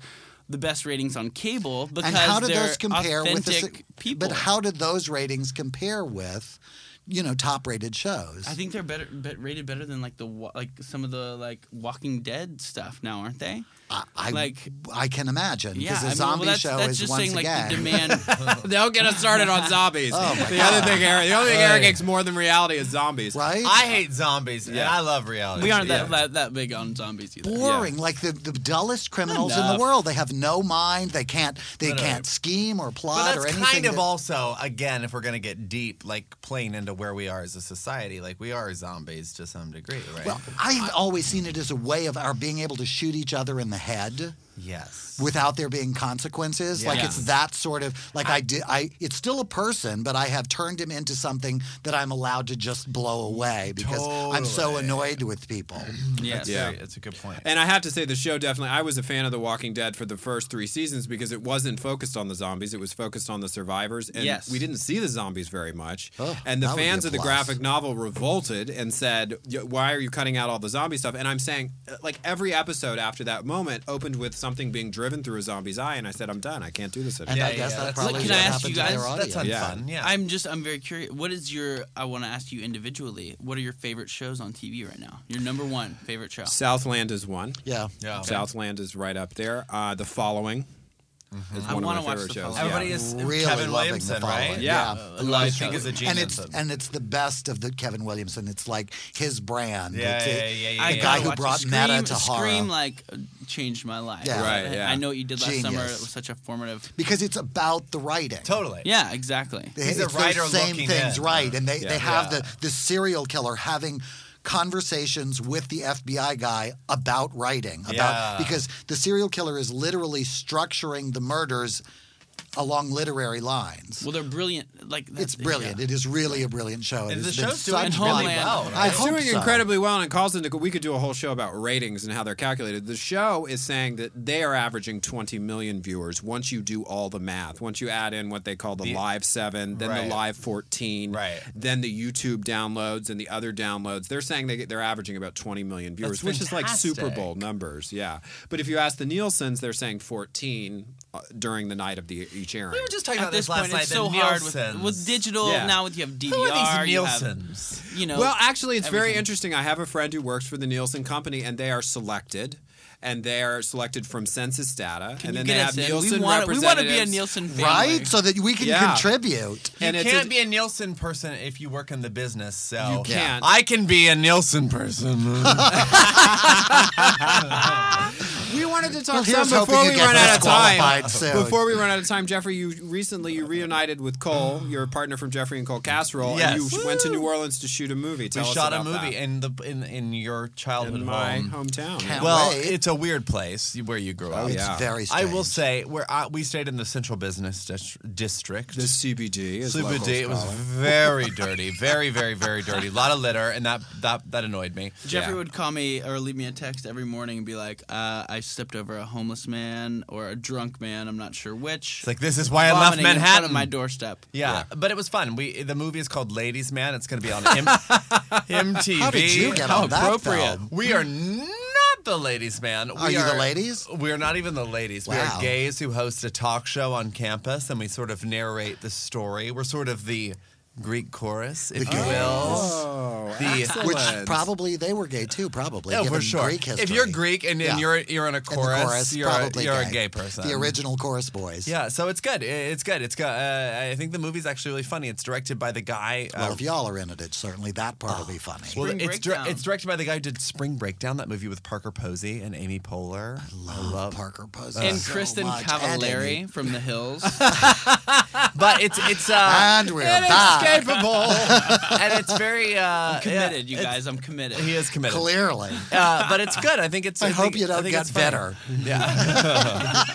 [SPEAKER 12] the best ratings on cable because
[SPEAKER 3] and how did
[SPEAKER 12] they're
[SPEAKER 3] those compare with the,
[SPEAKER 12] people.
[SPEAKER 3] But how did those ratings compare with, you know, top rated shows?
[SPEAKER 12] I think they're better bet, rated better than like the like some of the like Walking Dead stuff now, aren't they?
[SPEAKER 3] I
[SPEAKER 12] like
[SPEAKER 3] I can imagine
[SPEAKER 12] yeah,
[SPEAKER 3] because
[SPEAKER 12] I
[SPEAKER 3] a
[SPEAKER 12] mean,
[SPEAKER 3] zombie
[SPEAKER 12] well, that's,
[SPEAKER 3] show
[SPEAKER 12] that's
[SPEAKER 3] is
[SPEAKER 12] just
[SPEAKER 3] once
[SPEAKER 12] saying like
[SPEAKER 3] again.
[SPEAKER 12] the demand. *laughs* *laughs*
[SPEAKER 2] Don't get us started on zombies.
[SPEAKER 3] Oh,
[SPEAKER 2] the
[SPEAKER 3] God.
[SPEAKER 2] other thing, Eric, the only thing Eric hates more than reality is zombies.
[SPEAKER 3] Right?
[SPEAKER 10] I hate zombies, and
[SPEAKER 2] Yeah.
[SPEAKER 10] I love reality.
[SPEAKER 12] we aren't that,
[SPEAKER 10] Yeah.
[SPEAKER 12] that that big on zombies either.
[SPEAKER 3] boring, like the, the dullest criminals in the world. They have no mind. They can't they
[SPEAKER 10] No, no.
[SPEAKER 3] can't scheme or
[SPEAKER 10] But
[SPEAKER 3] plot or anything.
[SPEAKER 10] kind of
[SPEAKER 3] that-
[SPEAKER 10] also, again, if we're going to get deep, like playing into where we are as a society, like we are zombies to some degree, right?
[SPEAKER 3] Well, I've always seen it as a way of our being able to shoot each other in the head.
[SPEAKER 10] Yes.
[SPEAKER 3] without there being consequences. Like it's that sort of like I did. I it's still a person, but I have turned him into something that I'm allowed to just blow away because I'm so annoyed with people.
[SPEAKER 12] Yes.
[SPEAKER 10] That's, *clears throat*
[SPEAKER 2] Yeah.
[SPEAKER 10] very, that's a good point.
[SPEAKER 2] And I have to say, the show definitely. I was a fan of The Walking Dead for the first three seasons because it wasn't focused on the zombies; it was focused on the survivors. And
[SPEAKER 12] Yes.
[SPEAKER 2] we didn't see the zombies very much.
[SPEAKER 3] Oh,
[SPEAKER 2] and the
[SPEAKER 3] that would be
[SPEAKER 2] fans of the graphic novel revolted and said, "Why are you cutting out all the zombie stuff?" And I'm saying, uh, like every episode after that moment opened with something being driven through a zombie's eye, and I said, "I'm done. I can't do this
[SPEAKER 3] And
[SPEAKER 2] anymore."
[SPEAKER 3] I
[SPEAKER 10] Yeah,
[SPEAKER 3] guess
[SPEAKER 10] yeah,
[SPEAKER 3] that
[SPEAKER 10] that's-
[SPEAKER 3] probably
[SPEAKER 12] Can
[SPEAKER 3] what
[SPEAKER 12] I ask
[SPEAKER 3] happened
[SPEAKER 12] you
[SPEAKER 3] to their
[SPEAKER 12] guys-
[SPEAKER 3] audience.
[SPEAKER 10] That's
[SPEAKER 2] Yeah.
[SPEAKER 10] fun. Yeah.
[SPEAKER 12] I'm just I'm very curious. What is your? I want to ask you individually. What are your favorite shows on TV right now? Your number one favorite show.
[SPEAKER 2] Southland is one.
[SPEAKER 3] Yeah.
[SPEAKER 10] yeah.
[SPEAKER 2] Southland is right up there. Uh, the following Mm-hmm. is
[SPEAKER 12] I
[SPEAKER 2] one of
[SPEAKER 12] wanna watch The
[SPEAKER 2] shows.
[SPEAKER 10] Everybody
[SPEAKER 2] yeah.
[SPEAKER 10] is
[SPEAKER 3] Really
[SPEAKER 10] Kevin
[SPEAKER 3] loving
[SPEAKER 10] Williamson,
[SPEAKER 3] the
[SPEAKER 10] right?
[SPEAKER 3] following.
[SPEAKER 2] Yeah.
[SPEAKER 10] Who I think is a genius.
[SPEAKER 3] And it's and it's the best of the Kevin Williamson. It's like his brand.
[SPEAKER 10] Yeah,
[SPEAKER 3] It's
[SPEAKER 10] yeah, yeah, yeah,
[SPEAKER 3] The
[SPEAKER 10] yeah.
[SPEAKER 3] guy
[SPEAKER 12] gotta
[SPEAKER 3] who brought
[SPEAKER 12] Scream,
[SPEAKER 3] meta to horror.
[SPEAKER 12] Scream like changed my life.
[SPEAKER 3] Yeah.
[SPEAKER 2] Right, yeah.
[SPEAKER 12] I know what you did last summer. It was such a formative.
[SPEAKER 3] because it's about the writing.
[SPEAKER 10] totally.
[SPEAKER 12] Yeah, exactly.
[SPEAKER 3] They,
[SPEAKER 10] He's a
[SPEAKER 3] it's those
[SPEAKER 10] writer
[SPEAKER 3] same
[SPEAKER 10] looking
[SPEAKER 3] things,
[SPEAKER 10] in.
[SPEAKER 3] right? And they,
[SPEAKER 2] Yeah.
[SPEAKER 3] they have
[SPEAKER 10] Yeah.
[SPEAKER 3] the the serial killer having conversations with the FBI guy about writing about
[SPEAKER 10] Yeah.
[SPEAKER 3] because the serial killer is literally structuring the murders along literary lines.
[SPEAKER 12] Well, they're brilliant. Like that's,
[SPEAKER 3] it's brilliant.
[SPEAKER 12] yeah.
[SPEAKER 3] It is really a brilliant show. It
[SPEAKER 10] And the show's doing
[SPEAKER 3] such
[SPEAKER 12] really
[SPEAKER 3] fun.
[SPEAKER 12] well,
[SPEAKER 3] I
[SPEAKER 2] it's
[SPEAKER 3] hope
[SPEAKER 2] doing
[SPEAKER 3] so.
[SPEAKER 2] incredibly well, and it calls into we could do a whole show about ratings and how they're calculated. The show is saying that they are averaging 20 million viewers once you do all the math. Once you add in what they call the,
[SPEAKER 10] The-
[SPEAKER 2] live seven, then
[SPEAKER 10] Right.
[SPEAKER 2] the live 14,
[SPEAKER 10] Right.
[SPEAKER 2] then the YouTube downloads and the other downloads. They're saying they, they're averaging about 20 million viewers,
[SPEAKER 10] That's
[SPEAKER 2] which is like Super. Bowl numbers. Yeah, but if you ask the Nielsen's, they're saying 14 uh, Uh, during the night of the each airing.
[SPEAKER 10] We were just talking
[SPEAKER 12] At
[SPEAKER 10] about
[SPEAKER 12] this
[SPEAKER 10] this last
[SPEAKER 12] point,
[SPEAKER 10] night.
[SPEAKER 12] it's so hard with, with digital.
[SPEAKER 2] Yeah.
[SPEAKER 12] Now with you have DVR.
[SPEAKER 10] Who are these
[SPEAKER 12] you have,
[SPEAKER 10] Nielsen's?
[SPEAKER 12] you know.
[SPEAKER 2] Well, actually, it's very interesting. I have a friend who works for the Nielsen Company, and they are selected. And they are selected from census data,
[SPEAKER 12] Can
[SPEAKER 2] and then they have
[SPEAKER 12] in?
[SPEAKER 2] Nielsen
[SPEAKER 12] we want, we want to be a. Nielsen family.
[SPEAKER 3] Right? So that we can
[SPEAKER 2] Yeah.
[SPEAKER 3] contribute.
[SPEAKER 10] You
[SPEAKER 2] And it's
[SPEAKER 10] can't
[SPEAKER 2] a-
[SPEAKER 10] be a Nielsen person if you work in the business. So
[SPEAKER 2] You can't.
[SPEAKER 10] I can be a Nielsen person. *laughs* *laughs*
[SPEAKER 2] We wanted to talk
[SPEAKER 3] Well,
[SPEAKER 2] some before we run out of time.
[SPEAKER 3] disqualified soon.
[SPEAKER 2] Before we run out of time, Jeffery, you recently you reunited with Cole, your partner from Jeffery and Cole Casserole,
[SPEAKER 10] Yes.
[SPEAKER 2] and you went to New Orleans to shoot a movie. Tell
[SPEAKER 10] we
[SPEAKER 2] us
[SPEAKER 10] shot a movie
[SPEAKER 2] that.
[SPEAKER 10] in the in in your childhood
[SPEAKER 2] in my
[SPEAKER 10] home.
[SPEAKER 2] hometown.
[SPEAKER 3] Can't
[SPEAKER 10] well,
[SPEAKER 3] wait.
[SPEAKER 10] it's a weird place where you grew up.
[SPEAKER 3] It's
[SPEAKER 2] yeah.
[SPEAKER 3] very
[SPEAKER 10] I will say, where I, we stayed in the Central Business District.
[SPEAKER 2] The CBD, as
[SPEAKER 10] CBD. It was very *laughs* dirty, very, very, very dirty. A lot of litter, and that that that annoyed me.
[SPEAKER 12] Jeffery
[SPEAKER 2] Yeah.
[SPEAKER 12] would call me or leave me a text every morning and be like, uh, "I stepped over a homeless man or a drunk man. I'm not sure which."
[SPEAKER 10] It's like this is why I left
[SPEAKER 12] vomiting in front
[SPEAKER 10] Manhattan.
[SPEAKER 12] of my doorstep.
[SPEAKER 10] Yeah, but it was fun. We the movie is called Ladies Man. It's going to be on M- *laughs* MTV.
[SPEAKER 3] How did you get
[SPEAKER 10] How
[SPEAKER 3] on that
[SPEAKER 10] appropriate.
[SPEAKER 3] film?
[SPEAKER 10] We are not the ladies man.
[SPEAKER 3] Are
[SPEAKER 10] we
[SPEAKER 3] you the ladies?
[SPEAKER 10] We are not even the ladies. We are gays who host a talk show on campus, and we sort of narrate the story. We're sort of the Greek chorus, if
[SPEAKER 3] The
[SPEAKER 10] you will.
[SPEAKER 2] Oh,
[SPEAKER 10] The-
[SPEAKER 3] Which probably they were gay too, probably.
[SPEAKER 10] Oh,
[SPEAKER 3] given
[SPEAKER 10] for sure.
[SPEAKER 3] Greek history.
[SPEAKER 10] If you're Greek and, and
[SPEAKER 3] Yeah.
[SPEAKER 10] you're you're in a
[SPEAKER 3] And the
[SPEAKER 10] chorus, you're,
[SPEAKER 3] probably
[SPEAKER 10] a, you're a
[SPEAKER 3] gay.
[SPEAKER 10] gay person.
[SPEAKER 3] The original chorus boys.
[SPEAKER 10] Yeah, so it's good. It's good. It's good. Uh, I think the movie's actually really funny. It's directed by the guy.
[SPEAKER 3] Well,
[SPEAKER 10] uh,
[SPEAKER 3] if y'all are in it, it's certainly that part will be funny.
[SPEAKER 10] well,
[SPEAKER 12] Spring
[SPEAKER 10] it's, dir- it's directed by the guy who did Spring Breakdown, that movie with Parker Posey and Amy Poehler.
[SPEAKER 3] I love, Parker Posey.
[SPEAKER 12] and
[SPEAKER 3] so
[SPEAKER 12] Kristin
[SPEAKER 3] much.
[SPEAKER 12] Cavallari
[SPEAKER 3] And
[SPEAKER 12] from The Hills. *laughs*
[SPEAKER 10] But it's it's uh,
[SPEAKER 3] And we're back.
[SPEAKER 10] Inescapable, *laughs* and it's very uh,
[SPEAKER 12] committed,
[SPEAKER 10] yeah,
[SPEAKER 12] you guys. I'm committed.
[SPEAKER 10] He is committed.
[SPEAKER 3] Clearly. *laughs*
[SPEAKER 10] Uh, but it's good. I think it's.
[SPEAKER 3] I,
[SPEAKER 10] I
[SPEAKER 3] hope
[SPEAKER 10] think-
[SPEAKER 3] you
[SPEAKER 10] I
[SPEAKER 3] don't
[SPEAKER 10] think
[SPEAKER 3] get
[SPEAKER 10] it's funny. *laughs* Yeah.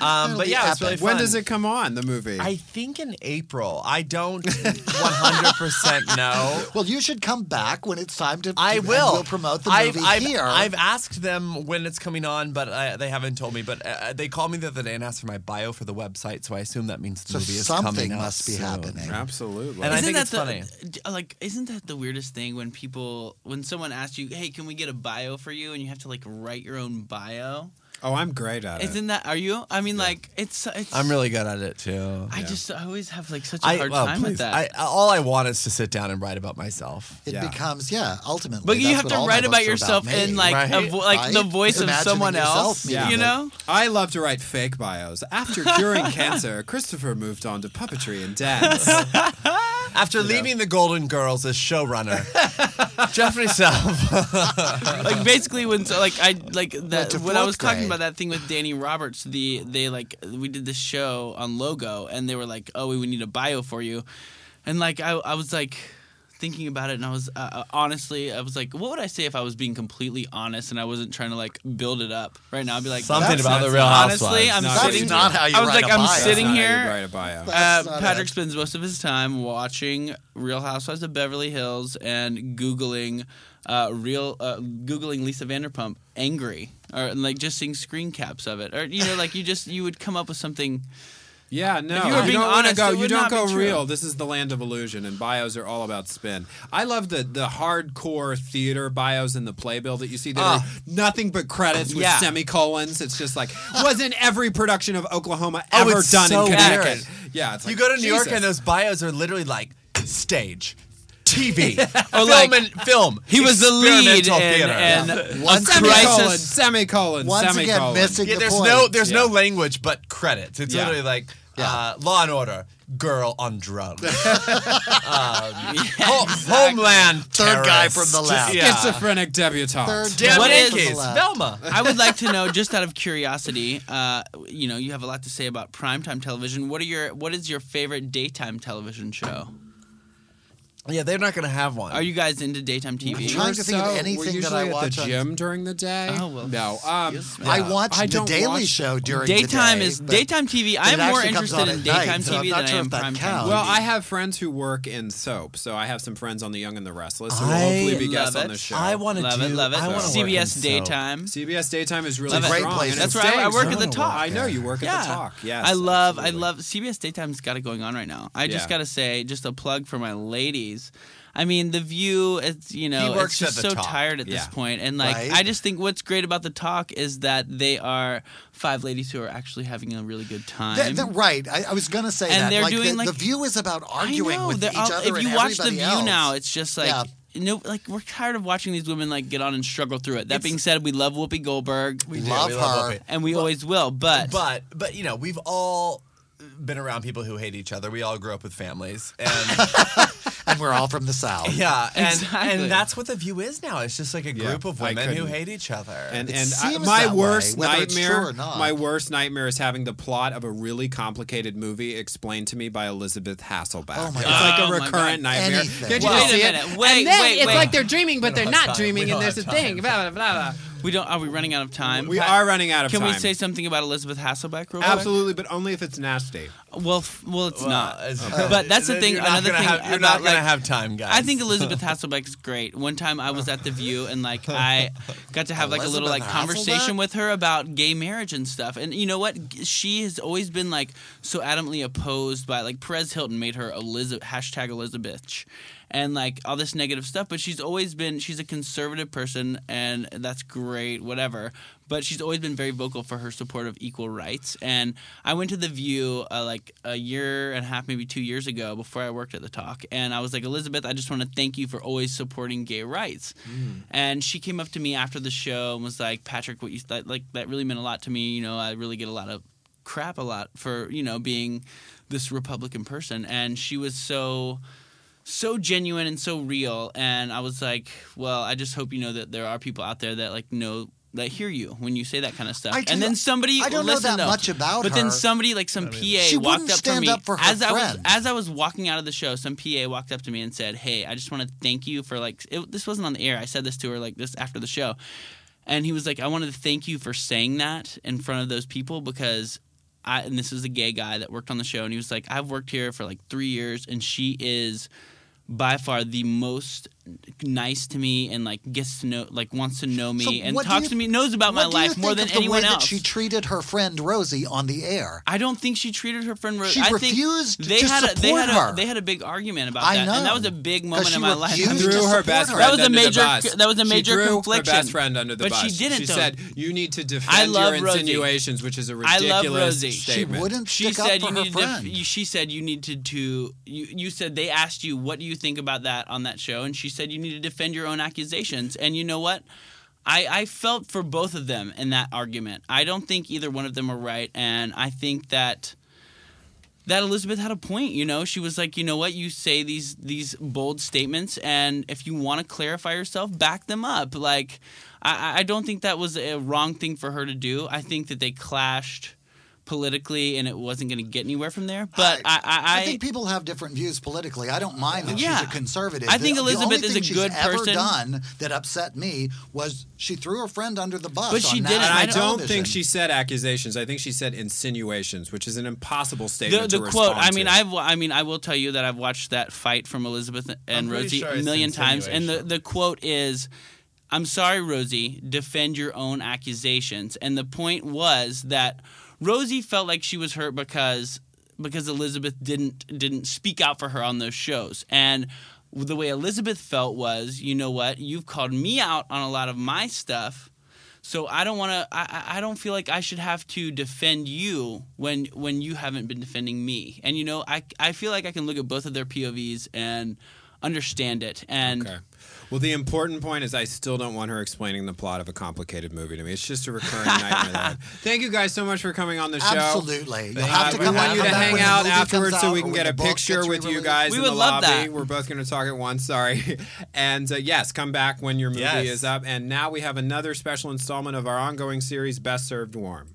[SPEAKER 10] um, but yeah, it's really fun.
[SPEAKER 2] When does it come on? The movie?
[SPEAKER 10] I think in April. I don't 100% know.
[SPEAKER 3] Well, you should come back when it's time to.
[SPEAKER 10] I will.
[SPEAKER 3] We'll promote the
[SPEAKER 10] I've,
[SPEAKER 3] movie
[SPEAKER 10] I've,
[SPEAKER 3] here.
[SPEAKER 10] I've asked them when it's coming on, but uh, they haven't told me. But uh, they called me the other day and asked for my bio for the website, so I assume that means the
[SPEAKER 3] So
[SPEAKER 10] movie is
[SPEAKER 3] something
[SPEAKER 10] coming out
[SPEAKER 3] must be
[SPEAKER 10] soon.
[SPEAKER 3] happening.
[SPEAKER 2] Absolutely.
[SPEAKER 10] And I
[SPEAKER 12] Isn't
[SPEAKER 10] think
[SPEAKER 12] that's
[SPEAKER 10] funny.
[SPEAKER 12] Uh, like, isn't that the weirdest thing when people, when someone asks you, "Hey, can we get a bio for you?" and you have to like write your own bio?
[SPEAKER 2] Oh, I'm great at it.
[SPEAKER 12] Isn't that? Are you? I mean, like, it's. it's
[SPEAKER 10] I'm really good at it too.
[SPEAKER 12] I just, I always have like such a
[SPEAKER 10] I,
[SPEAKER 12] hard
[SPEAKER 10] well,
[SPEAKER 12] time
[SPEAKER 10] please.
[SPEAKER 12] with that.
[SPEAKER 10] I, all I want is to sit down and write about myself.
[SPEAKER 3] It becomes yeah, ultimately.
[SPEAKER 12] But you
[SPEAKER 3] that's
[SPEAKER 12] have
[SPEAKER 3] what
[SPEAKER 12] to
[SPEAKER 3] all my
[SPEAKER 12] write
[SPEAKER 3] books
[SPEAKER 12] about
[SPEAKER 3] are
[SPEAKER 12] yourself
[SPEAKER 3] me.
[SPEAKER 12] in like a vo- like the
[SPEAKER 3] Right?
[SPEAKER 12] voice of
[SPEAKER 3] Imagining
[SPEAKER 12] someone
[SPEAKER 3] yourself
[SPEAKER 12] else.
[SPEAKER 3] meeting
[SPEAKER 12] You
[SPEAKER 3] it.
[SPEAKER 12] know?
[SPEAKER 2] I love to write fake bios. After curing *laughs* cancer, Christopher moved on to puppetry and dance. *laughs*
[SPEAKER 10] After leaving the Golden Girls as showrunner, Jeffery Self. *laughs*
[SPEAKER 12] like basically when so, like I like that
[SPEAKER 10] to
[SPEAKER 12] when I
[SPEAKER 10] fourth
[SPEAKER 12] was talking
[SPEAKER 10] grade.
[SPEAKER 12] About that thing with Danny Roberts, the they like we did this show on Logo and they were like, "Oh, we need a bio for you," and like I I was like thinking about it and I was uh, uh, honestly I was like, what would I say if I was being completely honest and I wasn't trying to like build it up right now? I'd be like
[SPEAKER 10] Something about the Real Housewives."
[SPEAKER 12] Honestly, I'm
[SPEAKER 10] That's
[SPEAKER 12] sitting.
[SPEAKER 3] not how you
[SPEAKER 12] I was
[SPEAKER 3] write
[SPEAKER 12] like,
[SPEAKER 3] a
[SPEAKER 12] I'm
[SPEAKER 3] bio.
[SPEAKER 12] sitting
[SPEAKER 2] That's not
[SPEAKER 12] here.
[SPEAKER 2] write a bio.
[SPEAKER 12] Uh, Patrick
[SPEAKER 3] it.
[SPEAKER 12] spends most of his time watching Real Housewives of Beverly Hills and googling uh, real uh, googling Lisa Vanderpump angry or like just seeing screen caps of it or you know like you just you would come up with something.
[SPEAKER 2] Yeah, no.
[SPEAKER 12] If you were being
[SPEAKER 2] don't
[SPEAKER 12] honest,
[SPEAKER 2] go.
[SPEAKER 12] it
[SPEAKER 2] You don't
[SPEAKER 12] not be
[SPEAKER 2] go
[SPEAKER 12] true.
[SPEAKER 2] real. This is the land of illusion, and bios are all about spin. I love the the hardcore theater bios in the playbill that you see that
[SPEAKER 10] Ah.
[SPEAKER 2] are nothing but credits with
[SPEAKER 12] Yeah.
[SPEAKER 2] semicolons. It's just like *laughs* wasn't every production of Oklahoma
[SPEAKER 10] Oh,
[SPEAKER 2] ever
[SPEAKER 10] it's
[SPEAKER 2] done
[SPEAKER 10] so
[SPEAKER 2] in Connecticut?
[SPEAKER 10] weird.
[SPEAKER 2] Yeah, it's
[SPEAKER 10] you go to New York and those bios are literally like stage, TV, *laughs*
[SPEAKER 12] Or
[SPEAKER 10] film
[SPEAKER 12] like,
[SPEAKER 10] and film.
[SPEAKER 12] He was the lead
[SPEAKER 10] experimental
[SPEAKER 12] in,
[SPEAKER 10] theater.
[SPEAKER 12] and
[SPEAKER 10] Yeah.
[SPEAKER 3] Once
[SPEAKER 12] a
[SPEAKER 3] again-
[SPEAKER 2] semicolon,
[SPEAKER 12] crisis.
[SPEAKER 2] semicolon,
[SPEAKER 3] Once again,
[SPEAKER 2] semicolon.
[SPEAKER 3] missing
[SPEAKER 10] Yeah,
[SPEAKER 3] the
[SPEAKER 10] there's
[SPEAKER 3] point.
[SPEAKER 10] no there's no language but credits. It's
[SPEAKER 2] Yeah.
[SPEAKER 10] literally like uh, Law and Order, girl on drugs, *laughs* um, Ho- Homeland,
[SPEAKER 3] Third guy from the left.
[SPEAKER 10] Yeah.
[SPEAKER 2] Schizophrenic debutante.
[SPEAKER 3] Third
[SPEAKER 10] Damn
[SPEAKER 12] What is-
[SPEAKER 10] Yankees, Velma. *laughs*
[SPEAKER 12] I would like to know, just out of curiosity, uh, you know, you have a lot to say about primetime television. What are your what is your favorite daytime television show?
[SPEAKER 10] Yeah, they're not gonna have one.
[SPEAKER 12] Are you guys into daytime TV?
[SPEAKER 3] I'm trying to think of
[SPEAKER 2] So, we're
[SPEAKER 3] anything that
[SPEAKER 2] usually
[SPEAKER 3] I
[SPEAKER 2] at
[SPEAKER 3] watch
[SPEAKER 2] the
[SPEAKER 3] on-
[SPEAKER 2] gym during the day.
[SPEAKER 12] Oh, well,
[SPEAKER 2] no. Um,
[SPEAKER 12] excuse.
[SPEAKER 3] I watch
[SPEAKER 2] I
[SPEAKER 3] the Daily
[SPEAKER 2] watch-
[SPEAKER 3] Show during
[SPEAKER 12] daytime
[SPEAKER 3] the day,
[SPEAKER 12] Daytime
[SPEAKER 3] is
[SPEAKER 12] daytime TV. I'm more interested in
[SPEAKER 3] at night,
[SPEAKER 12] daytime
[SPEAKER 3] so I'm
[SPEAKER 12] TV than I am prime
[SPEAKER 3] time.
[SPEAKER 2] Well, I have friends who work in soap, so I have some friends on The Young and the Restless who will
[SPEAKER 10] I
[SPEAKER 2] hopefully be
[SPEAKER 12] love
[SPEAKER 2] guests on
[SPEAKER 12] it.
[SPEAKER 2] the show.
[SPEAKER 10] I want to
[SPEAKER 12] Love
[SPEAKER 10] do.
[SPEAKER 12] it, love it.
[SPEAKER 10] I wanna work
[SPEAKER 12] CBS daytime.
[SPEAKER 2] CBS Daytime is really
[SPEAKER 3] Great
[SPEAKER 2] strong.
[SPEAKER 3] place
[SPEAKER 2] and
[SPEAKER 12] That's
[SPEAKER 2] it
[SPEAKER 12] right. I work at the
[SPEAKER 10] wanna
[SPEAKER 12] talk.
[SPEAKER 2] I know you work at the talk. Yes,
[SPEAKER 12] I love, I love CBS Daytime's got it going on right now. I just got to say, just a plug for my ladies. I mean, The View. It's you know,
[SPEAKER 10] He works
[SPEAKER 12] it's just
[SPEAKER 10] the
[SPEAKER 12] so
[SPEAKER 10] Talk.
[SPEAKER 12] tired at
[SPEAKER 2] Yeah.
[SPEAKER 12] this point, and like,
[SPEAKER 3] Right.
[SPEAKER 12] I just think what's great about the talk is that they are five ladies who are actually having a really good time.
[SPEAKER 3] Th- th- right. I, I was going to say
[SPEAKER 12] And
[SPEAKER 3] that.
[SPEAKER 12] they're
[SPEAKER 3] like,
[SPEAKER 12] doing,
[SPEAKER 3] the,
[SPEAKER 12] like-
[SPEAKER 3] the View is about
[SPEAKER 12] I
[SPEAKER 3] arguing
[SPEAKER 12] know,
[SPEAKER 3] with
[SPEAKER 12] they're
[SPEAKER 3] each
[SPEAKER 12] all-
[SPEAKER 3] other
[SPEAKER 12] If you
[SPEAKER 3] and
[SPEAKER 12] watch The
[SPEAKER 3] everybody
[SPEAKER 12] View
[SPEAKER 3] else.
[SPEAKER 12] now, it's just like.
[SPEAKER 3] Yeah.
[SPEAKER 12] No, like we're tired of watching these women like get on and struggle through it. That being said, we love Whoopi Goldberg,
[SPEAKER 10] We do,
[SPEAKER 3] Love
[SPEAKER 10] we
[SPEAKER 3] her.
[SPEAKER 10] Whoopi.
[SPEAKER 12] and we always will. But,
[SPEAKER 10] But but you know we've all been around people who hate each other. We all grew up with families, and *laughs*
[SPEAKER 3] and we're all from the South. *laughs*
[SPEAKER 10] yeah, and
[SPEAKER 12] Exactly.
[SPEAKER 10] and that's what the view is now. It's just like a
[SPEAKER 2] Yeah,
[SPEAKER 10] group of women who hate each other.
[SPEAKER 2] And
[SPEAKER 3] It
[SPEAKER 2] and I, my
[SPEAKER 3] that way,
[SPEAKER 2] worst
[SPEAKER 3] whether it's true
[SPEAKER 2] nightmare, my worst nightmare is having the plot of a really complicated movie explained to me by Elisabeth Hasselbeck.
[SPEAKER 3] Oh my god,
[SPEAKER 2] it's
[SPEAKER 12] like
[SPEAKER 2] a
[SPEAKER 12] my
[SPEAKER 2] recurrent nightmare.
[SPEAKER 3] Anything.
[SPEAKER 2] Can't you
[SPEAKER 12] Wait a
[SPEAKER 2] see it?
[SPEAKER 12] minute. Wait,
[SPEAKER 2] and then
[SPEAKER 12] wait,
[SPEAKER 2] it's
[SPEAKER 12] wait.
[SPEAKER 2] like they're dreaming, but they're
[SPEAKER 10] don't time.
[SPEAKER 2] Dreaming, and there's a
[SPEAKER 10] have
[SPEAKER 2] thing. Blah, blah, blah, blah.
[SPEAKER 12] We don't. Are we running out of time?
[SPEAKER 2] We are running out of
[SPEAKER 12] Can
[SPEAKER 2] time.
[SPEAKER 12] Can we say something about Elisabeth Hasselbeck real quick?
[SPEAKER 2] Absolutely, but only if it's nasty.
[SPEAKER 12] Well, f- well, it's
[SPEAKER 10] Well,
[SPEAKER 12] not.
[SPEAKER 10] it's-
[SPEAKER 12] But that's the thing. Another thing
[SPEAKER 10] have, you're
[SPEAKER 12] about
[SPEAKER 10] not gonna
[SPEAKER 12] like,
[SPEAKER 10] have time, guys.
[SPEAKER 12] I think Elizabeth *laughs* Hasselbeck is great. One time I was at the View and like I *laughs* got to have like a little like conversation
[SPEAKER 3] Hasselbeck?
[SPEAKER 12] with her about gay marriage and stuff. And you know what? She has always been like so adamantly opposed by like Perez Hilton made her Elizabeth hashtag Elizabeth and like all this negative stuff. But she's always been she's a conservative person and that's great, whatever. But she's always been very vocal for her support of equal rights. And I went to the View uh, like a year and a half, maybe two years ago, before I worked at the Talk, and I was like, Elizabeth, I just want to thank you for always supporting gay rights. And she came up to me after the show and was like, Patrick, what you that like that really meant a lot to me. You know, I really get a lot of crap a lot for you know being this Republican person, and she was so so genuine and so real and i was like well i just hope you know that there are people out there that like know that hear you when you say that kind of stuff
[SPEAKER 3] I do-
[SPEAKER 12] and then somebody
[SPEAKER 3] I don't know that
[SPEAKER 12] though,
[SPEAKER 3] much about
[SPEAKER 12] but
[SPEAKER 3] her.
[SPEAKER 12] then somebody like some pa
[SPEAKER 3] She
[SPEAKER 12] walked
[SPEAKER 3] wouldn't
[SPEAKER 12] up to
[SPEAKER 3] stand
[SPEAKER 12] me
[SPEAKER 3] up for her
[SPEAKER 12] as i was as i was walking out of the show some pa walked up to me and said hey i just want to thank you for like it, this wasn't on the air i said this to her like this after the show and he was like, "I wanted to thank you for saying that in front of those people because." I, and this is a gay guy that worked on the show, and he was like, "I've worked here for like three years, and she is by far the most nice to me and like gets to know like wants to know me
[SPEAKER 3] So
[SPEAKER 12] and talks
[SPEAKER 3] you-
[SPEAKER 12] to me knows about my
[SPEAKER 3] what do you
[SPEAKER 12] life more than
[SPEAKER 3] of the
[SPEAKER 12] anyone
[SPEAKER 3] way
[SPEAKER 12] else
[SPEAKER 3] That she treated her friend Rosie on the air.
[SPEAKER 12] I don't think she treated her friend Rose.
[SPEAKER 3] She
[SPEAKER 12] I
[SPEAKER 3] refused
[SPEAKER 12] they
[SPEAKER 3] to
[SPEAKER 12] had a, they had
[SPEAKER 3] her.
[SPEAKER 12] A, they had a big argument about
[SPEAKER 3] I
[SPEAKER 12] that, and that was a big
[SPEAKER 3] 'Cause
[SPEAKER 12] moment in my life.
[SPEAKER 3] refused
[SPEAKER 2] threw
[SPEAKER 3] to
[SPEAKER 2] her
[SPEAKER 3] support
[SPEAKER 2] best
[SPEAKER 3] her.
[SPEAKER 2] friend
[SPEAKER 12] That was a major- that was a
[SPEAKER 2] She
[SPEAKER 12] major
[SPEAKER 2] threw
[SPEAKER 12] confliction.
[SPEAKER 2] Her best friend under the
[SPEAKER 12] But
[SPEAKER 2] bus.
[SPEAKER 12] she didn't,
[SPEAKER 2] She
[SPEAKER 12] though.
[SPEAKER 2] said, "You need to
[SPEAKER 12] I
[SPEAKER 2] defend
[SPEAKER 12] love
[SPEAKER 2] your
[SPEAKER 12] Rosie.
[SPEAKER 2] insinuations," which is a
[SPEAKER 12] I
[SPEAKER 2] ridiculous
[SPEAKER 12] love Rosie.
[SPEAKER 2] statement.
[SPEAKER 12] She said you needed to. you- She said you needed to. You, you said they asked you what do you think about that on that show, and she said you need to defend your own accusations. And you know what? I, I felt for both of them in that argument. I don't think either one of them were right, and I think that that Elizabeth had a point. You know, she was like, you know what, you say these these bold statements, and if you want to clarify yourself, back them up. Like, I, I don't think that was a wrong thing for her to do. I think that they clashed politically, and it wasn't going to get anywhere from there. But I, I,
[SPEAKER 3] I think people have different views politically. I don't mind that
[SPEAKER 12] Yeah.
[SPEAKER 3] she's a conservative.
[SPEAKER 12] I think
[SPEAKER 3] The-
[SPEAKER 12] Elizabeth
[SPEAKER 3] the only
[SPEAKER 12] is
[SPEAKER 3] thing
[SPEAKER 12] a
[SPEAKER 3] she's
[SPEAKER 12] good
[SPEAKER 3] ever
[SPEAKER 12] person.
[SPEAKER 3] done that upset me was she threw her friend under the bus.
[SPEAKER 12] But she
[SPEAKER 3] on
[SPEAKER 12] didn't.
[SPEAKER 2] And I don't
[SPEAKER 3] television.
[SPEAKER 2] think she said accusations. I think she said insinuations, which is an impossible statement
[SPEAKER 12] the, the
[SPEAKER 2] to
[SPEAKER 12] quote.
[SPEAKER 2] respond
[SPEAKER 12] I mean,
[SPEAKER 2] to.
[SPEAKER 12] I've I mean, I will tell you that I've watched that fight from Elizabeth and Rosie
[SPEAKER 10] sure
[SPEAKER 12] a million times, and the the quote is. I'm sorry, Rosie. Defend your own accusations. And the point was that Rosie felt like she was hurt because because Elizabeth didn't didn't speak out for her on those shows. And the way Elizabeth felt was, you know what? You've called me out on a lot of my stuff. So I don't want to. I, I don't feel like I should have to defend you when when you haven't been defending me. And you know, I I feel like I can look at both of their POVs and understand it. And
[SPEAKER 2] Okay. Well, the important point is I still don't want her explaining the plot of a complicated movie to me. It's just a recurring *laughs* nightmare. that Thank you guys so much for coming on the show.
[SPEAKER 3] Absolutely. You'll
[SPEAKER 2] Uh,
[SPEAKER 3] have to
[SPEAKER 2] we
[SPEAKER 3] come
[SPEAKER 2] want you to hang out afterwards
[SPEAKER 3] comes
[SPEAKER 2] so we can get a picture with you guys
[SPEAKER 12] We
[SPEAKER 2] in
[SPEAKER 12] would
[SPEAKER 2] the
[SPEAKER 12] love
[SPEAKER 2] lobby.
[SPEAKER 12] that.
[SPEAKER 2] We're both going to talk at once. Sorry. *laughs* and uh, yes, come back when your movie
[SPEAKER 10] Yes.
[SPEAKER 2] is up. And now we have another special installment of our ongoing series, Best Served Warm.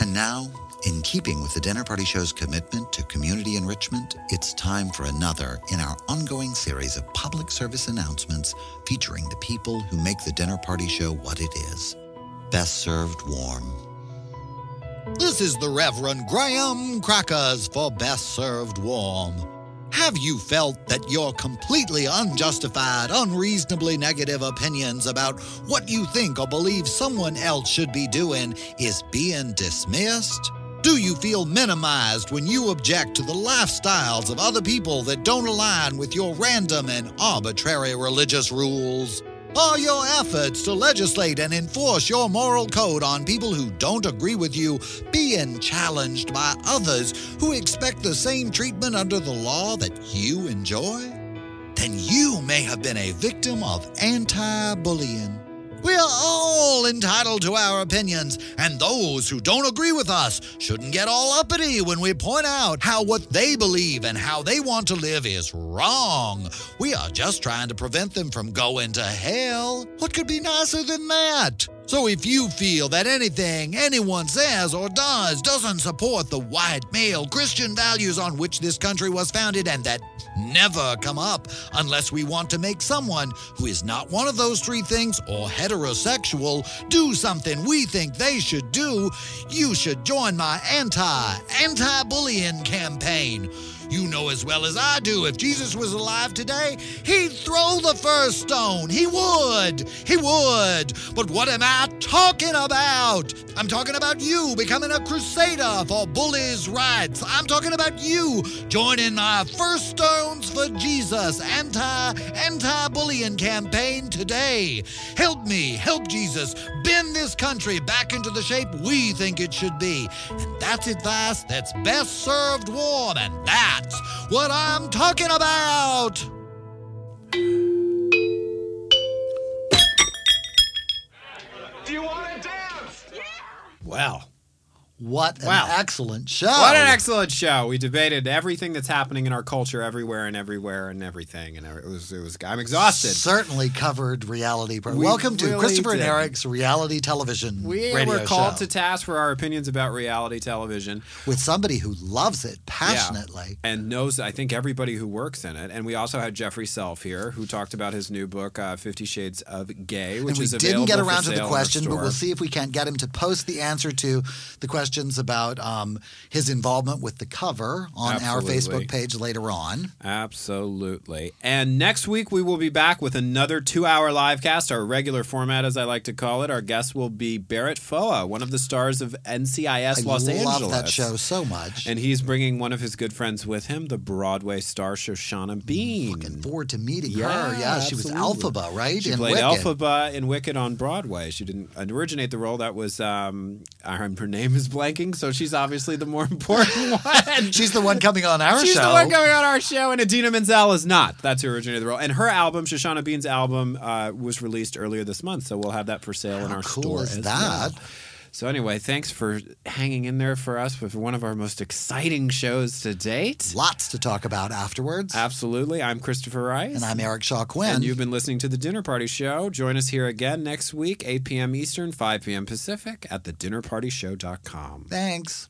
[SPEAKER 3] And now, in keeping with the Dinner Party Show's commitment to community enrichment, it's time for another in our ongoing series of public service announcements featuring the people who make the Dinner Party Show what it is. Best served warm. This is the Reverend Graham Crackers for Best Served Warm. Have you felt that your completely unjustified, unreasonably negative opinions about what you think or believe someone else should be doing is being dismissed? Do you feel minimized when you object to the lifestyles of other people that don't align with your random and arbitrary religious rules? Are your efforts to legislate and enforce your moral code on people who don't agree with you being challenged by others who expect the same treatment under the law that you enjoy? Then you may have been a victim of anti bullying. We are all entitled to our opinions, and those who don't agree with us shouldn't get all uppity when we point out how what they believe and how they want to live is wrong. We are just trying to prevent them from going to hell. What could be nicer than that? So if you feel that anything anyone says or does doesn't support the white male Christian values on which this country was founded and that never come up unless we want to make someone who is not one of those three things or heterosexual do something we think they should do, you should join my anti anti bullying campaign. You know as well as I do, if Jesus was alive today, he'd throw the first stone. He would. He would. But what am I talking about? I'm talking about you becoming a crusader for bullies' rights. I'm talking about you joining my First Stones for Jesus anti anti bullying campaign today. Help me, help Jesus bend this country back into the shape we think it should be. And that's advice that's best served warm, and that's what I'm talking about.
[SPEAKER 17] Do you want to dance?
[SPEAKER 2] Well,
[SPEAKER 4] What an
[SPEAKER 2] Wow.
[SPEAKER 4] excellent show.
[SPEAKER 2] What an excellent show! We debated everything that's happening in our culture, everywhere and everywhere and everything, and it was. It was. I'm exhausted.
[SPEAKER 4] Certainly covered reality. Pro-
[SPEAKER 2] We
[SPEAKER 4] Welcome to
[SPEAKER 2] really
[SPEAKER 4] Christopher and. Eric's reality television
[SPEAKER 2] We were called
[SPEAKER 4] show
[SPEAKER 2] to task for our opinions about reality television.
[SPEAKER 4] with somebody who loves it passionately.
[SPEAKER 2] Yeah, and knows, I think, everybody who works in it. And we also had Jeffery Self here, who talked about his new book, uh, Fifty Shades of Gay, which
[SPEAKER 4] and we
[SPEAKER 2] is
[SPEAKER 4] didn't get around to the question, but we'll see if we can't get him to post the answer to the questions about um, his involvement with the cover on our Facebook page later on.
[SPEAKER 2] Absolutely. And next week we will be back with another two-hour live cast, our regular format, as I like to call it. Our guest will be Barrett Foa, one of the stars of NCIS
[SPEAKER 4] I
[SPEAKER 2] Los
[SPEAKER 4] love
[SPEAKER 2] Angeles.
[SPEAKER 4] that show so much.
[SPEAKER 2] And he's bringing one of his good friends with him, the Broadway star Shoshana Bean.
[SPEAKER 4] Looking forward to meeting
[SPEAKER 2] Yeah,
[SPEAKER 4] her. Yeah, she was
[SPEAKER 2] absolutely.
[SPEAKER 4] Elphaba, right?
[SPEAKER 2] She
[SPEAKER 4] in
[SPEAKER 2] played
[SPEAKER 4] Wicked.
[SPEAKER 2] Elphaba in Wicked on Broadway. She didn't originate the role. That was um, her name is blanking, so she's obviously the more *laughs* important one.
[SPEAKER 4] She's the one coming on our
[SPEAKER 2] She's
[SPEAKER 4] show.
[SPEAKER 2] She's the one coming on our show, and Idina Menzel is not. That's who originated the role. And her album, Shoshana Bean's album, uh, was released earlier this month, so we'll have that for sale in our
[SPEAKER 4] cool
[SPEAKER 2] store
[SPEAKER 4] is
[SPEAKER 2] as
[SPEAKER 4] that?
[SPEAKER 2] well. So anyway, thanks for hanging in there for us with one of our most exciting shows to date.
[SPEAKER 4] Lots to talk about afterwards.
[SPEAKER 2] Absolutely. I'm Christopher Rice.
[SPEAKER 4] And I'm Eric Shaw Quinn.
[SPEAKER 2] And you've been listening to The Dinner Party Show. Join us here again next week, 8 p.m. Eastern, 5 p.m. Pacific at thedinnerpartyshow.com.
[SPEAKER 4] Thanks.